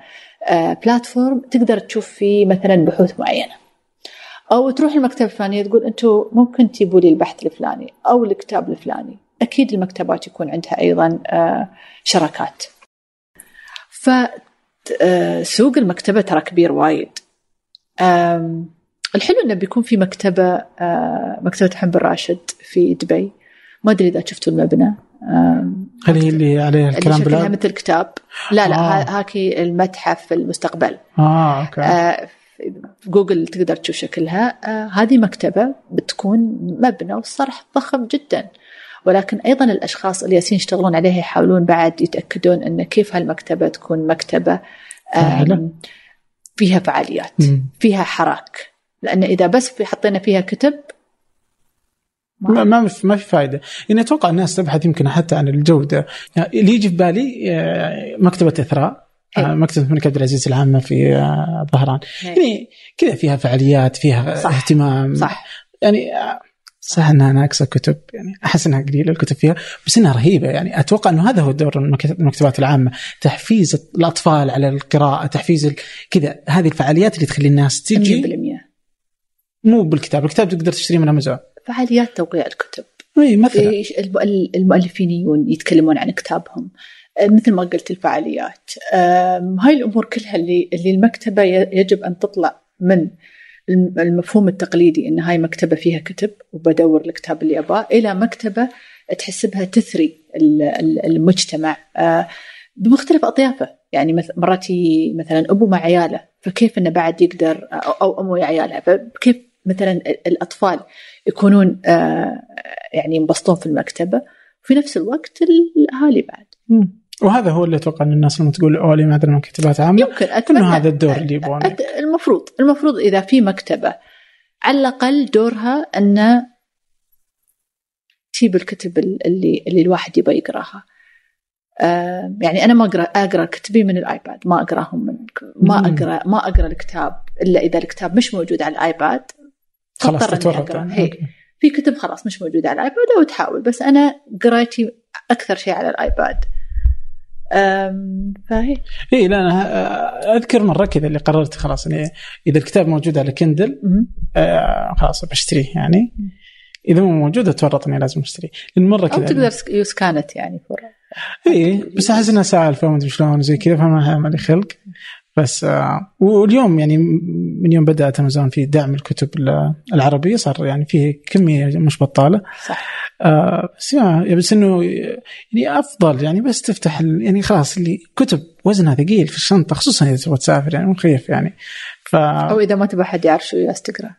آه platform تقدر تشوف فيه مثلا بحوث معينة. أو تروح المكتبة الفلانية تقول أنتم ممكن تجيبوا لي البحث الفلاني أو الكتاب الفلاني. أكيد المكتبات يكون عندها أيضا آه شراكات. ف سوق المكتبة ترى كبير وايد. الحلو إنه بيكون في مكتبة مكتبة محمد بن راشد في دبي. ما أدري إذا شفتوا المبنى. هل هي اللي عليها الكلام اللي فيها مثل كتاب لا لا آه. هذاك المتحف المستقبل. آه okay. آه جوجل تقدر تشوف شكلها. آه هذه مكتبة بتكون مبنى والصرح ضخم جدا. ولكن أيضا الأشخاص اللي يالسين يشتغلون عليها يحاولون بعد يتأكدون إن كيف هالمكتبة تكون مكتبة فيها فعاليات فيها حراك. لأن إذا بس حطينا فيها كتب ما ما ما في فائده يعني أتوقع الناس تبحث يمكن حتى عن الجودة. يعني اللي يجي في بالي آه، مكتبة إثراء. آه، مكتبه الملك عبد العزيز العامه في آه، ظهران. يعني كذا فيها فعاليات فيها صح. اهتمام. صح. يعني آه، صح انها ناقصه كتب يعني أحس إنها قليلة الكتب فيها بس إنها رهيبة. يعني أتوقع إنه هذا هو دور المكتبات العامة. تحفيز الأطفال على القراءة تحفيز كذا. هذه الفعاليات اللي تخلي الناس تجي. 100% مو بالكتاب. الكتاب تقدر تشتريه من أمازون. فعاليات توقيع الكتب. اي مثلا. المؤلفين يجون يتكلمون عن كتابهم. مثل ما قلت الفعاليات. هاي الأمور كلها اللي اللي المكتبة يجب أن تطلع من المفهوم التقليدي إن هاي مكتبة فيها كتب وبدور الكتاب اللي أباه إلى مكتبة تحس بها تثري المجتمع. آه، بمختلف أطيافه. يعني مرات مثلا أبو مع عياله فكيف إنه بعد يقدر أو ام ويا عيالها؟ فكيف مثلا الأطفال يكونون آه، يعني ينبسطون في المكتبة؟ وفي نفس الوقت الاهالي بعد. وهذا هو اللي أتوقع إن الناس لما تقول اولي ما عندنا مكتبات عامة. يمكن أتمنى. إنه هذا الدور اللي يبغونه المفروض المفروض إذا في مكتبة على الأقل دورها ان تجيب الكتب اللي اللي الواحد يبغى يقراها. آه يعني أنا ما أقرأ أقرأ كتبي من الآيباد ما أقراهم من ما أقرأ ما أقرأ الكتاب إلا إذا الكتاب مش موجود على الآيباد. خلاص تتورط في كتب خلاص مش موجودة على الآيباد أو تحاول بس أنا قرايتي أكثر شيء على الآيباد. فهي. اي لا أنا أذكر مرة كذا اللي قررت خلاص يعني إذا الكتاب موجود على كندل آه خلاص بشتريه يعني. إذا مو موجود أتورط إني لازم أشتريه. لأن مرة كذا تقدر use كانت يعني اي بس أحس إنها سالفه وما أدري شلون زي كذا فما لي خلق. بس آه واليوم يعني من يوم بدأت امازون في دعم الكتب العربية صار يعني فيه كمية مش بطالة. صح. آه بس يا بس إنه يعني أفضل يعني بس تفتح يعني خلاص اللي كتب وزنها ثقيل في الشنطة خصوصا إذا تبغى تسافر يعني مخيف يعني. ف أو إذا ما تبغى حد يعرف شو تقرا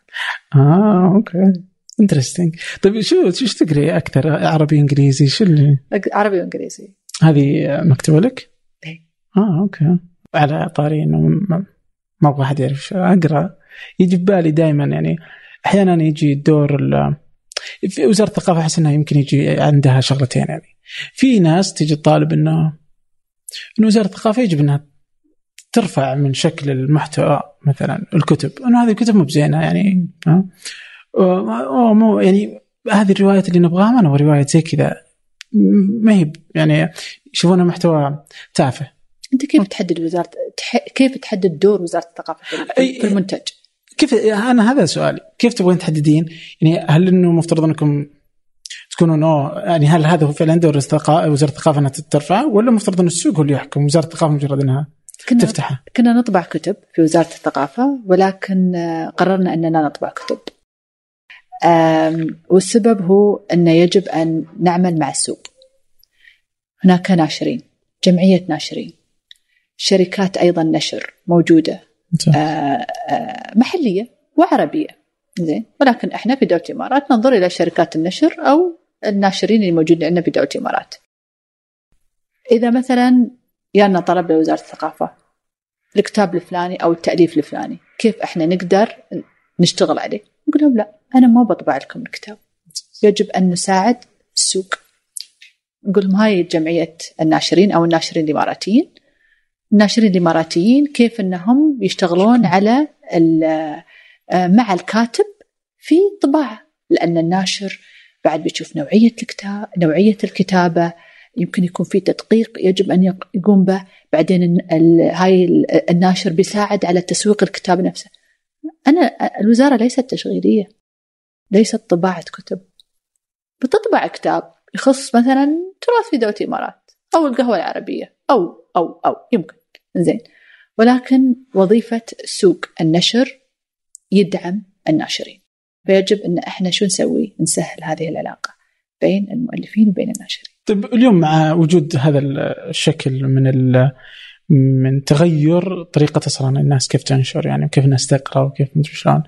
آه أوكي. interesting طيب شو شو تقري أكثر؟ عربي إنجليزي شو اللي عربي وإنجليزي. هذه مكتوبة لك؟ إيه. آه أوكي. على طاري إنه ما أبغى أحد يعرف أقرأ. يجي ببالي دائما يعني أحيانا يجي دور في وزارة الثقافة أحس إنها يمكن يجي عندها شغلتين يعني. في ناس تجي تطالب انه ان وزارة الثقافة يجب إنها ترفع من شكل المحتوى مثلا الكتب. إنه هذه الكتب مو بزينة يعني أو مو يعني هذه الروايات اللي نبغاها ما نبغى رواية زي كذا. ما هي يعني يشوفونها محتوى تافه. أنت كيف تحدد وزاره تح... كيف تحدد دور وزارة الثقافة في المنتج؟ كيف أنا هذا سؤالي كيف تبغين تحددين؟ يعني هل إنه مفترض إنكم تكونون اوه يعني هل هذا هو فعلا دور وزارة الثقافة إنها ترفع ولا مفترض إن السوق هو اللي يحكم وزارة الثقافة مجرد إنها كنا تفتحها؟ كنا نطبع كتب في وزارة الثقافة ولكن قررنا إننا نطبع كتب. والسبب هو إنه يجب أن نعمل مع السوق. هناك ناشرين، جمعية ناشرين. شركات أيضا نشر موجودة آه آه محلية وعربية زين ولكن إحنا في دولة الإمارات ننظر إلى شركات النشر أو الناشرين اللي موجودين عندنا في دولة الإمارات. إذا مثلا يانا طلب لوزارة الثقافة الكتاب الفلاني أو التأليف الفلاني، كيف إحنا نقدر نشتغل عليه؟ نقول لهم لا أنا ما بطبع لكم الكتاب. يجب أن نساعد السوق. نقول لهم هاي جمعية الناشرين أو الناشرين الإماراتيين الناشرين الإماراتيين كيف إنهم يشتغلون على آه، مع الكاتب في طباعة لأن الناشر بعد بيشوف نوعية الكتاب نوعية الكتابة يمكن يكون في تدقيق يجب أن يقوم به بعدين هاي الناشر بيساعد على تسويق الكتاب نفسه. أنا الوزارة ليست تشغيلية ليست طباعة كتب. بتطبع كتاب يخص مثلا تراث في دولة الإمارات أو القهوة العربية أو أو أو يمكن. زين. ولكن وظيفة سوق النشر يدعم الناشرين. فيجب أن إحنا شو نسوي؟ نسهل هذه العلاقة بين المؤلفين وبين الناشرين. طيب اليوم مع وجود هذا الشكل من من تغير طريقة أصلا الناس كيف تنشر يعني وكيف الناس تقرأ وكيف مدري شلون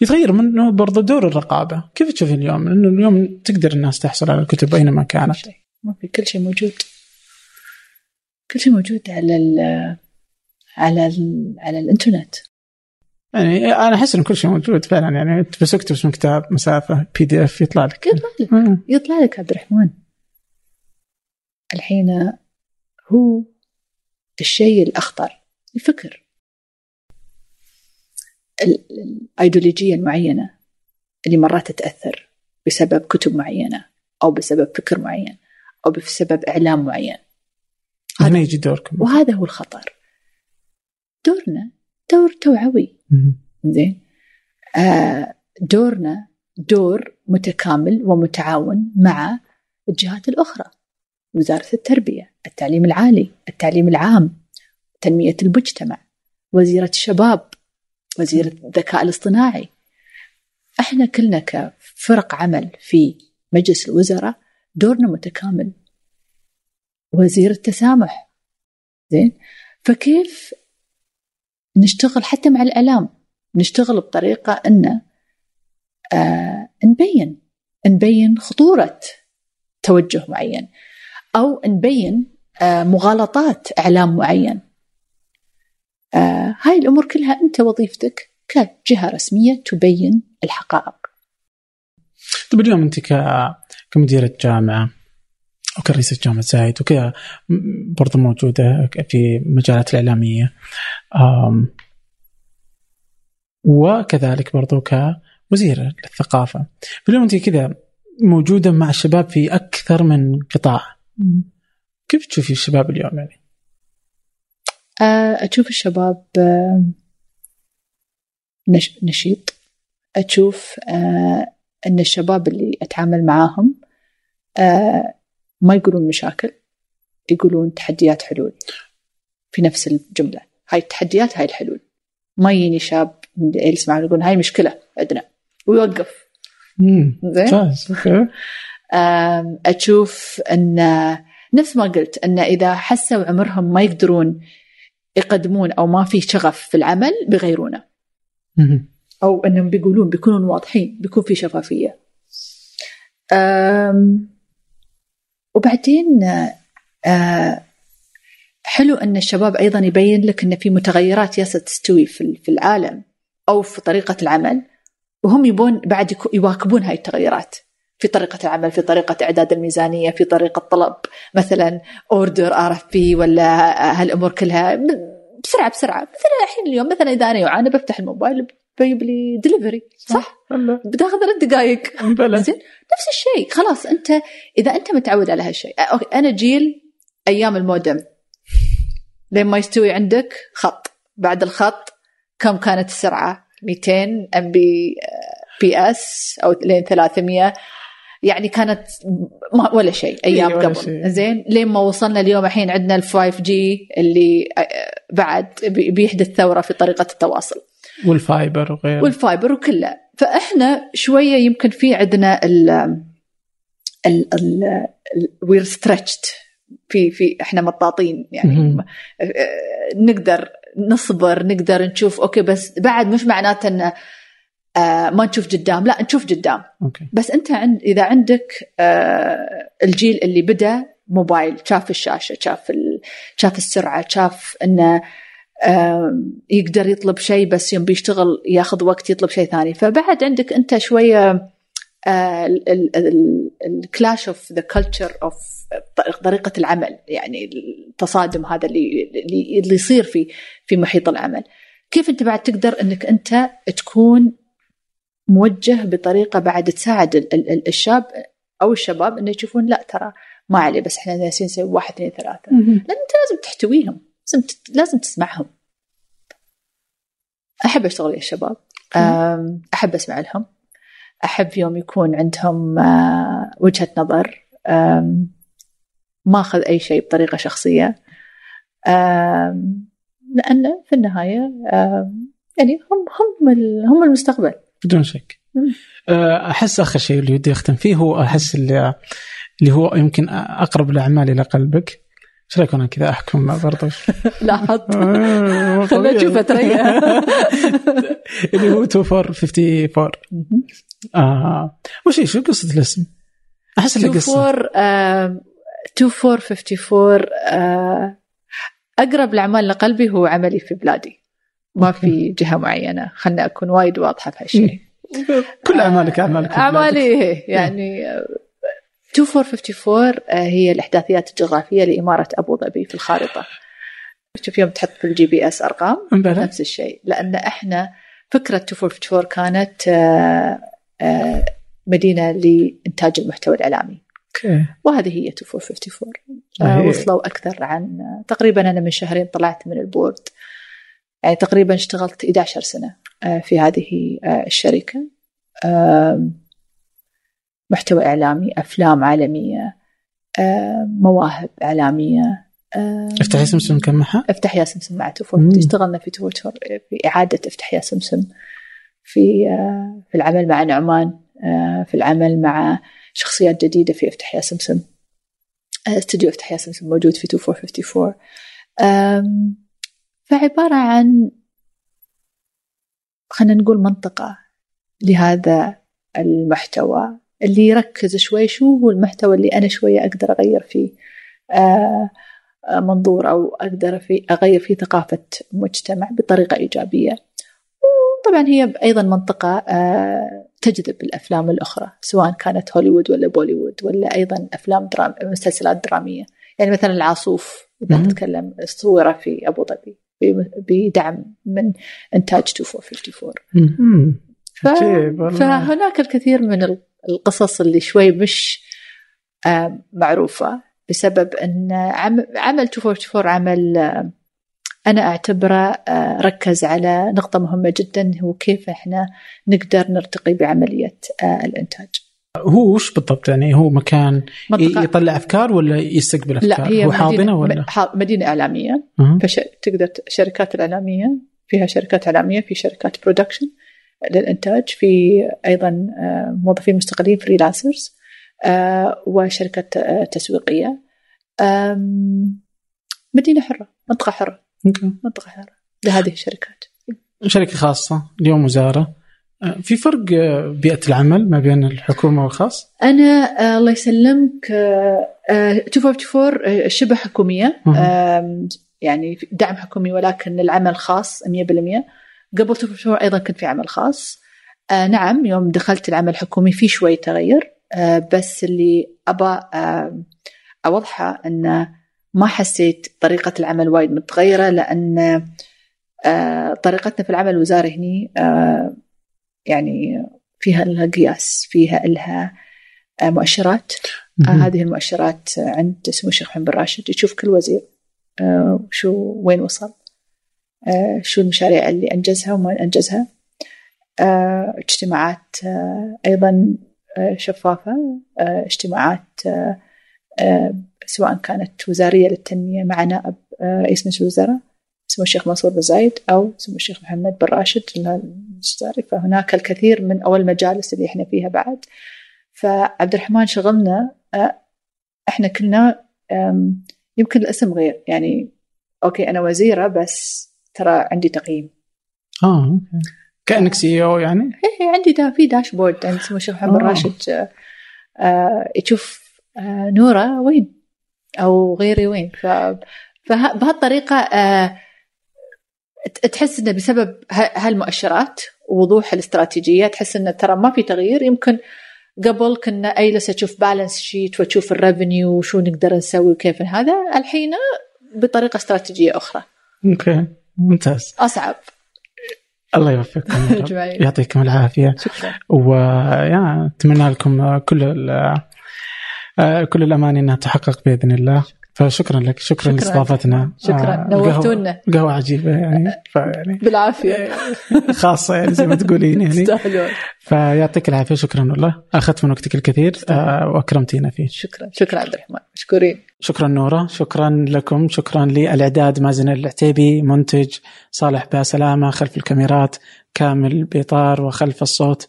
يتغير منه برضه دور الرقابة. كيف تشوفين اليوم؟ لأنه اليوم تقدر الناس تحصل على الكتب أينما كانت. ما في كل شيء موجود. كل شيء موجود على ال على ال على الإنترنت. يعني أنا أحس إن كل شيء موجود فعلا. يعني بس اكتب اسم كتاب مسافة بي دي اف يطلع لك. يطلع لك. يطلع لك عبد الرحمن. الحين هو الشيء الأخطر الفكر. الأيديولوجية المعينة اللي مرات تأثر بسبب كتب معينة أو بسبب فكر معين أو بسبب إعلام معين. هنا يجي دوركم. وهذا هو الخطر. دورنا دور توعوي. زين. آه دورنا دور متكامل ومتعاون مع الجهات الأخرى. وزارة التربية التعليم العالي التعليم العام تنمية المجتمع وزيرة الشباب وزيرة الذكاء الاصطناعي. إحنا كلنا كفرق عمل في مجلس الوزراء دورنا متكامل. وزير التسامح. زين؟ فكيف نشتغل حتى مع الإعلام نشتغل بطريقة أن آه نبين نبين خطورة توجه معين أو نبين آه مغالطات إعلام معين. آه هاي الأمور كلها أنت وظيفتك كجهة رسمية تبين الحقائق. طيب اليوم أنت كمديرة جامعة وكرئيسة جامعة زايد وكذا. برضو موجودة في مجالات الإعلامية. وكذلك برضو كوزيرة للثقافة. فاليوم أنت كذا موجودة مع الشباب في أكثر من قطاع كيف تشوفي الشباب اليوم يعني؟ آه، أشوف الشباب نشيط. أشوف آه، أن الشباب اللي أتعامل معاهم آه، ما يقولون مشاكل يقولون تحديات حلول في نفس الجملة. هاي التحديات هاي الحلول. ما يجيني شاب يسمع يقول هاي مشكلة عندنا. ويوقف. زين؟ أشوف أن نفس ما قلت أن إذا حسوا عمرهم ما يقدرون يقدمون أو ما في شغف في العمل بيغيرونه. أو أنهم بيقولون بيكونون واضحين بيكون في شفافية. وبعدين آه، حلو أن الشباب أيضا يبين لك أن في متغيرات ياسة تستوي في العالم أو في طريقة العمل وهم يبون بعد يواكبون هاي التغيرات. في طريقة العمل في طريقة إعداد الميزانية في طريقة طلب مثلا order RFP ولا هالأمور كلها. بسرعة بسرعة. مثلا الحين اليوم مثلا إذا أنا جوعانة بفتح الموبايل بجيب لي دليفري صح؟ بتاخذ ثلاث دقائق زين؟ نفس الشيء. خلاص أنت إذا أنت متعود على هالشيء. أوكي. أنا جيل أيام المودم. لين ما يستوي عندك خط. بعد الخط كم كانت السرعة؟ 200 Mbps أو لين 300 يعني كانت ما ولا شيء أيام إيه قبل. شيء. زين؟ لين ما وصلنا اليوم الحين عندنا ال 5G اللي آه، بعد بيحدث ثورة في طريقة التواصل. والفايبر وغيره. والفايبر وكله. فإحنا شوية يمكن في عندنا ال ال ال we're stretched في في إحنا مطاطين يعني. نقدر نصبر نقدر نشوف أوكي بس بعد مش معناته انه آه ما نشوف قدام. لا نشوف قدام. بس أنت عند إذا عندك آه الجيل اللي بدأ موبايل شاف الشاشة شاف شاف السرعة شاف إنه يقدر يطلب شيء بس يوم بيشتغل ياخذ وقت يطلب شيء ثاني. فبعد عندك انت شوية ال clash of the culture of طريقة العمل يعني التصادم هذا اللي اللي يصير في في محيط العمل. كيف انت بعد تقدر انك انت تكون موجه بطريقة بعد تساعد الشاب أو الشباب إنه يشوفون لا ترى ما عليه بس إحنا جالسين نسوي واحد اثنين ثلاثة. لأن أنت لازم تحتويهم. لازم لازم تسمعهم. أحب أشتغل ويا الشباب. أحب أسمع لهم. أحب يوم يكون عندهم آه، وجهة نظر. ما أخذ أي شيء بطريقة شخصية. لأن في النهاية يعني هم هم هم المستقبل. بدون شك. آه، أحس آخر شيء اللي ودي أختم فيه هو أحس اللي اللي هو يمكن أقرب الأعمال إلى قلبك. إيش رأيك أنا كذا أحكم برضه لاحظت خلنا نشوف تريح اللي هو 2454 آه وش شو قصة الاسم؟ أحس انه قصة. 2454 آه، أقرب الاعمال لقلبي هو عملي في بلادي. ما في جهة معينة. خلنا أكون وايد واضحة في هالشيء. كل أعمالك أعمالك أعمالي يعني 2454 آه، هي الإحداثيات الجغرافية لإمارة أبو ظبي في الخارطة. شوف يوم تحط في ال GPS أرقام بلى نفس الشيء لأن إحنا فكرة 2454 كانت آه، آه، مدينة لإنتاج المحتوى الإعلامي. أوكي. وهذه هي 2454 ما آه، هي- وصلوا أكثر عن تقريبا أنا من شهرين طلعت من ال board. يعني تقريبا اشتغلت 11 سنة في هذه الشركة. محتوى إعلامي أفلام عالمية آم، مواهب إعلامية آم، افتح يا سمسم كم معها؟ افتح يا سمسم مع. توفر اشتغلنا في توفر في إعادة افتح يا سمسم في آه، في العمل مع نعمان آه، في العمل مع شخصيات جديدة في افتح يا سمسم آه، استوديو افتح يا سمسم موجود في 2454 آم، فعبارة عن خلينا نقول منطقة لهذا المحتوى اللي يركز شوي شو هو المحتوى اللي أنا شوية أقدر أغير فيه آه، منظور أو أقدر في أغير فيه ثقافة مجتمع بطريقة إيجابية وطبعا هي أيضا منطقة آه، تجذب الأفلام الأخرى سواء كانت هوليوود ولا بوليوود ولا أيضا أفلام درام مسلسلات درامية يعني مثلا العاصوف إذا. نتكلم صورة في أبو ظبي بدعم من إنتاج 2454 مم. ف... فهناك الكثير من ال- القصص اللي شوي مش آه، معروفة بسبب أن عم- عمل 244 عمل آه، أنا أعتبره آه، ركز على نقطة مهمة جدا هو كيف إحنا نقدر نرتقي بعملية الإنتاج هو وش بالضبط يعني هو مكان يطلع أفكار ولا يستقبل أفكار؟ لا هي هو حاضنة ولا؟ ح- مدينة إعلامية أها. فش... تقدر ت- شركات الإعلامية فيها شركات إعلامية في شركات production للإنتاج في أيضا آه، موظفين مستقلين freelancers وشركة آه، تسويقية. مدينة حرة منطقة حرة. منطقة حرة لهذه الشركات. شركة خاصة اليوم وزارة. آه، في فرق آه، بيئة العمل ما بين الحكومة والخاص؟ أنا آه، الله يسلمك آه، آه، 244 آه، شبه حكومية. يعني دعم حكومي ولكن العمل خاص 100% قبل 244 أيضا كنت في عمل خاص. آه، نعم يوم دخلت العمل الحكومي في شوي تغير. آه، بس اللي أبى آه، أوضحه أن ما حسيت طريقة العمل وايد متغيرة لأن آه، طريقتنا في العمل الوزاري هني آه، يعني فيها لها قياس فيها لها آه، مؤشرات. آه،. هذه المؤشرات عند سمو الشيخ محمد بن راشد. يشوف كل وزير آه، شو وين وصل. شو المشاريع اللي أنجزها وما أنجزها. آه، اجتماعات آه، أيضا آه، شفافة. آه، اجتماعات آه، آه، سواء كانت وزارية للتنمية مع نائب آه، رئيس مجلس الوزراء سمو الشيخ منصور بن زايد أو سمو الشيخ محمد بن راشد فهناك الكثير من أو المجالس اللي إحنا فيها بعد. فعبد الرحمن شغلنا آه، إحنا كنا يمكن الاسم غير. يعني أوكي أنا وزيرة بس ترى عندي تقييم. آه أوكي. كأنك CEO يعني؟ هي عندي دا في dashboard عند سمو الشيخ محمد آه. راشد. آه، آه، يشوف آه، نورة وين؟ أو غيري وين. ف فبهالطريقه آه، تحس إنه بسبب هالمؤشرات ووضوح الاستراتيجية تحس إنه ترى ما في تغيير. يمكن قبل كنا اي لسه تشوف balance sheet وتشوف ال revenue وشو نقدر نسوي وكيف هذا. الحين بطريقة استراتيجية أخرى. أوكي. ممتاز. أصعب. الله يوفقكم. يعطيكم العافية. شكرا. ويا أتمنى لكم كل آه، كل الاماني إنها تحقق بإذن الله. فشكرا لك شكرا, شكراً. لاستضافتنا. شكراً. آه، نورتونا. قهوة- عجيبة يعني فيعني بالعافية. خاصة يعني زي ما تقولين يعني. فيعطيك العافية شكرا والله. أخذت من وقتك الكثير آه، وأكرمتينا فيه. شكرا. شكرا عبد الرحمن. مشكورين. شكرا نورة شكرا لكم شكرا للإعداد مازن العتيبي منتج صالح باسلامة خلف الكاميرات كامل بيطار وخلف الصوت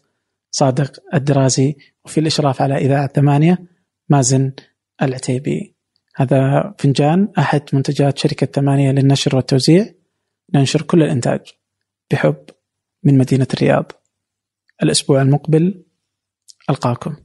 صادق الدرازي وفي الإشراف على إذاعة ثمانية مازن العتيبي. هذا فنجان أحد منتجات شركة ثمانية للنشر والتوزيع ننشر كل الإنتاج بحب من مدينة الرياض. الأسبوع المقبل ألقاكم.